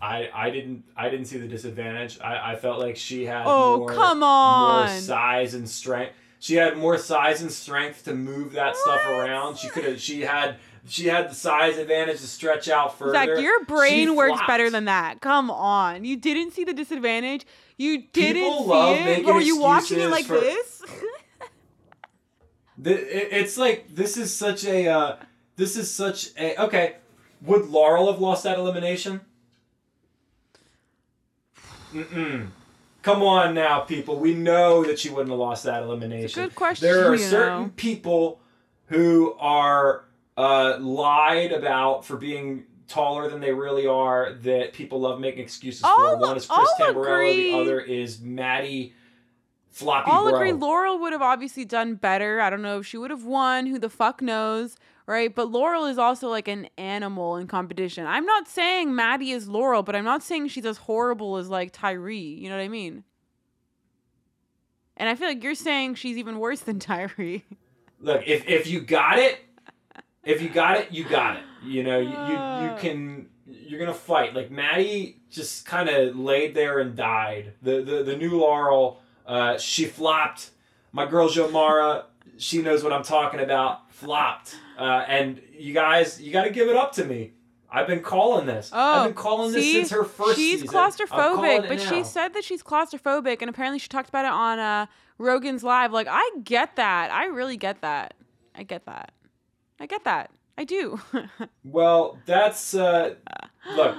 I, I didn't I didn't see the disadvantage. I, I felt like she had Oh, more, come more on. size and strength. She had more size and strength to move that stuff around. She could have she had she had the size advantage to stretch out further. Zach, your brain She works flopped. better than that. Come on. You didn't see the disadvantage. You didn't People see it. were you watching it like for- this? The, it, it's like this is such a uh, this is such a okay. Would Laurel have lost that elimination? Mm-mm. Come on now, people. We know that she wouldn't have lost that elimination. good question, There are certain know. people who are uh, lied about for being taller than they really are that people love making excuses I'll- for. One is Chris I'll Tamborello. agree. The other is Maddie Floppy I'll Bro. agree. Laurel would have obviously done better. I don't know if she would have won. Who the fuck knows? Right? But Laurel is also like an animal in competition. I'm not saying Maddie is Laurel, but I'm not saying she's as horrible as like Tyree. You know what I mean? And I feel like you're saying she's even worse than Tyree. Look, if if you got it, if you got it, you got it. You know, you you, you can you're gonna fight. Like Maddie just kind of laid there and died. The the the new Laurel, uh, she flopped. My girl Jomara, she knows what I'm talking about. Flopped. Uh, and you guys, you got to give it up to me. I've been calling this. Oh, I've been calling this see? since her first she's season. Claustrophobic, but now. she said that she's claustrophobic, and apparently she talked about it on uh, Rogan's live. Like, I get that. I really get that. I get that. I get that. I do. Well, that's uh, look.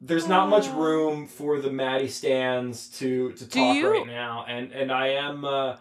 There's not much room for the Maddie stands to to talk right now, and and I am. Uh,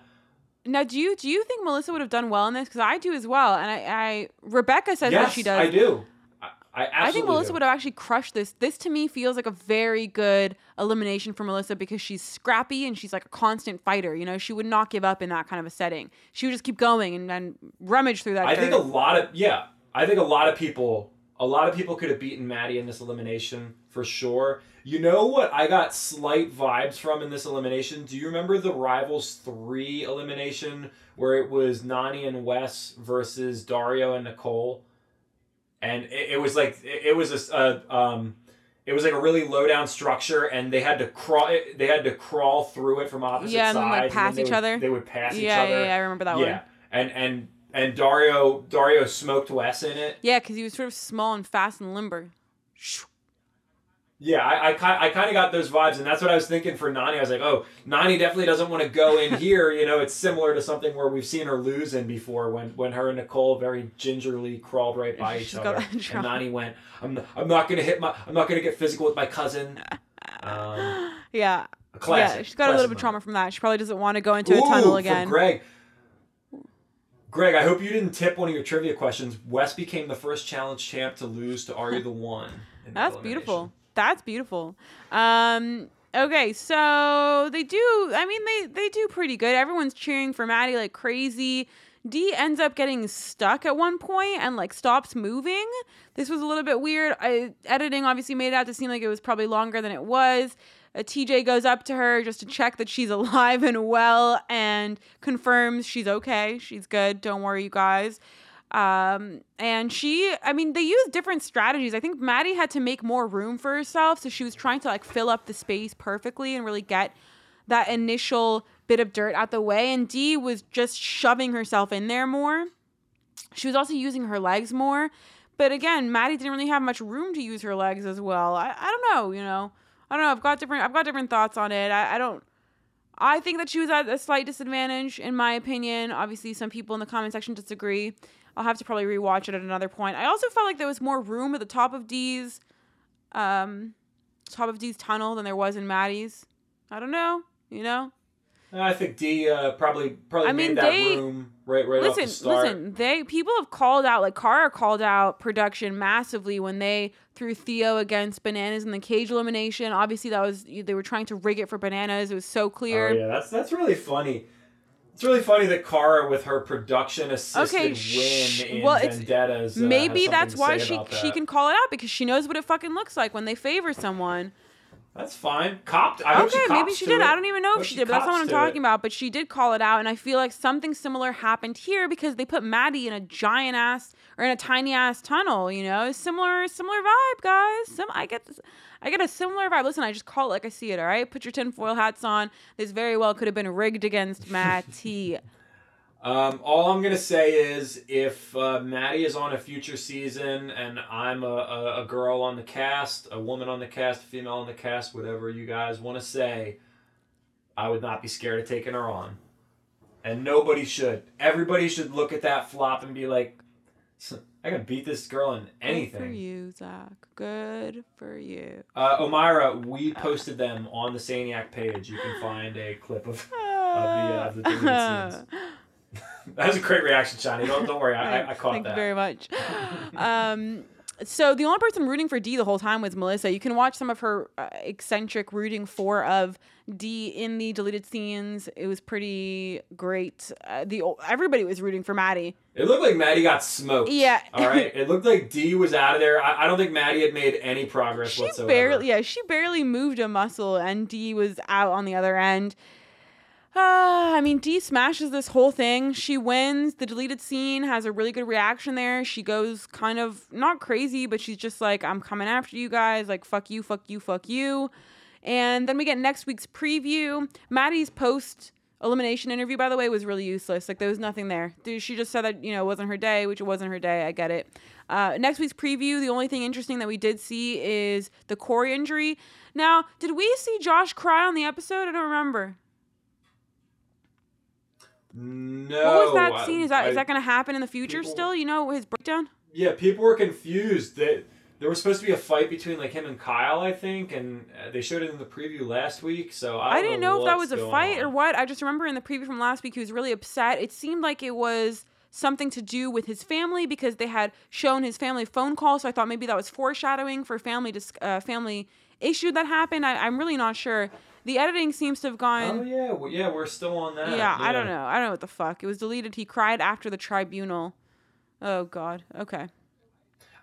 now, do you do you think Melissa would have done well in this? Because I do as well, and I, I Rebecca says yes, that she does. I do. I, I I think Melissa do. would have actually crushed this. This to me feels like a very good elimination for Melissa because she's scrappy and she's like a constant fighter. You know, she would not give up in that kind of a setting. She would just keep going and then rummage through that. I think a lot of yeah. I think a lot of people, a lot of people could have beaten Maddie in this elimination for sure. You know what I got slight vibes from in this elimination? Do you remember the Rivals three elimination where it was Nany and Wes versus Dario and Nicole, and it, it was like it, it was a, um. It was like a really low down structure, and they had to crawl. They had to crawl through it from opposite Yeah, and sides. like, pass they each would- other. They would pass each yeah, other. yeah, yeah, I remember that yeah, one. Yeah, and and and Dario Dario smoked Wes in it. Yeah, because he was sort of small and fast and limber. Yeah, I, I, I kind of got those vibes, and that's what I was thinking for Nany. I was like, oh, Nany definitely doesn't want to go in here. You know, it's similar to something where we've seen her lose in before when, when her and Nicole very gingerly crawled right by each other. And. Nany went, I'm, I'm not going to hit my, I'm not going to get physical with my cousin. Um, Yeah. classic. yeah, she's got a little bit of trauma from that. She probably doesn't want to go into a Ooh, tunnel for again. Greg. Greg, I hope you didn't tip one of your trivia questions. Wes became the first challenge champ to lose to Are You the One? That's beautiful. That's beautiful. Um, okay, so they do. I mean, they they do pretty good. Everyone's cheering for Maddie like crazy. Dee ends up getting stuck at one point and like stops moving. This was a little bit weird. I, editing obviously made it out to seem like it was probably longer than it was. Uh, TJ goes up to her just to check that she's alive and well and confirms she's okay. She's good. Don't worry, you guys. Um, and she, I mean, they used different strategies. I think Maddie had to make more room for herself. So she was trying to like fill up the space perfectly and really get that initial bit of dirt out the way. And Dee was just shoving herself in there more. She was also using her legs more. But again, Maddie didn't really have much room to use her legs as well. I, I don't know, you know. I don't know. I've got different I've got different thoughts on it. I, I don't I think that she was at a slight disadvantage, in my opinion. Obviously, some people in the comment section disagree. I'll have to probably rewatch it at another point. I also felt like there was more room at the top of Dee's, um, top of Dee's tunnel than there was in Maddie's. I don't know. You know. I think Dee uh, probably probably I mean, made that they- room right right off the listen, start. listen. They people have called out like Cara called out production massively when they threw Theo against Bananas in the cage elimination. Obviously, that was they were trying to rig it for Bananas. It was so clear. Oh yeah, that's that's really funny. It's really funny that Cara, with her production assisted Okay, sh- win in well, Vendettas, uh, Maybe that's why she about she can call it out because she knows what it fucking looks like when they favor someone. That's fine. Copped. I hope okay, she maybe she did. it. I don't even know if she she did, but that's not what I'm to it. talking about. But she did call it out, and I feel like something similar happened here because they put Maddie in a giant ass or in a tiny ass tunnel. You know, similar similar vibe, guys. Some I get this, I get a similar vibe. Listen, I just call it like I see it. All right, put your tinfoil hats on. This very well could have been rigged against Maddie. Um, all I'm gonna say is, if uh, Maddie is on a future season and I'm a, a, a girl on the cast, a woman on the cast, a female on the cast, whatever you guys want to say, I would not be scared of taking her on. And nobody should. Everybody should look at that flop and be like, I can beat this girl in anything. Good for you, Zach. Good for you. Uh, Omira, we posted them on the Saniac page. You can find a clip of. the, uh, the scenes. That was a great reaction, Shanni. Don't, don't worry, I, I, I caught Thank that. Thank you very much. um, so the only person rooting for Dee the whole time was Melissa. You can watch some of her uh, eccentric rooting for of Dee in the deleted scenes. It was pretty great. Uh, the everybody was rooting for Maddie. It looked like Maddie got smoked. Yeah. All right. It looked like Dee was out of there. I, I don't think Maddie had made any progress She whatsoever. barely, yeah, she barely moved a muscle, and Dee was out on the other end. Uh, I mean, Dee smashes this whole thing. She wins. The deleted scene has a really good reaction there. She goes kind of not crazy, but she's just like, I'm coming after you guys. Like, fuck you, fuck you, fuck you. And then we get next week's preview. Maddie's post elimination interview, by the way, was really useless. Like, there was nothing there. She just said that, you know, it wasn't her day, which it wasn't her day. I get it. Uh, next week's preview, the only thing interesting that we did see is the core injury. Now, did we see Josh cry on the episode? I don't remember. No. what was that scene? Is that is I- that going to happen in the future people- still? You know, his breakdown? Yeah, people were confused that there was supposed to be a fight between like him and Kyle, I think, and uh, they showed it in the preview last week. So I, I, didn't know if that was a fight on. or what. I just remember in the preview from last week he was really upset. It seemed like it was something to do with his family because they had shown his family phone call. So I thought maybe that was foreshadowing for family dis- uh, family issue that happened. I, I'm really not sure. The editing seems to have gone. Oh yeah, well, yeah, we're still on that. yeah, I don't know. I don't know what the fuck. It was deleted. He cried after the tribunal. Oh God. Okay.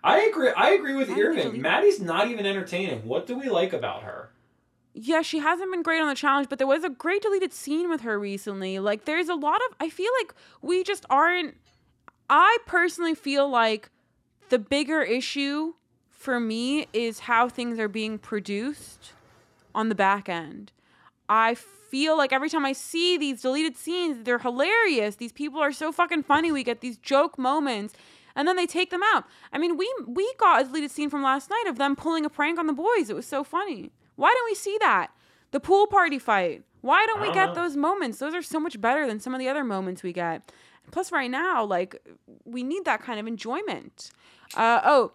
I agree. I agree with Irving. delete? Maddie's not even entertaining. What do we like about her? Yeah, she hasn't been great on the challenge, but there was a great deleted scene with her recently. Like, there's a lot of. I feel like we just aren't. I personally feel like the bigger issue for me is how things are being produced on the back end. I feel like every time I see these deleted scenes, they're hilarious. These people are so fucking funny. We get these joke moments. and then they take them out. I mean, we we got a deleted scene from last night of them pulling a prank on the boys. It was so funny. Why don't we see that? The pool party fight. Why don't we don't get know. those moments? Those are so much better than some of the other moments we get. Plus, right now, like we need that kind of enjoyment. Uh, oh,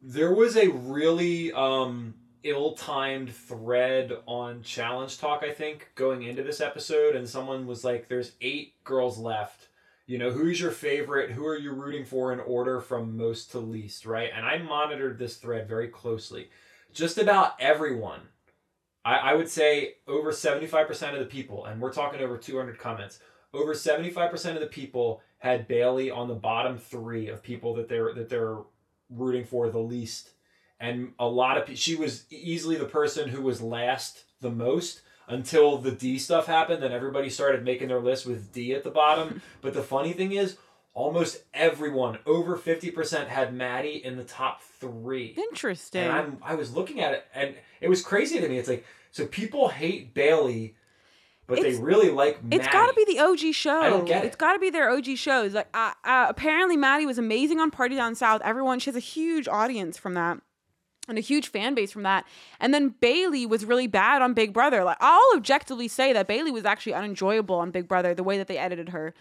There was a really um, ill-timed thread on Challenge Talk, I think, going into this episode, and someone was like, "There's eight girls left. You know, who's your favorite? Who are you rooting for in order from most to least, right?" And I monitored this thread very closely. Just about everyone, I, I would say over seventy-five percent of the people, and we're talking over two hundred comments. Over seventy-five percent of the people had Bayleigh on the bottom three of people that they're that they're rooting for the least and a lot of she was easily the person who was last the most until the Dee stuff happened and everybody started making their list with Dee at the bottom but the funny thing is almost everyone over 50% had Maddie in the top 3 interesting. and I'm I was looking at it and it was crazy to me it's like so people hate Bayleigh but It's- they really like Maddie It's got to be the OG show. I don't get it. It's got to be their OG shows. Like, uh, uh, apparently, Maddie was amazing on Party Down South. Everyone, she has a huge audience from that. And a huge fan base from that. And then Bayleigh was really bad on Big Brother. Like, I'll objectively say that Bayleigh was actually unenjoyable on Big Brother, the way that they edited her.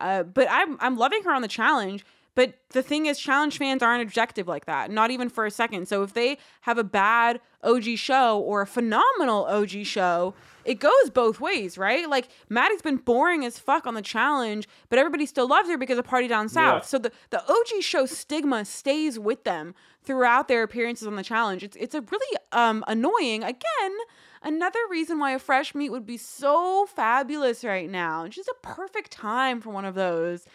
Uh, but I'm, I'm loving her on the challenge. But the thing is, challenge fans aren't objective like that, not even for a second. So if they have a bad OG show or a phenomenal OG show, it goes both ways, right? Like Maddie's been boring as fuck on the challenge, but everybody still loves her because of Party Down South. Yeah. So the, the OG show stigma stays with them throughout their appearances on the challenge. It's it's a really um annoying again. Another reason why a fresh meat would be so fabulous right now. It's just a perfect time for one of those.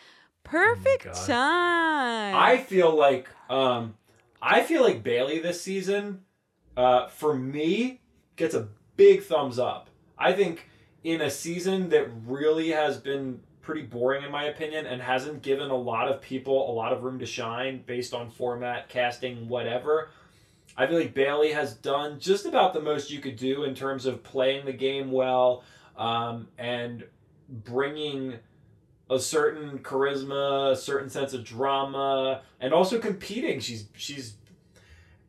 Perfect Oh time. I feel like um I feel like Bayleigh this season uh for me gets a big thumbs up. I think in a season that really has been pretty boring in my opinion and hasn't given a lot of people a lot of room to shine based on format, casting, whatever. I feel like Bayleigh has done just about the most you could do in terms of playing the game well um, and bringing a certain charisma, a certain sense of drama, and also competing. She's she's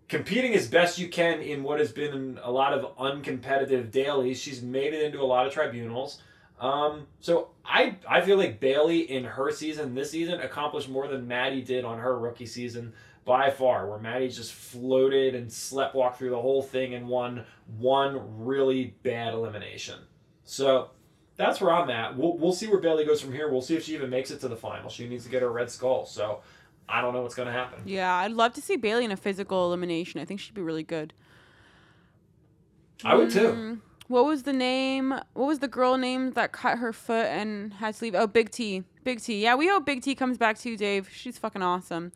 competing as best you can in what has been a lot of uncompetitive dailies. She's made it into a lot of tribunals. Um, so I I feel like Bayleigh in her season this season accomplished more than Maddie did on her rookie season by far. Where Maddie just floated and sleptwalked through the whole thing and won one really bad elimination. So that's where I'm at. We'll, we'll see where Bayleigh goes from here. We'll see if she even makes it to the final. She needs to get her red skull. So I don't know what's going to happen. yeah, I'd love to see Bayleigh in a physical elimination. I think she'd be really good. I would too. Mm, What was the name? What was the girl name that cut her foot and had to leave? Oh, Big T. Big T. Yeah, we hope Big T comes back too, Dave. She's fucking awesome.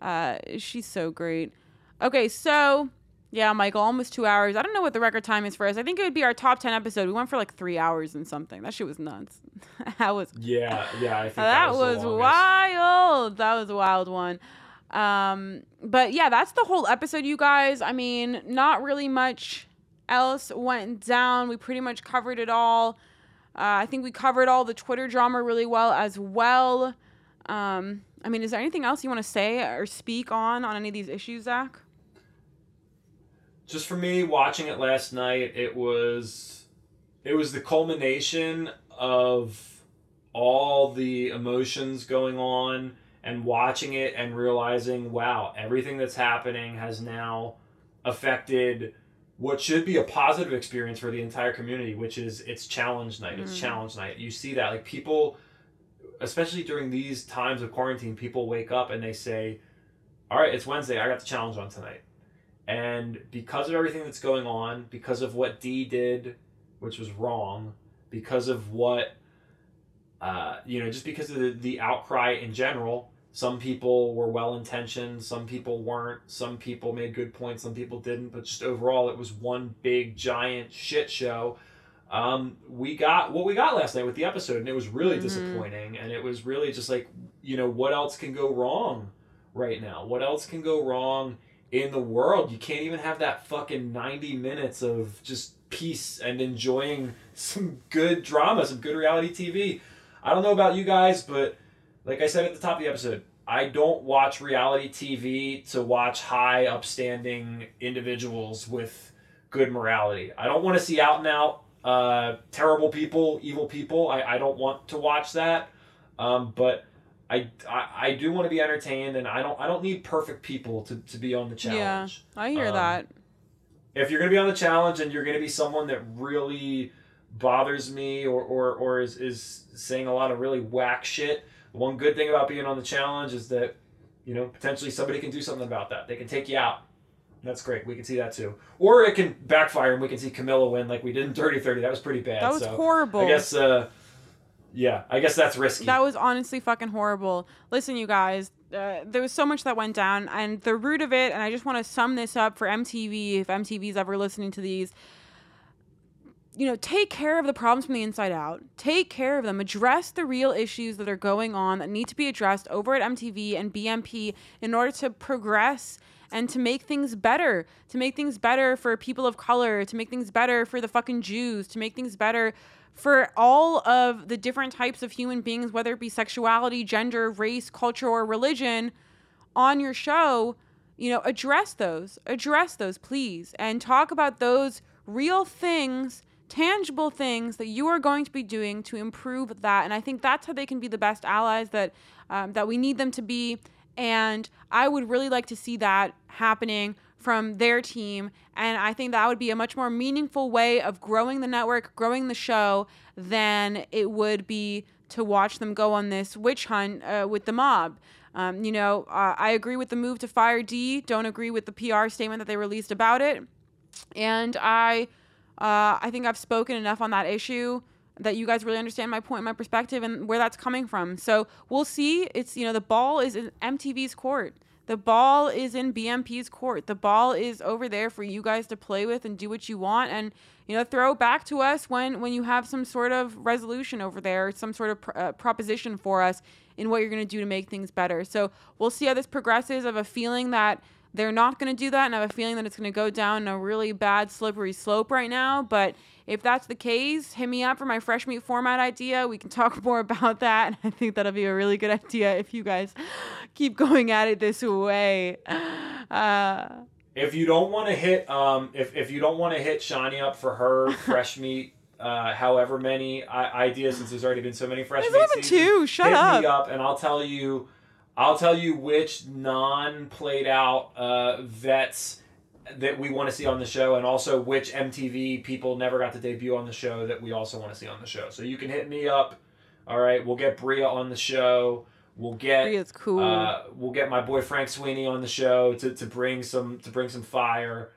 Uh, she's so great. Okay, so yeah, Michael, almost two hours. I don't know what the record time is for us. I think it would be our top ten episode. We went for like three hours and something. That shit was nuts. that was Yeah, yeah, I think that, that, was, the wild. That was a wild one. Um, but yeah, that's the whole episode, you guys. I mean, not really much else went down. We pretty much covered it all. Uh, I think we covered all the Twitter drama really well as well. Um, I mean, is there anything else you want to say or speak on on any of these issues, Zach? Just for me, watching it last night, it was it was the culmination of all the emotions going on and watching it and realizing, wow, everything that's happening has now affected what should be a positive experience for the entire community, which is it's challenge night. It's Mm. challenge night. You see that like people especially during these times of quarantine, people wake up and they say, "All right, it's Wednesday. I got the challenge on tonight." And because of everything that's going on, because of what Dee did, which was wrong, because of what, uh, you know, just because of the, the outcry in general, some people were well intentioned, some people weren't, some people made good points, some people didn't, but just overall, it was one big giant shit show. Um, we got what we got last night with the episode, and it was really Mhm. disappointing, and it was really just like, you know, what else can go wrong right now? What else can go wrong? in the world. You can't even have that fucking 90 minutes of just peace and enjoying some good drama, some good reality TV. I don't know about you guys, but like I said at the top of the episode, I don't watch reality TV to watch high, upstanding individuals with good morality. I don't want to see out and out uh, terrible people, evil people. I, I don't want to watch that. Um, but I, I, I do want to be entertained, and I don't I don't need perfect people to, to be on the challenge. Yeah, I hear Um, that. If you're gonna be on the challenge and you're gonna be someone that really bothers me or, or, or is, is saying a lot of really whack shit, one good thing about being on the challenge is that you know potentially somebody can do something about that. They can take you out. That's great. We can see that too. Or it can backfire and we can see Camila win like we did in Dirty Thirty. That was pretty bad. That was so horrible. I guess. Uh, yeah, I guess that's risky. That was honestly fucking horrible. Listen, you guys, uh, there was so much that went down, and the root of it, and I just want to sum this up for MTV, if MTV's ever listening to these. You know, take care of the problems from the inside out. Take care of them. Address the real issues that are going on that need to be addressed over at MTV and BMP in order to progress and to make things better. To make things better for people of color, to make things better for the fucking Jews, to make things better for all of the different types of human beings, whether it be sexuality, gender, race, culture, or religion, on your show, you know, address those. Address those, please. And talk about those real things, tangible things that you are going to be doing to improve that. And I think that's how they can be the best allies that um, that we need them to be. And I would really like to see that happening from their team. And I think that would be a much more meaningful way of growing the network, growing the show, than it would be to watch them go on this witch hunt uh, with the mob. Um, you know, uh, I agree with the move to fire Dee. Don't agree with the PR statement that they released about it. And I, uh, I think I've spoken enough on that issue that you guys really understand my point, my perspective, and where that's coming from. So we'll see. It's you know the ball is in MTV's court. The ball is in BMP's court. The ball is over there for you guys to play with and do what you want, and you know throw back to us when when you have some sort of resolution over there, some sort of pr- uh, proposition for us in what you're going to do to make things better. So we'll see how this progresses. Have a feeling that they're not going to do that, and I have a feeling that it's going to go down a really bad, slippery slope right now. But if that's the case, hit me up for my fresh meat format idea. We can talk more about that. And I think that'll be a really good idea if you guys keep going at it this way. Uh, if you don't want to hit, um, if, if you don't want to hit Shanni up for her fresh meat, uh, however many I- ideas, since there's already been so many fresh there's meat only been two. Shut hit up. me up and I'll tell you, I'll tell you which non-played out uh, vets that we want to see on the show, and also which MTV people never got to debut on the show that we also want to see on the show. So you can hit me up. All right, we'll get Bria on the show. We'll get Bria's cool. uh, we'll get my boy Frank Sweeney on the show to, to bring some to bring some fire.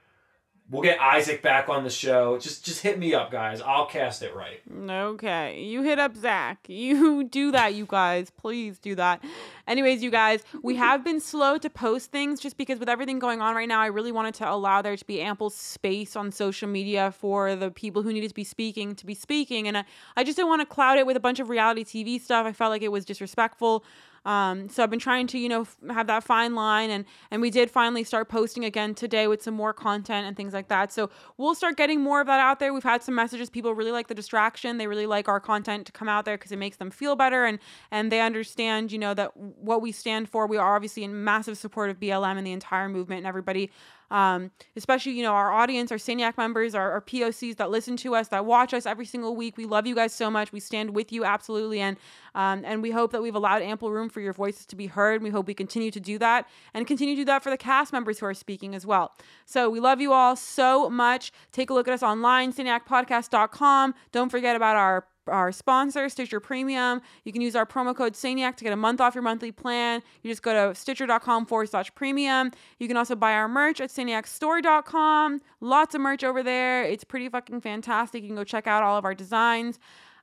We'll get Isaac back on the show. Just just hit me up, guys. I'll cast it right. Okay, you hit up Zach. You do that, you guys. Please do that. Anyways, you guys, we have been slow to post things just because with everything going on right now, I really wanted to allow there to be ample space on social media for the people who needed to be speaking to be speaking. And I, I just didn't want to cloud it with a bunch of reality TV stuff. I felt like it was disrespectful. Um, so I've been trying to, you know, f- have that fine line, and and we did finally start posting again today with some more content and things like that. So we'll start getting more of that out there. We've had some messages. People really like the distraction. They really like our content to come out there because it makes them feel better, and and they understand, you know, that what we stand for. We are obviously in massive support of BLM and the entire movement and everybody um, especially you know our audience, our Saniac members, our, our POCs that listen to us, that watch us every single week. We love you guys so much. We stand with you absolutely, and um, and we hope that we've allowed ample room for your voices to be heard. We hope we continue to do that and continue to do that for the cast members who are speaking as well. So we love you all so much. Take a look at us online, saniacpodcast.com. Don't forget about our our sponsor, Stitcher Premium. You can use our promo code Saniac to get a month off your monthly plan. You just go to stitcher.com forward slash premium. You can also buy our merch at saniacstore.com. Lots of merch over there. It's pretty fucking fantastic. You can go check out all of our designs.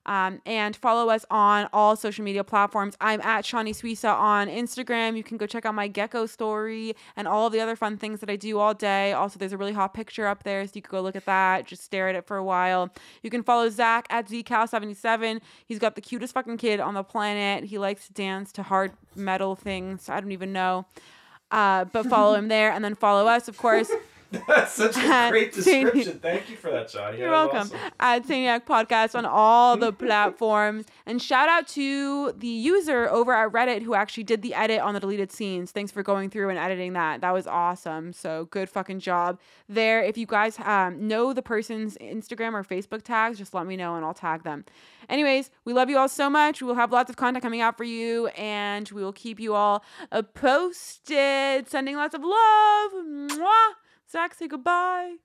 Um, and follow us on all social media platforms. I'm at Shanni Suissa on Instagram. You can go check out my gecko story and all of the other fun things that I do all day. Also, there's a really hot picture up there, so you could go look at that. Just stare at it for a while. You can follow Zach at zcal77. He's got the cutest fucking kid on the planet. He likes to dance to hard metal things. I don't even know. Uh, but follow him there, and then follow us, of course. That's such a great Saint- description. Thank you for that, Johnny. You're welcome. awesome. At Saniac Podcast on all the platforms. And shout out to the user over at Reddit who actually did the edit on the deleted scenes. Thanks for going through and editing that. That was awesome. So good fucking job there. If you guys um, know the person's Instagram or Facebook tags, just let me know and I'll tag them. Anyways, we love you all so much. We will have lots of content coming out for you and we will keep you all uh, posted. Sending lots of love. Mwah. Zach, say goodbye.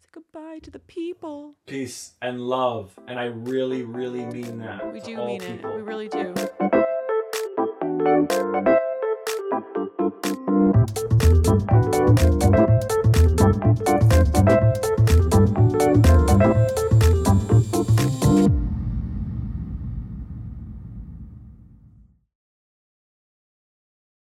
Say goodbye to the people. Peace and love. And I really, really mean that. We do mean people. it. We really do.